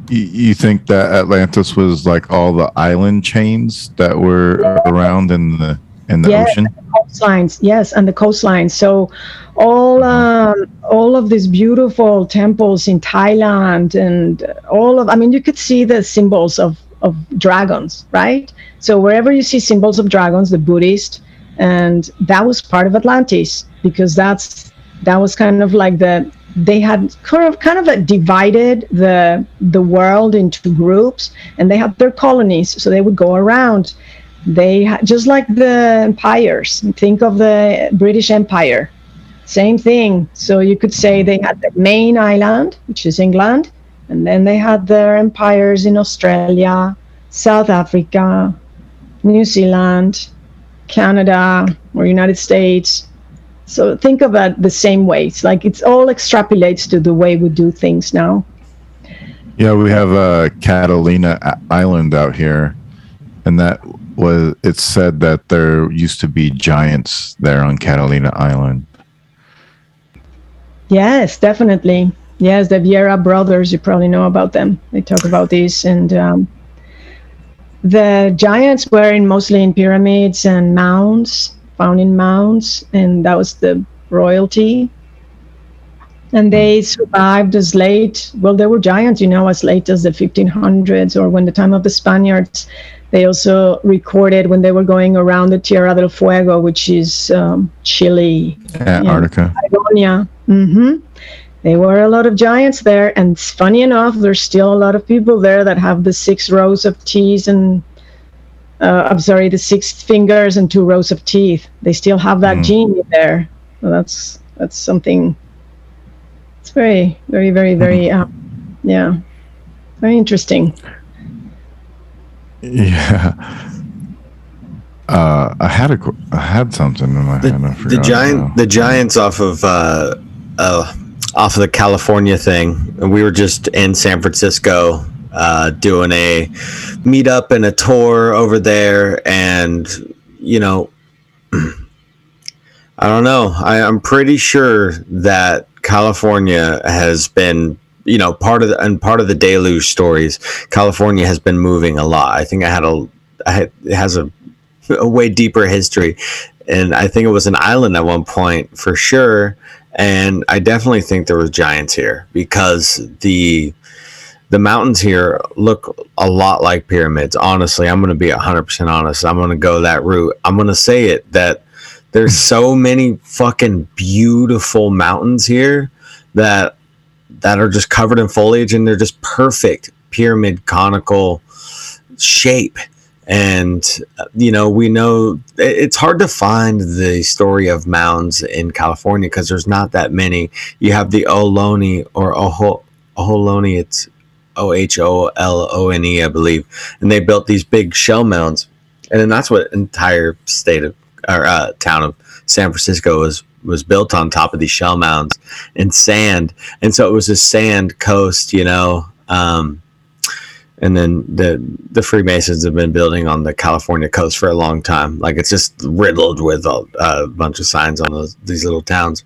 you think that Atlantis was like all the island chains that were around in the in the yes, ocean? The coastlines, yes, and the coastlines. So all um, all of these beautiful temples in Thailand and all of I mean you could see the symbols of of dragons, right? So wherever you see symbols of dragons, the Buddhist, and that was part of Atlantis because that's that was kind of like the they had kind of kind of divided the the world into groups and they had their colonies so they would go around they just like the empires think of the british empire same thing so you could say they had the main island which is england and then they had their empires in australia south africa new zealand canada or united states so think of it the same way. It's like it's all extrapolates to the way we do things now. Yeah, we have uh, Catalina Island out here, and that was it's said that there used to be giants there on Catalina Island. Yes, definitely. Yes, the Vieira brothers. You probably know about them. They talk about this, and um, the giants were in mostly in pyramids and mounds found in mounds, and that was the royalty. And they survived as late, well, they were giants, you know, as late as the 1500s or when the time of the Spaniards. They also recorded when they were going around the Tierra del Fuego, which is um, Chile, Antarctica. Patagonia. Mm-hmm. There were a lot of giants there, and it's funny enough, there's still a lot of people there that have the six rows of teeth and uh, I'm sorry, the six fingers and two rows of teeth. They still have that Mm. gene there. So that's that's something. It's very, very, very, very, uh, yeah, very interesting. Yeah. Uh, I had a, I had something in my The, head. The giant, the giants off of uh, uh, off of the California thing. And we were just in San Francisco uh, doing a meetup and a tour over there, and you know, I don't know. I, I'm pretty sure that California has been, you know, part of the and part of the deluge stories. California has been moving a lot. I think I had a, I had, it has a, a way deeper history, and I think it was an island at one point for sure. And I definitely think there was giants here because the the mountains here look a lot like pyramids. Honestly, I'm going to be 100% honest. I'm going to go that route. I'm going to say it that there's so many fucking beautiful mountains here that that are just covered in foliage and they're just perfect pyramid conical shape. And you know we know it's hard to find the story of mounds in california because there's not that many. You have the ohlone or Oho, ohlone it's o-h-o-l-o-n-e i believe. And they built these big shell mounds. And then that's what entire state of or uh, town of san francisco was was built on top of these shell mounds and sand and so it was a sand coast you know um, and then the the Freemasons have been building on the California coast for a long time. Like it's just riddled with a, a bunch of signs on those these little towns.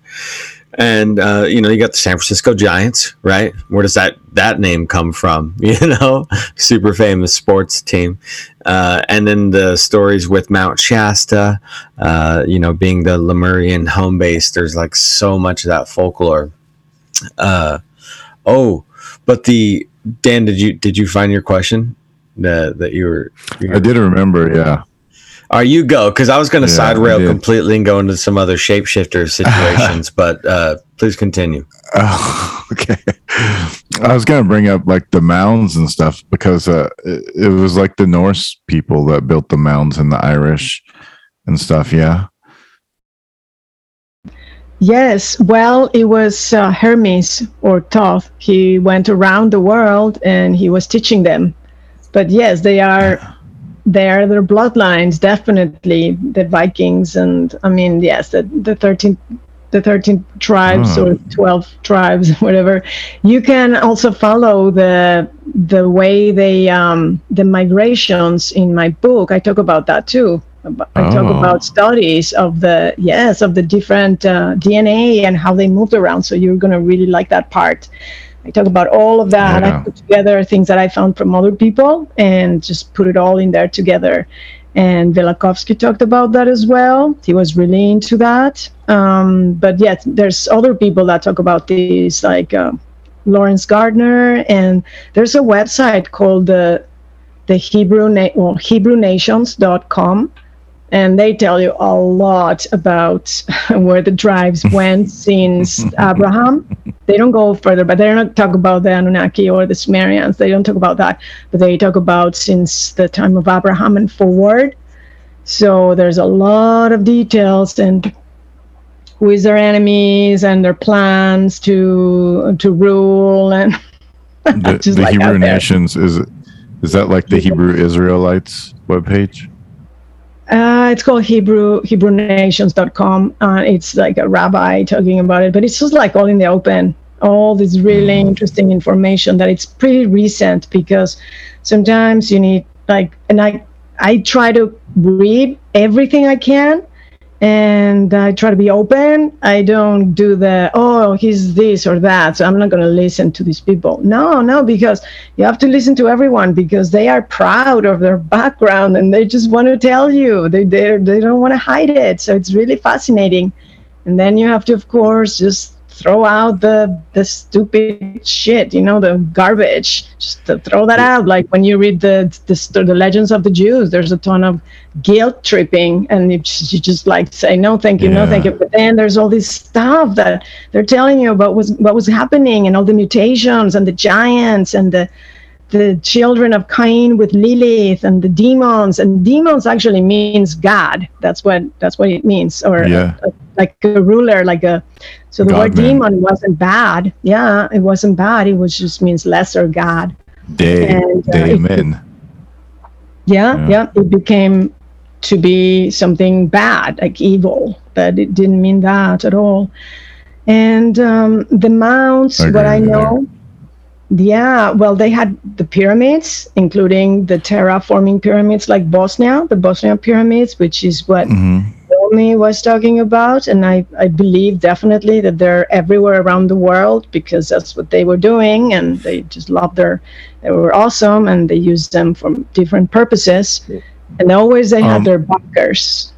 And uh, you know, you got the San Francisco Giants, right? Where does that that name come from? You know, super famous sports team. Uh, and then the stories with Mount Shasta, uh, you know, being the Lemurian home base. There's like so much of that folklore. Uh, oh, but the Dan, did you did you find your question that that you were? you I did remember. Yeah. Are you go? Because I was going to Yeah, side rail completely and go into some other shapeshifter situations, but uh, please continue. Oh, okay. I was gonna bring up like the mounds and stuff because uh, it, it was like the Norse people that built the mounds and the Irish and stuff. Yeah. Yes, well, it was uh, Hermes or Thoth. He went around the world and he was teaching them. But yes, they are they are their bloodlines definitely the Vikings and I mean yes the the 13 the 13 tribes Oh. or 12 tribes whatever. You can also follow the the way they um the migrations in my book. I talk about that too. I talk Oh. about studies of the yes of the different uh, DNA and how they moved around. So you're going to really like that part I talk about all of that. Yeah. I put together things that I found from other people and just put it all in there together. And Velikovsky talked about that as well. He was really into that. Um, but yet, there's other people that talk about these, like uh, Laurence Gardner, and there's a website called the the Hebrew na- well, HebrewNations.com, and they tell you a lot about where the tribes went since Abraham they don't go further, but they don't talk about the Anunnaki or the Sumerians. They don't talk about that, but they talk about since the time of Abraham and forward. So there's a lot of details and who is their enemies and their plans to to rule and The, the like Hebrew nations is is that like the Hebrew Israelites webpage? Uh, it's called Hebrew HebrewNations.com. Uh, it's like a rabbi talking about it, but it's just like all in the open. All this really interesting information that it's pretty recent because sometimes you need like, and I I try to read everything I can, and I try to be open. I don't do the oh he's this or that, so I'm not going to listen to these people. No, no, because you have to listen to everyone because they are proud of their background and they just want to tell you. They they they don't want to hide it. So it's really fascinating. And then you have to, of course, just throw out the the stupid shit, you know, the garbage. Just throw that out. Like when you read the the, the legends of the Jews, there's a ton of guilt tripping, and you just, you just like say no, thank you, Yeah. no, thank you. But then there's all this stuff that they're telling you about what was what was happening, and all the mutations, and the giants, and the the children of Cain with Lilith and the demons and demons actually means God. That's what that's what it means, or Yeah. a- like a ruler, like a. So the word God-man. demon wasn't bad. Yeah, it wasn't bad. It was just means lesser God. Day, And, uh, day it-. Yeah, Yeah. yeah, It became to be something bad, like evil, but it didn't mean that at all. And um, the mounts, what I agree with you know, yeah, well, they had the pyramids, including the terraforming pyramids like Bosnia, the Bosnia pyramids, which is what hmm Naomi was talking about. And I, I believe definitely that they're everywhere around the world because that's what they were doing. And they just loved their, they were awesome and they used them for different purposes. And always they had Um, their bunkers.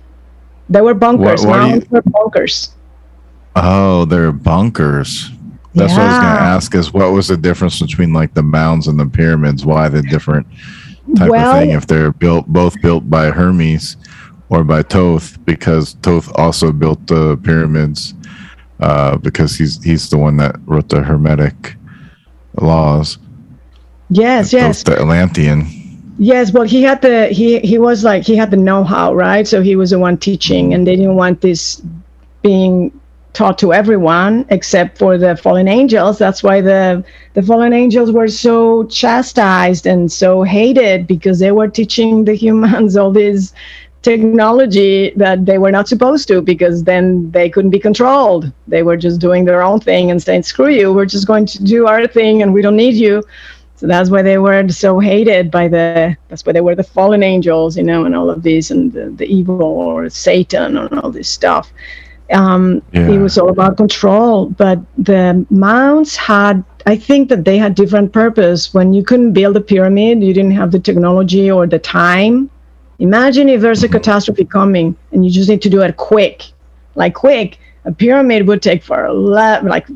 They were bunkers. why do you- bunkers. Oh, they're bunkers. That's what I was going to ask. Is what was the difference between like the mounds and the pyramids? Why the different type Well- of thing? If they're built both built by Hermes or by Thoth? because Thoth also built the pyramids, uh, because he's he's the one that wrote the Hermetic laws. Yes, yes. The Atlantean. Yes, well, he had the he he was like he had the know-how, right? So he was the one teaching, and they didn't want this being taught to everyone except for the fallen angels. That's why the the fallen angels were so chastised and so hated because they were teaching the humans all this technology that they were not supposed to because then they couldn't be controlled. They were just doing their own thing and saying, "Screw you, we're just going to do our thing and we don't need you." So that's why they were so hated by the. That's why they were the fallen angels, you know, and all of these, and the, the evil or Satan and all this stuff. Um, Yeah. It was all about control. But the mounds had, I think that they had different purpose. When you couldn't build a pyramid, you didn't have the technology or the time. Imagine if there's a catastrophe coming and you just need to do it quick, like quick. A pyramid would take for a lot, like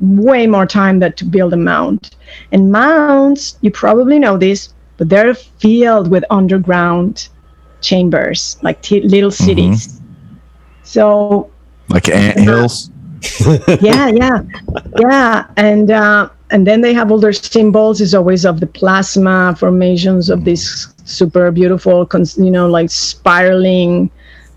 way more time than to build a mound. And mounds, you probably know this, but they're filled with underground chambers, like t- little cities. So Like ant hills. yeah, yeah, yeah, and uh, and then they have all their symbols. Is always of the plasma formations of these super beautiful, cons- you know, like spiraling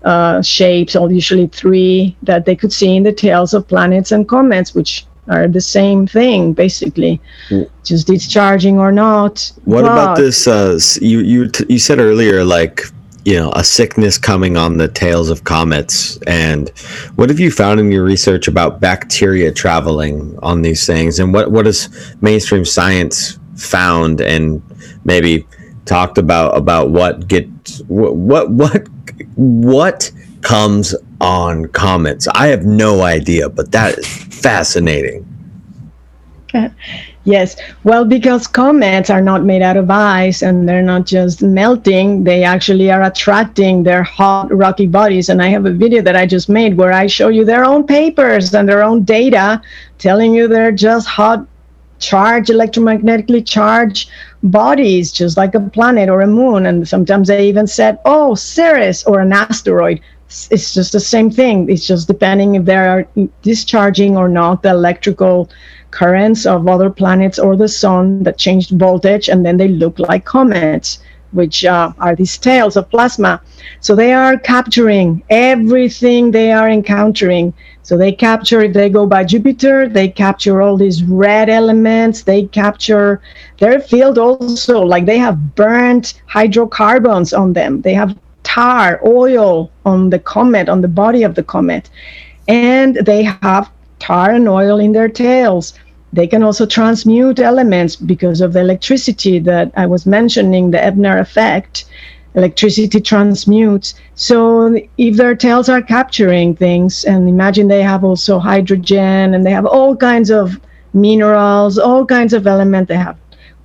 uh, shapes. All usually three that they could see in the tails of planets and comets, which are the same thing basically, Mm. just discharging or not. What about this? Uh, you you t- you said earlier, like you know, a sickness coming on the tails of comets, and what have you found in your research about bacteria traveling on these things, and what what has mainstream science found, and maybe talked about about what get what what what what comes on comets? I have no idea, but that is fascinating. Uh, Yes, well, because comets are not made out of ice and they're not just melting, they actually are attracting their hot, rocky bodies. And I have a video that I just made where I show you their own papers and their own data telling you they're just hot, charged, electromagnetically charged bodies, just like a planet or a moon. And sometimes they even said, oh, Ceres or an asteroid. It's- just the same thing. It's just depending if they're discharging or not the electrical currents of other planets or the sun that changed voltage and then they look like comets which uh, are these tails of plasma. So they are capturing everything they are encountering. So they capture if they go by jupiter they capture all these red elements they capture their field also. Like they have burnt hydrocarbons on them. They have tar oil on the comet on the body of the comet. And they have tar and oil in their tails. They can also transmute elements because of the electricity that I was mentioning, the Ebner effect. Electricity transmutes. So if their tails are capturing things, and imagine they have also hydrogen and they have all kinds of minerals, all kinds of elements. They have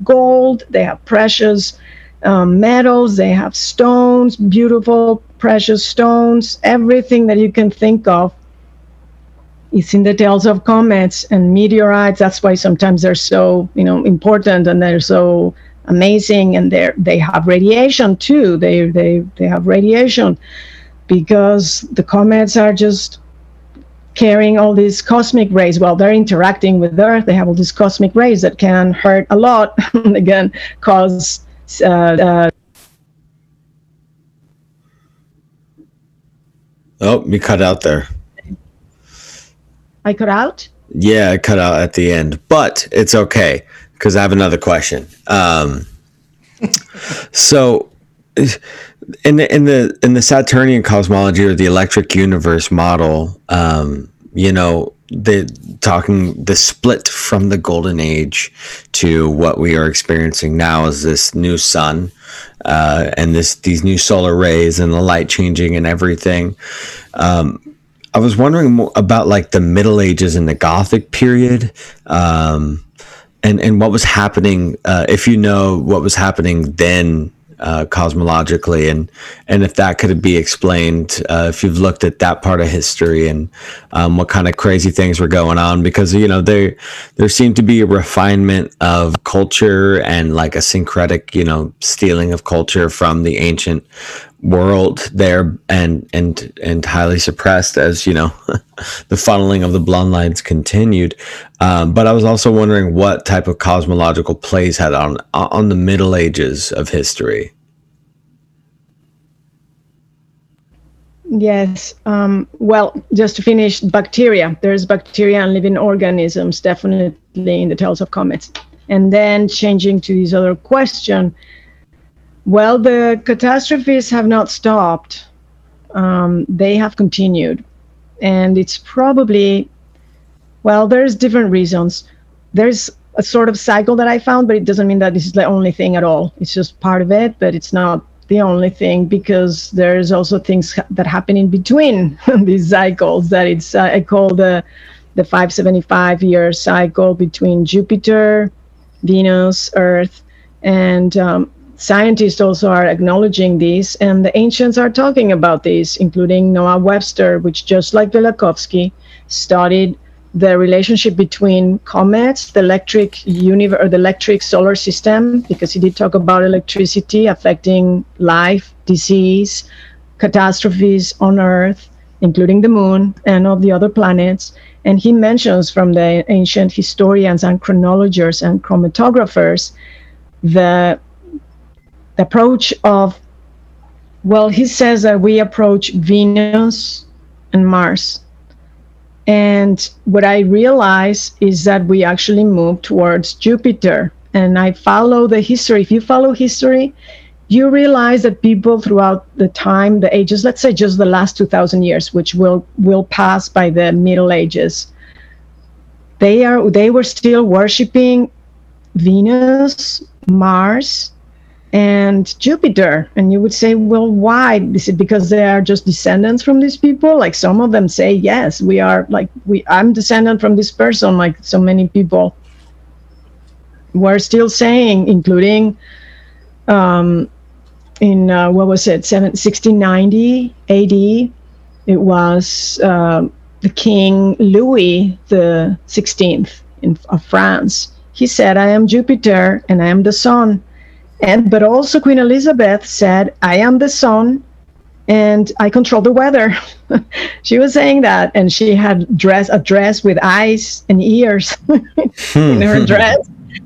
gold, they have precious um, metals, they have stones, beautiful precious stones, everything that you can think of it's in the tails of comets and meteorites. That's why sometimes they're so, you know, important and they're so amazing. And they they have radiation too. They they they have radiation because the comets are just carrying all these cosmic rays. Well, they're interacting with Earth. They have all these cosmic rays that can hurt a lot. again, cause uh, uh, Oh, you cut out there. I cut out. Yeah, I cut out at the end, but it's okay because I have another question. Um, so, in the in the in the Saturnian cosmology or the electric universe model, um, you know, the talking the split from the golden age to what we are experiencing now is this new sun uh, and this these new solar rays and the light changing and everything. Um, I was wondering about like the Middle Ages and the Gothic period, um, and and what was happening. Uh, if you know what was happening then uh, cosmologically, and and if that could be explained, uh, if you've looked at that part of history and um, what kind of crazy things were going on, because you know there there seemed to be a refinement of culture and like a syncretic, you know, stealing of culture from the ancient world there and and and highly suppressed as you know the funneling of the bloodlines continued um, but i was also wondering what type of cosmological plays had on on the middle ages of history Yes. Um, well, just to finish, bacteria. There's bacteria and living organisms definitely in the tails of comets. And then changing to this other question, well, the catastrophes have not stopped. Um, they have continued. And it's probably, well, there's different reasons. There's a sort of cycle that I found, but it doesn't mean that this is the only thing at all. It's just part of it, but it's not the only thing because there's also things that happen in between these cycles that it's uh, I call the the 575 year cycle between Jupiter, Venus, Earth, and um, scientists also are acknowledging this, and the ancients are talking about this, including Noah Webster, which just like Velikovsky studied the relationship between comets, the electric universe, or the electric solar system, because he did talk about electricity affecting life, disease, catastrophes on Earth, including the moon and all the other planets. And he mentions from the ancient historians and chronologers and chromatographers the, the approach of, well, he says that we approach Venus and Mars and what I realize is that we actually move towards Jupiter. And I follow the history. If you follow history, you realize that people throughout the time, the ages, let's say just the last 2,000 years, which will will pass by the Middle Ages, they are they were still worshiping Venus, Mars, and Jupiter. And you would say, well, why? Is it because they are just descendants from these people? Like some of them say, yes, we are like we I'm descendant from this person, like so many people were still saying, including um, in uh, what was it, 7, 1690 AD, it was uh, the King Louis the 16th in, of France. He said, I am Jupiter and I am the sun and but also Queen Elizabeth said, "I am the sun, and I control the weather." she was saying that, and she had dress a dress with eyes and ears in hmm. her dress.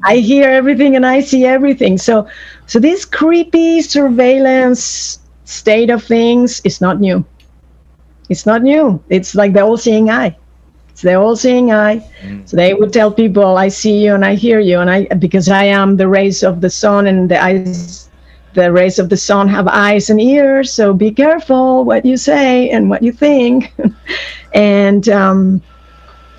I hear everything and I see everything. So, so this creepy surveillance state of things is not new. It's not new. It's like the all-seeing eye. It's the all-seeing eye. Mm. So they would tell people, "I see you and I hear you," and I because I am the rays of the sun, and the eyes, the rays of the sun have eyes and ears. So be careful what you say and what you think. and um,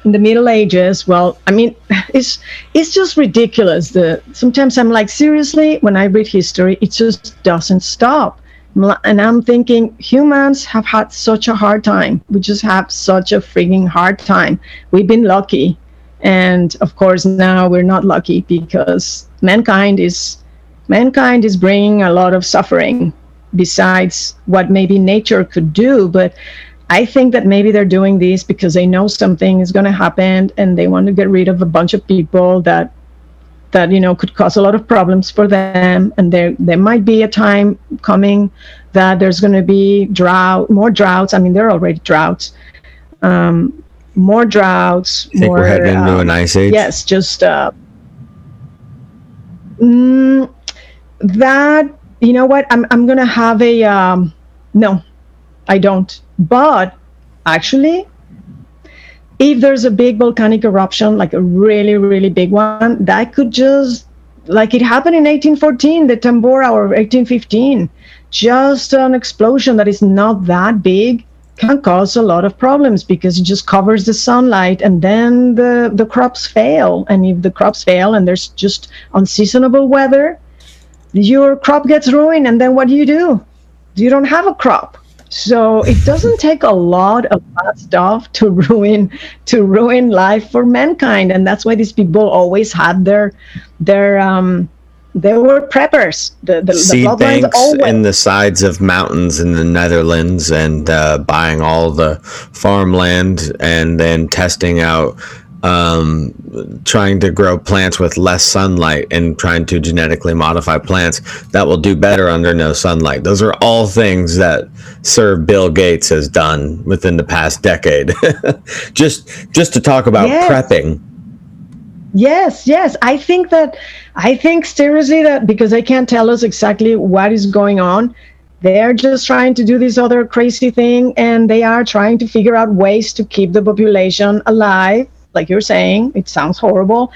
in the Middle Ages, well, I mean, it's it's just ridiculous. The sometimes I'm like, seriously, when I read history, it just doesn't stop and I'm thinking humans have had such a hard time. We just have such a freaking hard time. We've been lucky. And of course, now we're not lucky because mankind is mankind is bringing a lot of suffering besides what maybe nature could do. But I think that maybe they're doing this because they know something is going to happen and they want to get rid of a bunch of people that that you know could cause a lot of problems for them. And there there might be a time coming that there's going to be drought more droughts. I mean there are already droughts. Um, more droughts I think more we're heading into um, an ice age. yes just uh, mm, that you know what? I'm, I'm gonna have a um, no i don't. But actually if there's a big volcanic eruption like a really really big one that could just like it happened in 1814 the tambora or 1815 just an explosion that is not that big can cause a lot of problems because it just covers the sunlight and then the, the crops fail. And if the crops fail and there's just unseasonable weather, your crop gets ruined. And then what do you do? You don't have a crop. So it doesn't take a lot of bad stuff to ruin to ruin life for mankind, and that's why these people always had their their um, they were preppers. The the, the seed bloodlines banks always in the sides of mountains in the Netherlands and uh, buying all the farmland and then testing out, um, trying to grow plants with less sunlight and trying to genetically modify plants that will do better under no sunlight. Those are all things that Sir Bill Gates has done within the past decade. just just to talk about Yes. prepping. Yes, yes. I think that I think seriously that because they can't tell us exactly what is going on, they're just trying to do this other crazy thing and they are trying to figure out ways to keep the population alive. Like you're saying, it sounds horrible.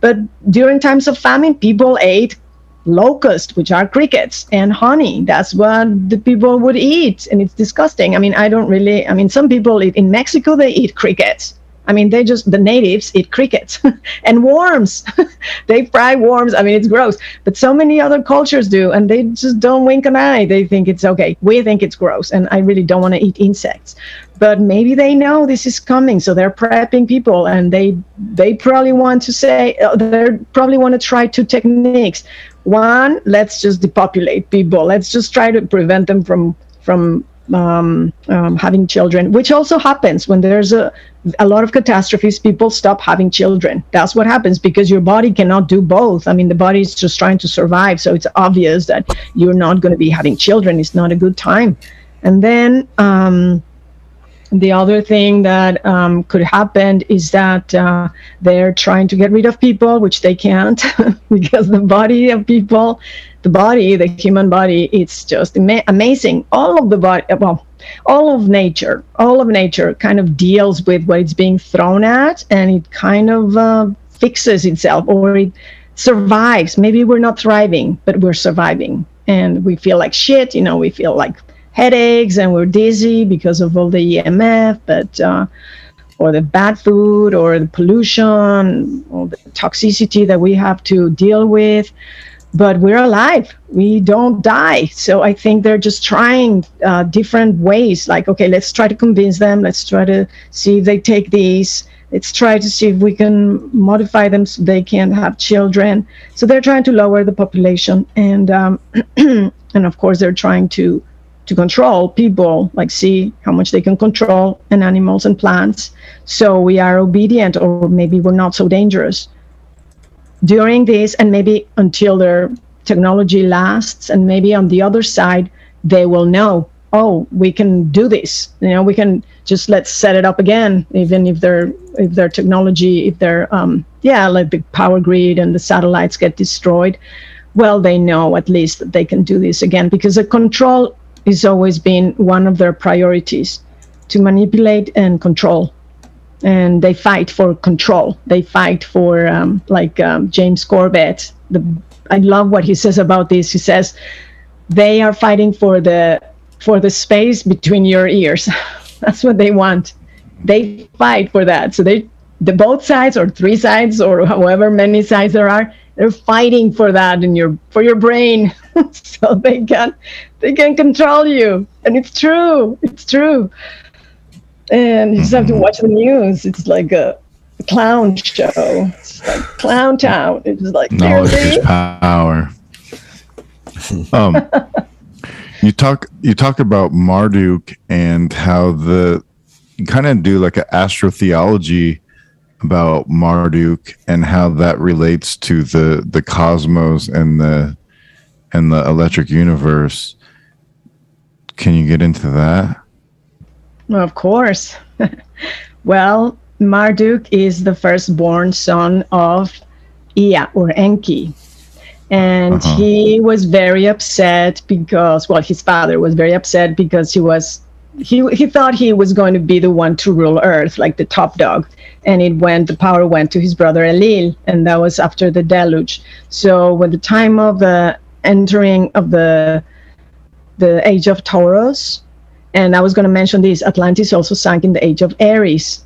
But during times of famine, people ate locusts, which are crickets, and honey. That's what the people would eat. And it's disgusting. I mean, I don't really, I mean, some people eat, in Mexico, they eat crickets. I mean, they just, the natives eat crickets and worms. they fry worms. I mean, it's gross. But so many other cultures do, and they just don't wink an eye. They think it's okay. We think it's gross. And I really don't want to eat insects. But maybe they know this is coming. So they're prepping people, and they they probably want to say, uh, they probably want to try two techniques. One, let's just depopulate people. Let's just try to prevent them from from um, um, having children, which also happens when there's a, a lot of catastrophes. People stop having children. That's what happens because your body cannot do both. I mean, the body is just trying to survive. So it's obvious that you're not going to be having children. It's not a good time. And then um, the other thing that um, could happen is that uh, they're trying to get rid of people, which they can't because the body of people, the body, the human body, it's just ama- amazing. All of the body, well, all of nature, all of nature kind of deals with what it's being thrown at and it kind of uh, fixes itself or it survives. Maybe we're not thriving, but we're surviving. And we feel like shit, you know, we feel like headaches and we're dizzy because of all the EMF, but uh, or the bad food or the pollution or the toxicity that we have to deal with. But we're alive. We don't die. So I think they're just trying uh, different ways. Like, okay, let's try to convince them. Let's try to see if they take these. Let's try to see if we can modify them so they can have children. So they're trying to lower the population, and um, and of course they're trying to to control people, like see how much they can control and animals and plants. So we are obedient, or maybe we're not so dangerous during this, and maybe until their technology lasts, and maybe on the other side they will know, oh, we can do this. You know, we can just let's set it up again, even if their if their technology, if their um, yeah, like the power grid and the satellites get destroyed. Well, they know at least that they can do this again because the control is always been one of their priorities to manipulate and control. And they fight for control. They fight for um, like um, james corbett. The, i love what he says about this. He says they are fighting for the for the space between your ears. That's what they want. They fight for that. So they the both sides or three sides or however many sides there are they're fighting for that in your for your brain. So they can they can control you. And it's true it's true. And you just have to watch the news. It's like a clown show. It's like clown town. It's like Knowledge is power. Um, You talk you talk about Marduk and how the kind of do like an astrotheology about Marduk and how that relates to the the cosmos and the and the electric universe. Can you get into that? Well, of course. well, Marduk is the firstborn son of Ea or Enki. And Uh-huh. he was very upset because, well, his father was very upset because he was, he, he thought he was going to be the one to rule Earth, like the top dog. And it went, the power went to his brother Elil, and that was after the deluge. So, when the time of the entering of the the age of Taurus, and I was going to mention this, Atlantis also sank in the age of Aries.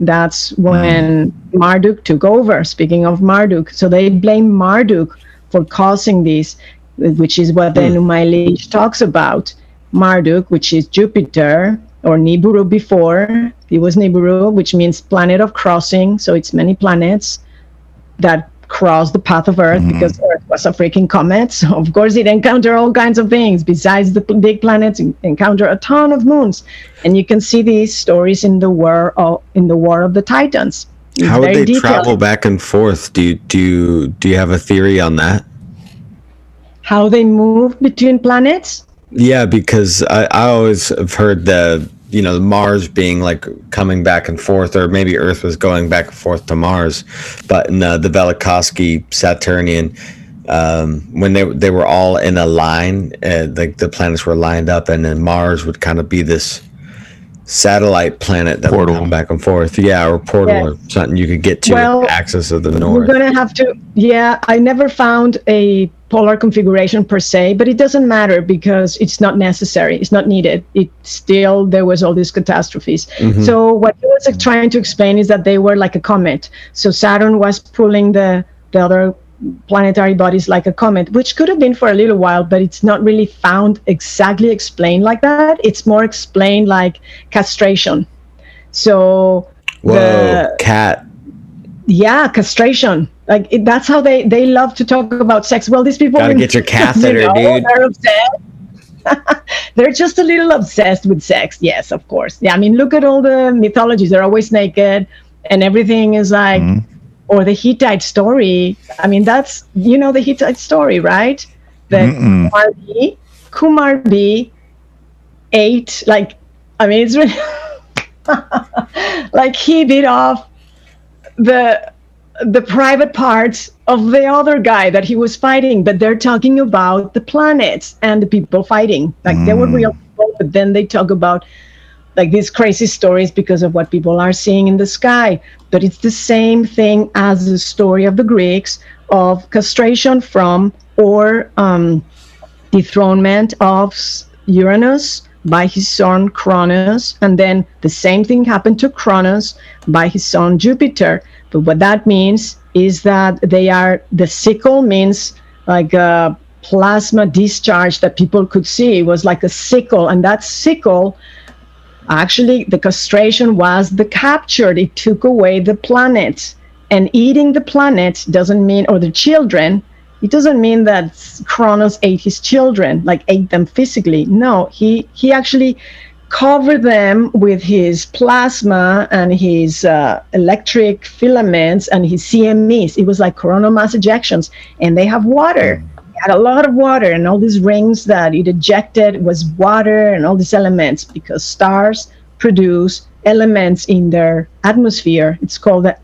That's mm-hmm. when Marduk took over. Speaking of Marduk, so they blame Marduk for causing this, which is what the hmm. Enuma talks about. Marduk, which is Jupiter or Nibiru before, he was Nibiru, which means planet of crossing. So it's many planets that cross the path of Earth mm-hmm. because Earth was a freaking comet. So of course it encountered all kinds of things. Besides the big planets, it encountered a ton of moons, and you can see these stories in the war of in the War of the Titans. It's How would they detailed. travel back and forth? Do you do you, do you have a theory on that? How they move between planets? Yeah, because I, I always have heard the you know Mars being like coming back and forth, or maybe Earth was going back and forth to Mars, but in uh, the Velikovsky Saturnian, um, when they they were all in a line, uh, like the planets were lined up, and then Mars would kind of be this satellite planet that Portal. would come back and forth. Yeah, or portal Yes. or something you could get to Well, the axis of the north. We're gonna have to. Yeah, I never found a polar configuration per se, but it doesn't matter because it's not necessary. It's not needed. It still there was all these catastrophes. Mhm. So what he was like, trying to explain is that they were like a comet. So Saturn was pulling the the other planetary bodies like a comet, which could have been for a little while, but it's not really found exactly explained like that. It's more explained like castration. So Whoa, the- cat. yeah castration like it, that's how they they love to talk about sex. Well these people Gotta get your catheter, you know, dude. they're obsessed. They're just a little obsessed with sex. Yes of course. Yeah i mean look at all the mythologies. They're always naked and everything is like Mhm. or the hittite story. I mean that's you know the hittite story right? That Mm-mm. Kumarbi kumar b ate like i mean it's really like he bit off the the private parts of the other guy that he was fighting but they're talking about the planets and the people fighting like they were Mm. real people but then they talk about like these crazy stories because of what people are seeing in the sky but it's the same thing as the story of the greeks of castration from or um, dethronement of Uranus by his son Cronus, and then the same thing happened to Cronus by his son Jupiter. But what that means is that they are the sickle means like a plasma discharge that people could see. It was like a sickle, and that sickle actually the castration was the captured. It took away the planets. And eating the planets doesn't mean, or the children, it doesn't mean that Kronos ate his children, like ate them physically. No, he he actually covered them with his plasma and his uh, electric filaments and his CMEs. It was like coronal mass ejections, and they have water. It had a lot of water, and all these rings that it ejected was water and all these elements because stars produce elements in their atmosphere. It's called the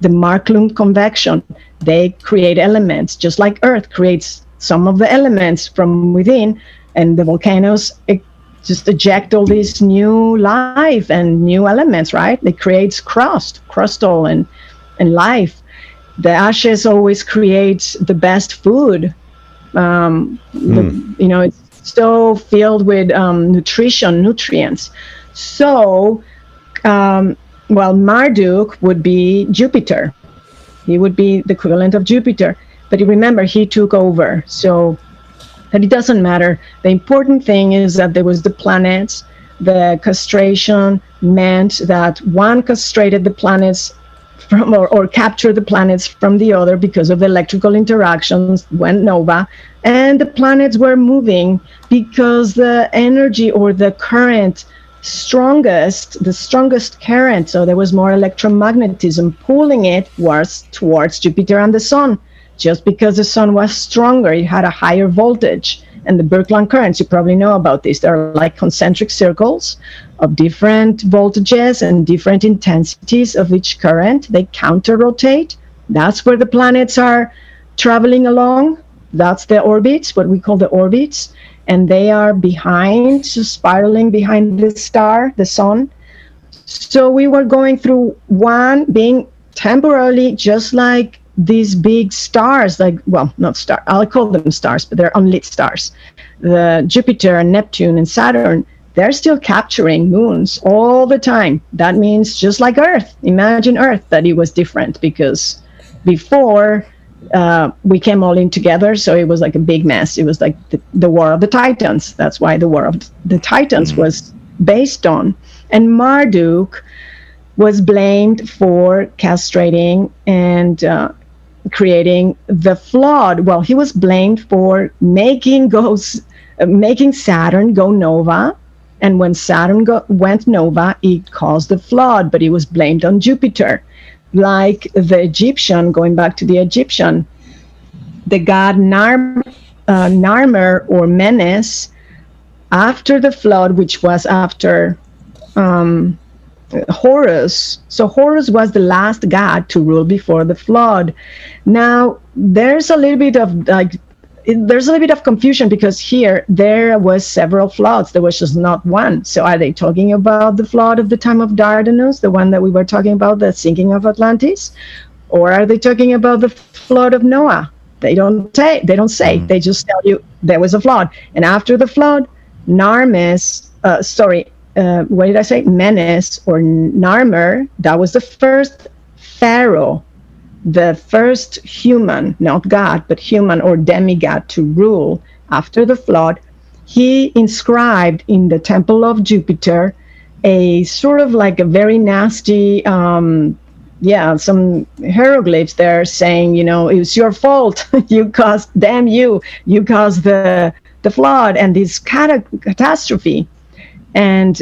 the Marklund convection. They create elements, just like Earth creates some of the elements from within, and the volcanoes e- just eject all this new life and new elements, right? It creates crust, crustal, and and life. The ashes always create the best food. Um, the, you know, it's so filled with um, nutrition, nutrients. So, um, well, Marduk would be Jupiter. He would be the equivalent of Jupiter. But remember, he took over. So that it doesn't matter. The important thing is that there was the planets. The castration meant that one castrated the planets from or, or capture the planets from the other because of the electrical interactions went nova and the planets were moving because the energy or the current strongest the strongest current so there was more electromagnetism pulling it was towards jupiter and the sun just because the sun was stronger it had a higher voltage and the Birkeland currents, you probably know about this. They're like concentric circles of different voltages and different intensities of each current. They counter rotate. That's where the planets are traveling along. That's the orbits, what we call the orbits. And they are behind, so spiraling behind the star, the sun. So we were going through one being temporarily just like these big stars, like, well, not stars, I'll call them stars, but they're unlit stars. The Jupiter and Neptune and Saturn, they're still capturing moons all the time. That means just like Earth. Imagine Earth that it was different because before uh, we came all in together, so it was like a big mess. It was like the, the War of the Titans. That's why the War of the Titans mm-hmm. was based on. And Marduk was blamed for castrating and uh, creating the flood. Well, he was blamed for making goes uh, making Saturn go nova, and when Saturn go, went nova, it caused the flood. But he was blamed on Jupiter, like the Egyptian. Going back to the Egyptian, the god Nar, uh, Narmer or Menes, after the flood, which was after. Um, Horus. So Horus was the last god to rule before the flood. Now there's a little bit of like there's a little bit of confusion because here there was several floods. There was just not one. So are they talking about the flood of the time of Dardanus, the one that we were talking about, the sinking of Atlantis, or are they talking about the flood of Noah? They don't say. They don't say. Mm. They just tell you there was a flood, and after the flood, Narmes, uh, sorry, uh, what did I say? Menes or Narmer, that was the first pharaoh, the first human, not God, but human or demigod to rule after the flood. He inscribed in the temple of Jupiter a sort of like a very nasty, um, yeah, some hieroglyphs there saying, you know, it was your fault. you caused, damn you, you caused the the flood and this cat- catastrophe. And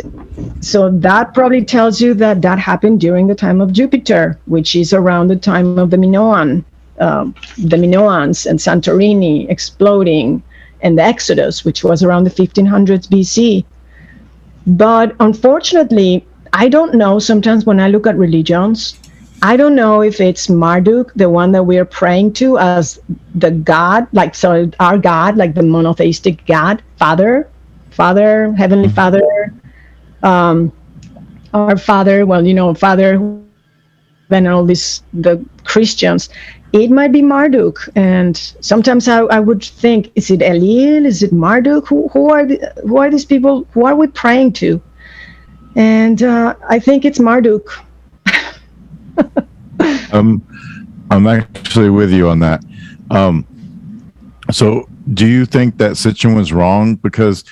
so that probably tells you that that happened during the time of Jupiter, which is around the time of the Minoan, um, the Minoans and Santorini exploding, and the Exodus, which was around the 1500s BC. But unfortunately, I don't know. Sometimes when I look at religions, I don't know if it's Marduk, the one that we're praying to as the God, like so our God, like the monotheistic God, Father, Father, Heavenly mm-hmm. Father, um, our Father. Well, you know, Father, then all these the Christians. It might be Marduk, and sometimes I, I would think, is it Elil? Is it Marduk? Who, who are the, who are these people? Who are we praying to? And uh, I think it's Marduk. um, I'm actually with you on that. Um, so, do you think that Sitchin was wrong because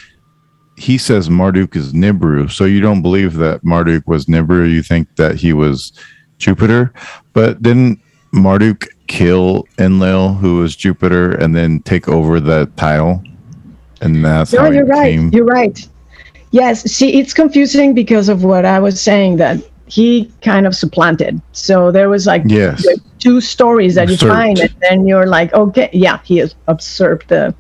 he says Marduk is Nibiru, so you don't believe that Marduk was Nibiru. You think that he was Jupiter, but didn't Marduk kill Enlil, who was Jupiter, and then take over the title? And that's no, how you're right. Came. You're right. Yes. See, it's confusing because of what I was saying that he kind of supplanted. So there was like yes. two stories that usurped. you find, and then you're like, okay, yeah, he has usurped the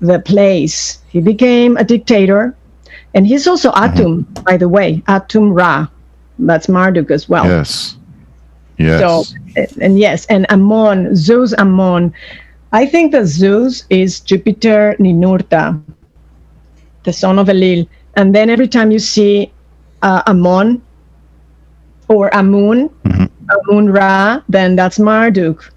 the place. He became a dictator. And he's also mm-hmm. Atum, mm-hmm. by the way, Atum Ra. That's Marduk as well. Yes. Yes. So, and yes, and Amon, Zeus Amon. I think that Zeus is Jupiter Ninurta, the son of Elil. And then every time you see uh, Amon or Amun, mm-hmm. Amun Ra, then that's Marduk.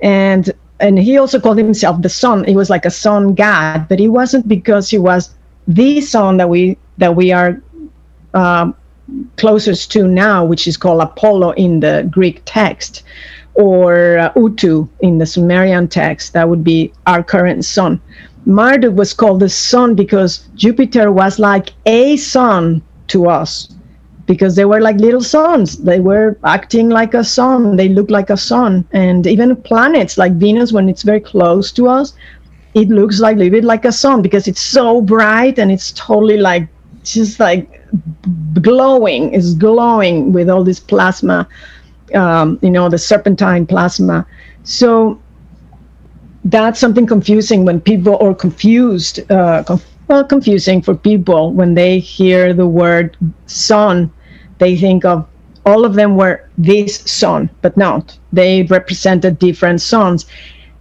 And and he also called himself the son. He was like a son god, but he wasn't because he was the son that we that we are um, closest to now, which is called Apollo in the Greek text, or uh, Utu in the Sumerian text. That would be our current son. Marduk was called the son because Jupiter was like a son to us because they were like little suns. They were acting like a sun. They look like a sun. And even planets like Venus, when it's very close to us, it looks like a little bit like a sun because it's so bright and it's totally like just like glowing. It's glowing with all this plasma, um, you know, the serpentine plasma. So that's something confusing when people are confused uh, conf- well confusing for people when they hear the word sun they think of all of them were this sun but not they represented different suns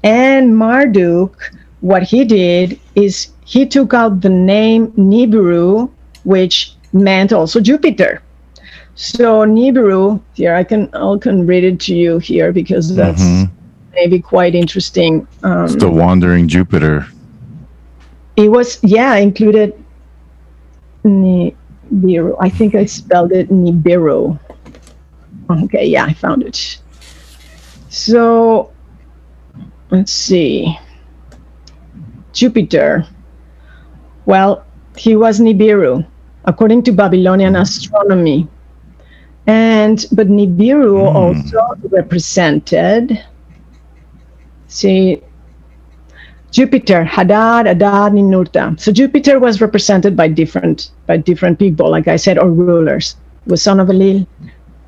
and marduk what he did is he took out the name nibiru which meant also jupiter so nibiru here i can i can read it to you here because that's Mhm. maybe quite interesting um, It's the wandering Jupiter. it was yeah included Nibiru. I think I spelled it Nibiru. Okay, yeah, I found it. So let's see. Jupiter. Well, he was Nibiru, according to Babylonian astronomy. And but Nibiru Hmm. also represented see Jupiter, Hadad, Adad, Ninurta. So Jupiter was represented by different by different people, like I said, or rulers. Was son of Elil.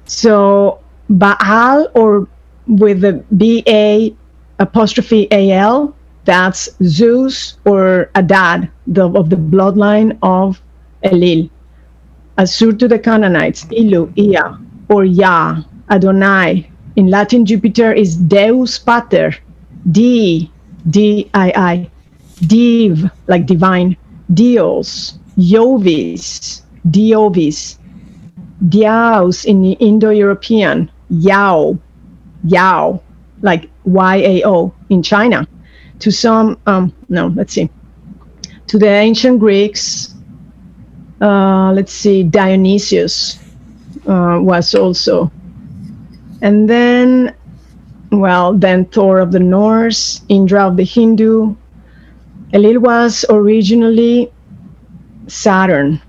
So Baal, or with the B A apostrophe A L, that's Zeus or Adad, the, of the bloodline of Elil. Asur to the Canaanites, Ilu, Ea, or Yah, Adonai. In Latin, Jupiter is Deus Pater, D, D I I, Div, like divine, Dios, Jovis, Diovis, Diaos in the Indo-European, Yao, Yao, like Y-A-O in China. To some, um, no, let's see. To the ancient Greeks, uh, let's see, Dionysius uh, was also. And then well, then Thor of the Norse, Indra of the Hindu. Elil was originally Saturn.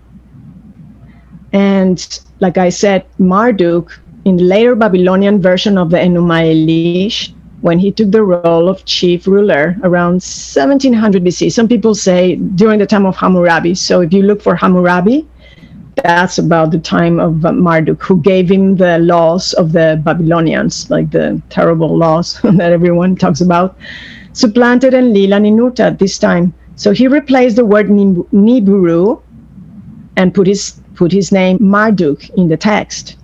And like I said, Marduk, in the later Babylonian version of the Enuma Elish, when he took the role of chief ruler around 1700 BC. Some people say during the time of Hammurabi. So if you look for Hammurabi, that's about the time of Marduk, who gave him the laws of the Babylonians, like the terrible laws that everyone talks about, supplanted Enlil and at this time. So he replaced the word Nib- Nibiru and put his put his name Marduk in the text.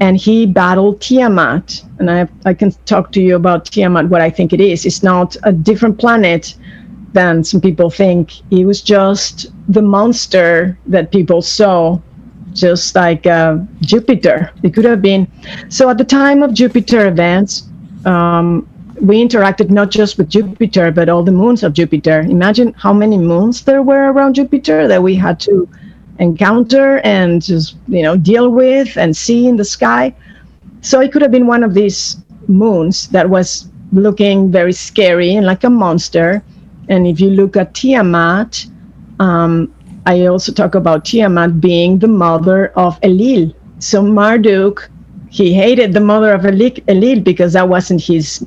And he battled Tiamat. And I, I can talk to you about Tiamat, what I think it is. It's not a different planet than some people think. It was just the monster that people saw, just like uh, Jupiter. It could have been. So at the time of Jupiter events, um, we interacted not just with Jupiter, but all the moons of Jupiter. Imagine how many moons there were around Jupiter that we had to encounter and just you know deal with and see in the sky. So it could have been one of these moons that was looking very scary and like a monster. And if you look at Tiamat, um, I also talk about Tiamat being the mother of Elil. So Marduk, he hated the mother of Elil because that wasn't his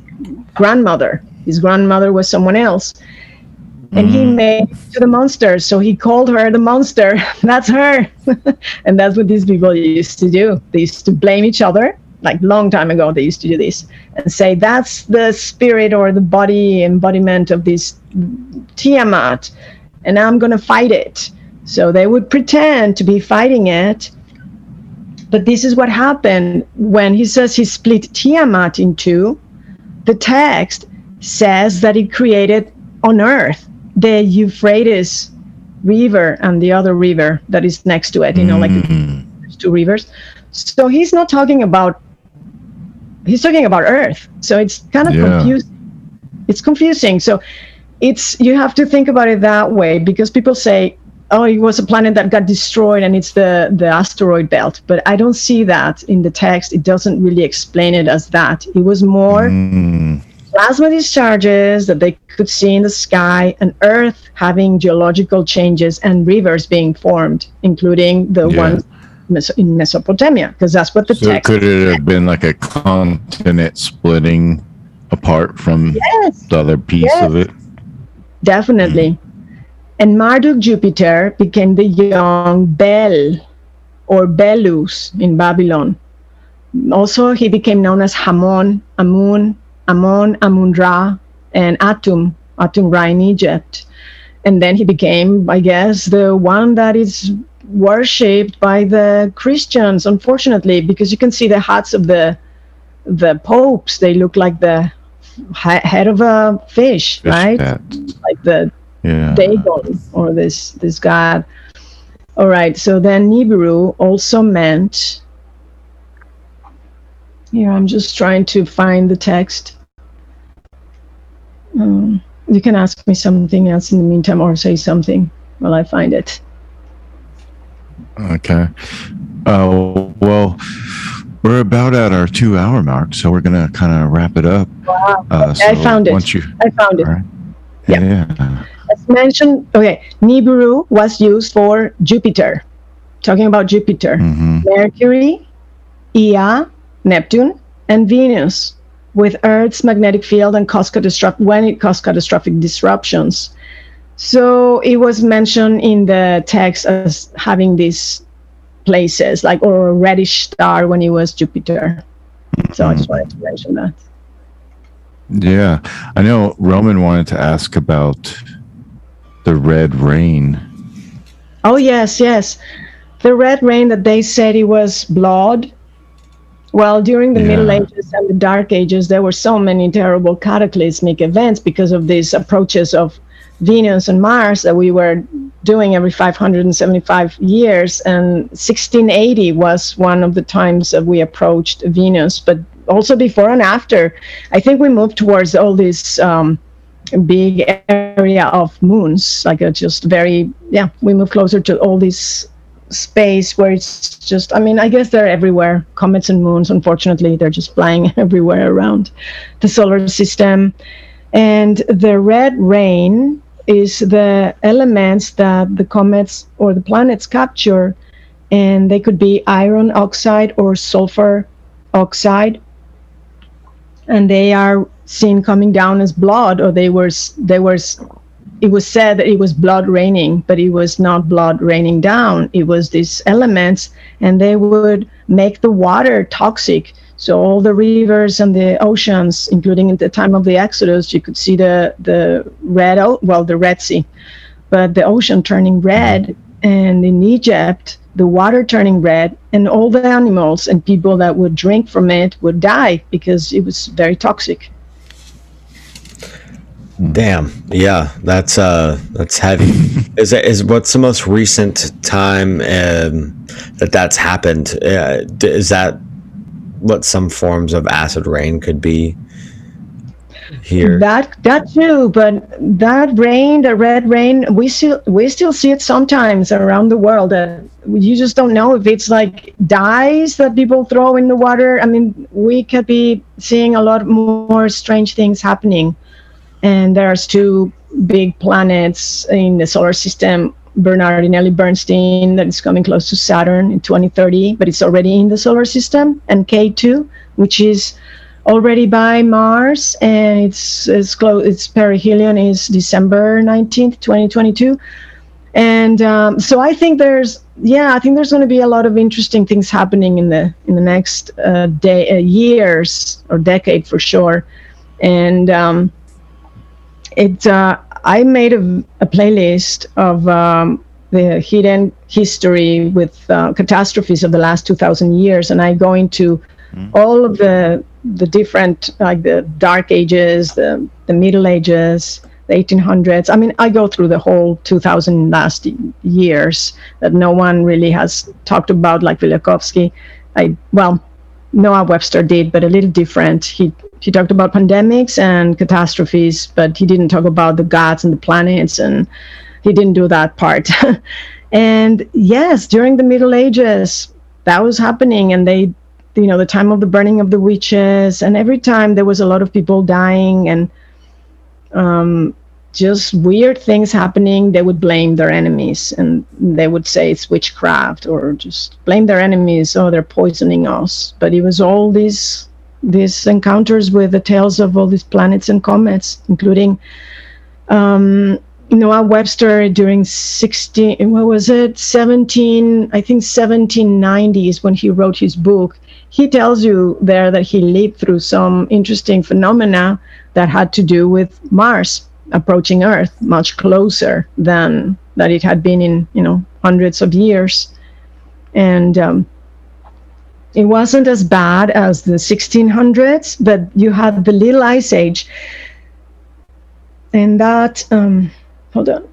grandmother. His grandmother was someone else. And he made to the monster. So he called her the monster. That's her. and that's what these people used to do. They used to blame each other. Like long time ago, they used to do this and say that's the spirit or the body embodiment of this Tiamat, and I'm gonna fight it. So they would pretend to be fighting it. But this is what happened when he says he split Tiamat in two. The text says that it created on earth the Euphrates river and the other river that is next to it, you know, like mm-hmm. there's two rivers. So he's not talking about he's talking about earth. So it's kind of Yeah. confusing. It's confusing. So it's you have to think about it that way because people say oh it was a planet that got destroyed and it's the the asteroid belt but i don't see that in the text it doesn't really explain it as that it was more Mm, plasma discharges that they could see in the sky and earth having geological changes and rivers being formed including the Yeah. ones in Mesopotamia, because that's what the So text. could it have been like a continent splitting apart from yes, the other piece Yes. of it? Definitely. And Marduk Jupiter became the young Bel or Belus in Babylon. Also, he became known as Hamon, Amun, Amon, Amun Ra, and Atum, Atum Ra in Egypt. And then he became, I guess, the one that is worshipped by the Christians, unfortunately, because you can see the hats of the the popes. They look like the he- head of a fish, Fish right? cat. Like the Yeah. Dagon or this this god. All right. So then Nibiru also meant. Here, I'm just trying to find the text. Um, you can ask me something else in the meantime, or say something while I find it. Okay. Uh, well, we're about at our two hour mark, so we're going to kind of wrap it up. Uh, I found it. You, I found it. right. Yeah. yeah. As mentioned, okay, Nibiru was used for Jupiter. Talking about Jupiter. hmm Mercury, Ea, Neptune, and Venus, with Earth's magnetic field and cause catastrophic when it caused catastrophic disruptions. So it was mentioned in the text as having these places, like or a reddish star when it was Jupiter. So I just hmm. wanted to mention that. Yeah. I know Roman wanted to ask about the red rain. Oh yes, yes. The red rain that they said it was blood. Well, during the Yeah. Middle Ages and the Dark Ages, there were so many terrible cataclysmic events because of these approaches of Venus and Mars that we were doing every 575 years. And 1680 was one of the times that we approached Venus, but also before and after. I think we moved towards all these um, big area of moons, like a just very, yeah, we move closer to all this space where it's just, I mean, I guess they're everywhere. Comets and moons, unfortunately, they're just flying everywhere around the solar system. And the red rain is the elements that the comets or the planets capture, and they could be iron oxide or sulfur oxide. And they are seen coming down as blood or they were they were it was said that it was blood raining but it was not blood raining down. It was these elements and they would make the water toxic so all the rivers and the oceans including at the time of the exodus you could see the the red o- well the red sea but the ocean turning red and in egypt the water turning red and all the animals and people that would drink from it would die because it was very toxic Damn. Yeah, that's uh that's heavy. is that is what's the most recent time um, that that's happened? Uh, is that what some forms of acid rain could be here? that that too but that rain the red rain we still we still see it sometimes around the world uh, you just don't know if it's like dyes that people throw in the water i mean we could be seeing a lot more strange things happening and there's two big planets in the solar system bernardinelli bernstein that is coming close to saturn in 2030 but it's already in the solar system and k2 which is already by mars and it's it's close its perihelion is december 19th 2022 and um, so i think there's yeah i think there's going to be a lot of interesting things happening in the in the next uh, day uh, years or decade for sure. And um, it uh, I made a, a playlist of um, the hidden history with uh, catastrophes of the last 2000 years and I go into all of the the different like the dark ages the the middle ages the 1800s I mean I go through the whole 2000 last years that no one really has talked about like Velikovsky. I well Noah Webster did, but a little different. He he talked about pandemics and catastrophes, but he didn't talk about the gods and the planets, and he didn't do that part. and yes, during the Middle Ages, that was happening, and they, you know, the time of the burning of the witches, and every time there was a lot of people dying, and um, just weird things happening, they would blame their enemies and they would say it's witchcraft or just blame their enemies. Oh, they're poisoning us. But it was all these these encounters with the tails of all these planets and comets, including um, Noah Webster during 16, what was it, 17, I think 1790s when he wrote his book. He tells you there that he lived through some interesting phenomena that had to do with Mars approaching Earth much closer than that it had been in, you know, hundreds of years. And um, it wasn't as bad as the 1600s, but you had the Little Ice Age. And that, um, hold on.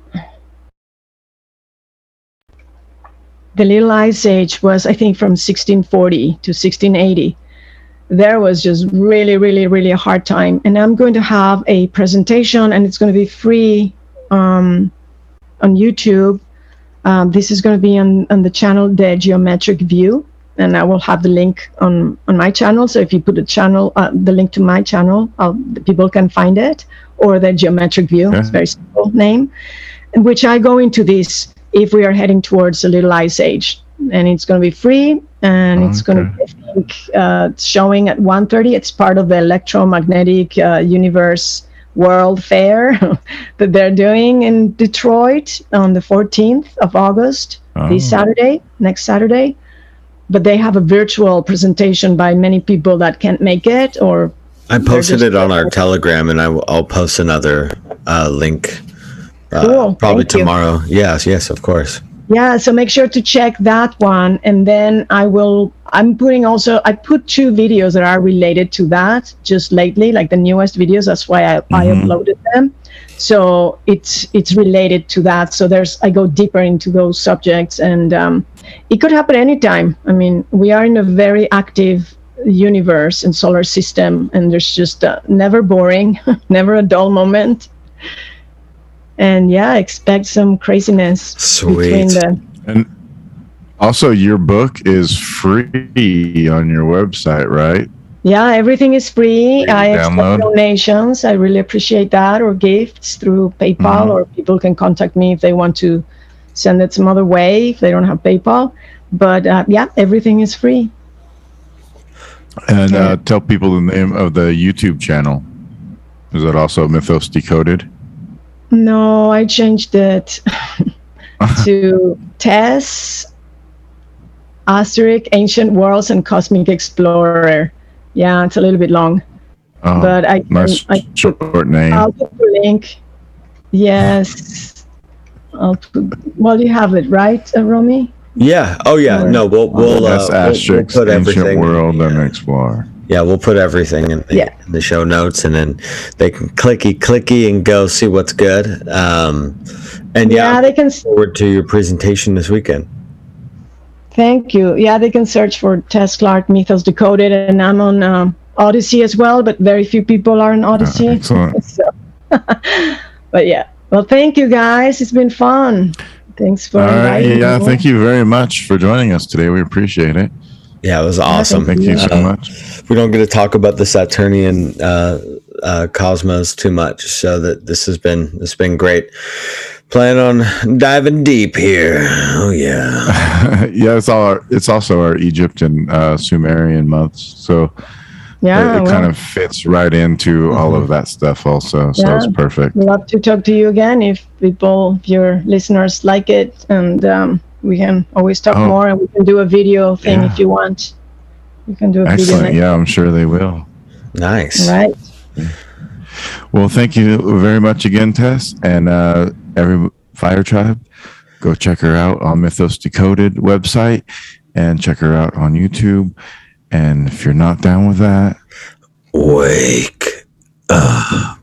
The Little Ice Age was, I think, from 1640 to 1680. There was just really, really, really a hard time. And I'm going to have a presentation, and it's going to be free um, on YouTube. Um, this is going to be on, on the channel The Geometric View, and I will have the link on, on my channel. So if you put the channel, uh, the link to my channel, uh, people can find it, or the Geometric View. It's a very simple name, in which I go into this if we are heading towards a little ice age, and it's going to be free, and it's going to be think, uh, showing at 1:30. It's part of the electromagnetic uh, universe World Fair that they're doing in Detroit on the 14th of August, this Saturday, next Saturday. But they have a virtual presentation by many people that can't make it or I posted it on our Telegram, and I will, I'll post another uh, link. Uh, Cool, Probably thank you. tomorrow. Yes, yes, of course. Yeah, so make sure to check that one. And then I will, I'm putting also, I put two videos that are related to that just lately, like the newest videos. That's why I, I uploaded them. So it's it's related to that. So there's I go deeper into those subjects, and um, it could happen anytime. I mean, we are in a very active universe and solar system, and there's just uh, never boring, never a dull moment. And yeah, expect some craziness between Sweet. the And also, your book is free on your website, right? Yeah, everything is free. I accept donations. I really appreciate that, or gifts through PayPal, Mhm. or people can contact me if they want to send it some other way if they don't have PayPal. But uh, yeah, everything is free. And uh, tell people the name of the YouTube channel. Is that also Mythos Decoded? No, I changed it to Tess, Asterisk, Ancient Worlds, and Cosmic Explorer. Yeah, it's a little bit long, Oh, but I can, nice I short name. I'll put the link. Yes. I'll put, well, you have it, right, uh, Romy? Yeah. Oh, yeah. Or- No, we'll we'll, That's uh, we'll, we'll put Ancient everything. World, yeah. and Explorer. Yeah, we'll put everything in the, Yeah. in the show notes, and then they can clicky clicky and go see what's good. Um, and yeah, Yeah, they can. look forward to your presentation this weekend. Thank you. Yeah, they can search for Tess Clark Mythos Decoded, and I'm on um, Odysee as well, but very few people are on Odysee. excellent. So, but yeah. Well, thank you guys. It's been fun. Thanks for All right. inviting Yeah. me. Thank you very much for joining us today. We appreciate it. Yeah, it was awesome. Thank you so Uh, much. we don't get to talk about the Saturnian uh, uh, cosmos too much, so that this has been this has been great. Plan on diving deep here. Oh yeah. yeah, it's all. Our, it's also our Egypt and uh, Sumerian months, so Yeah, it, it well, kind of fits right into all of that stuff. Also, so Yeah. it's perfect. love to talk to you again if people, if your listeners like it, and um, we can always talk Oh. more, and we can do a video thing Yeah. if you want. You can do a video. Excellent. next- Yeah, I'm sure they will. Nice. All right. Well, thank you very much again, Tess, and uh, every Fire Tribe. Go check her out on Mythos Decoded website, and check her out on YouTube. And if you're not down with that, Wake up.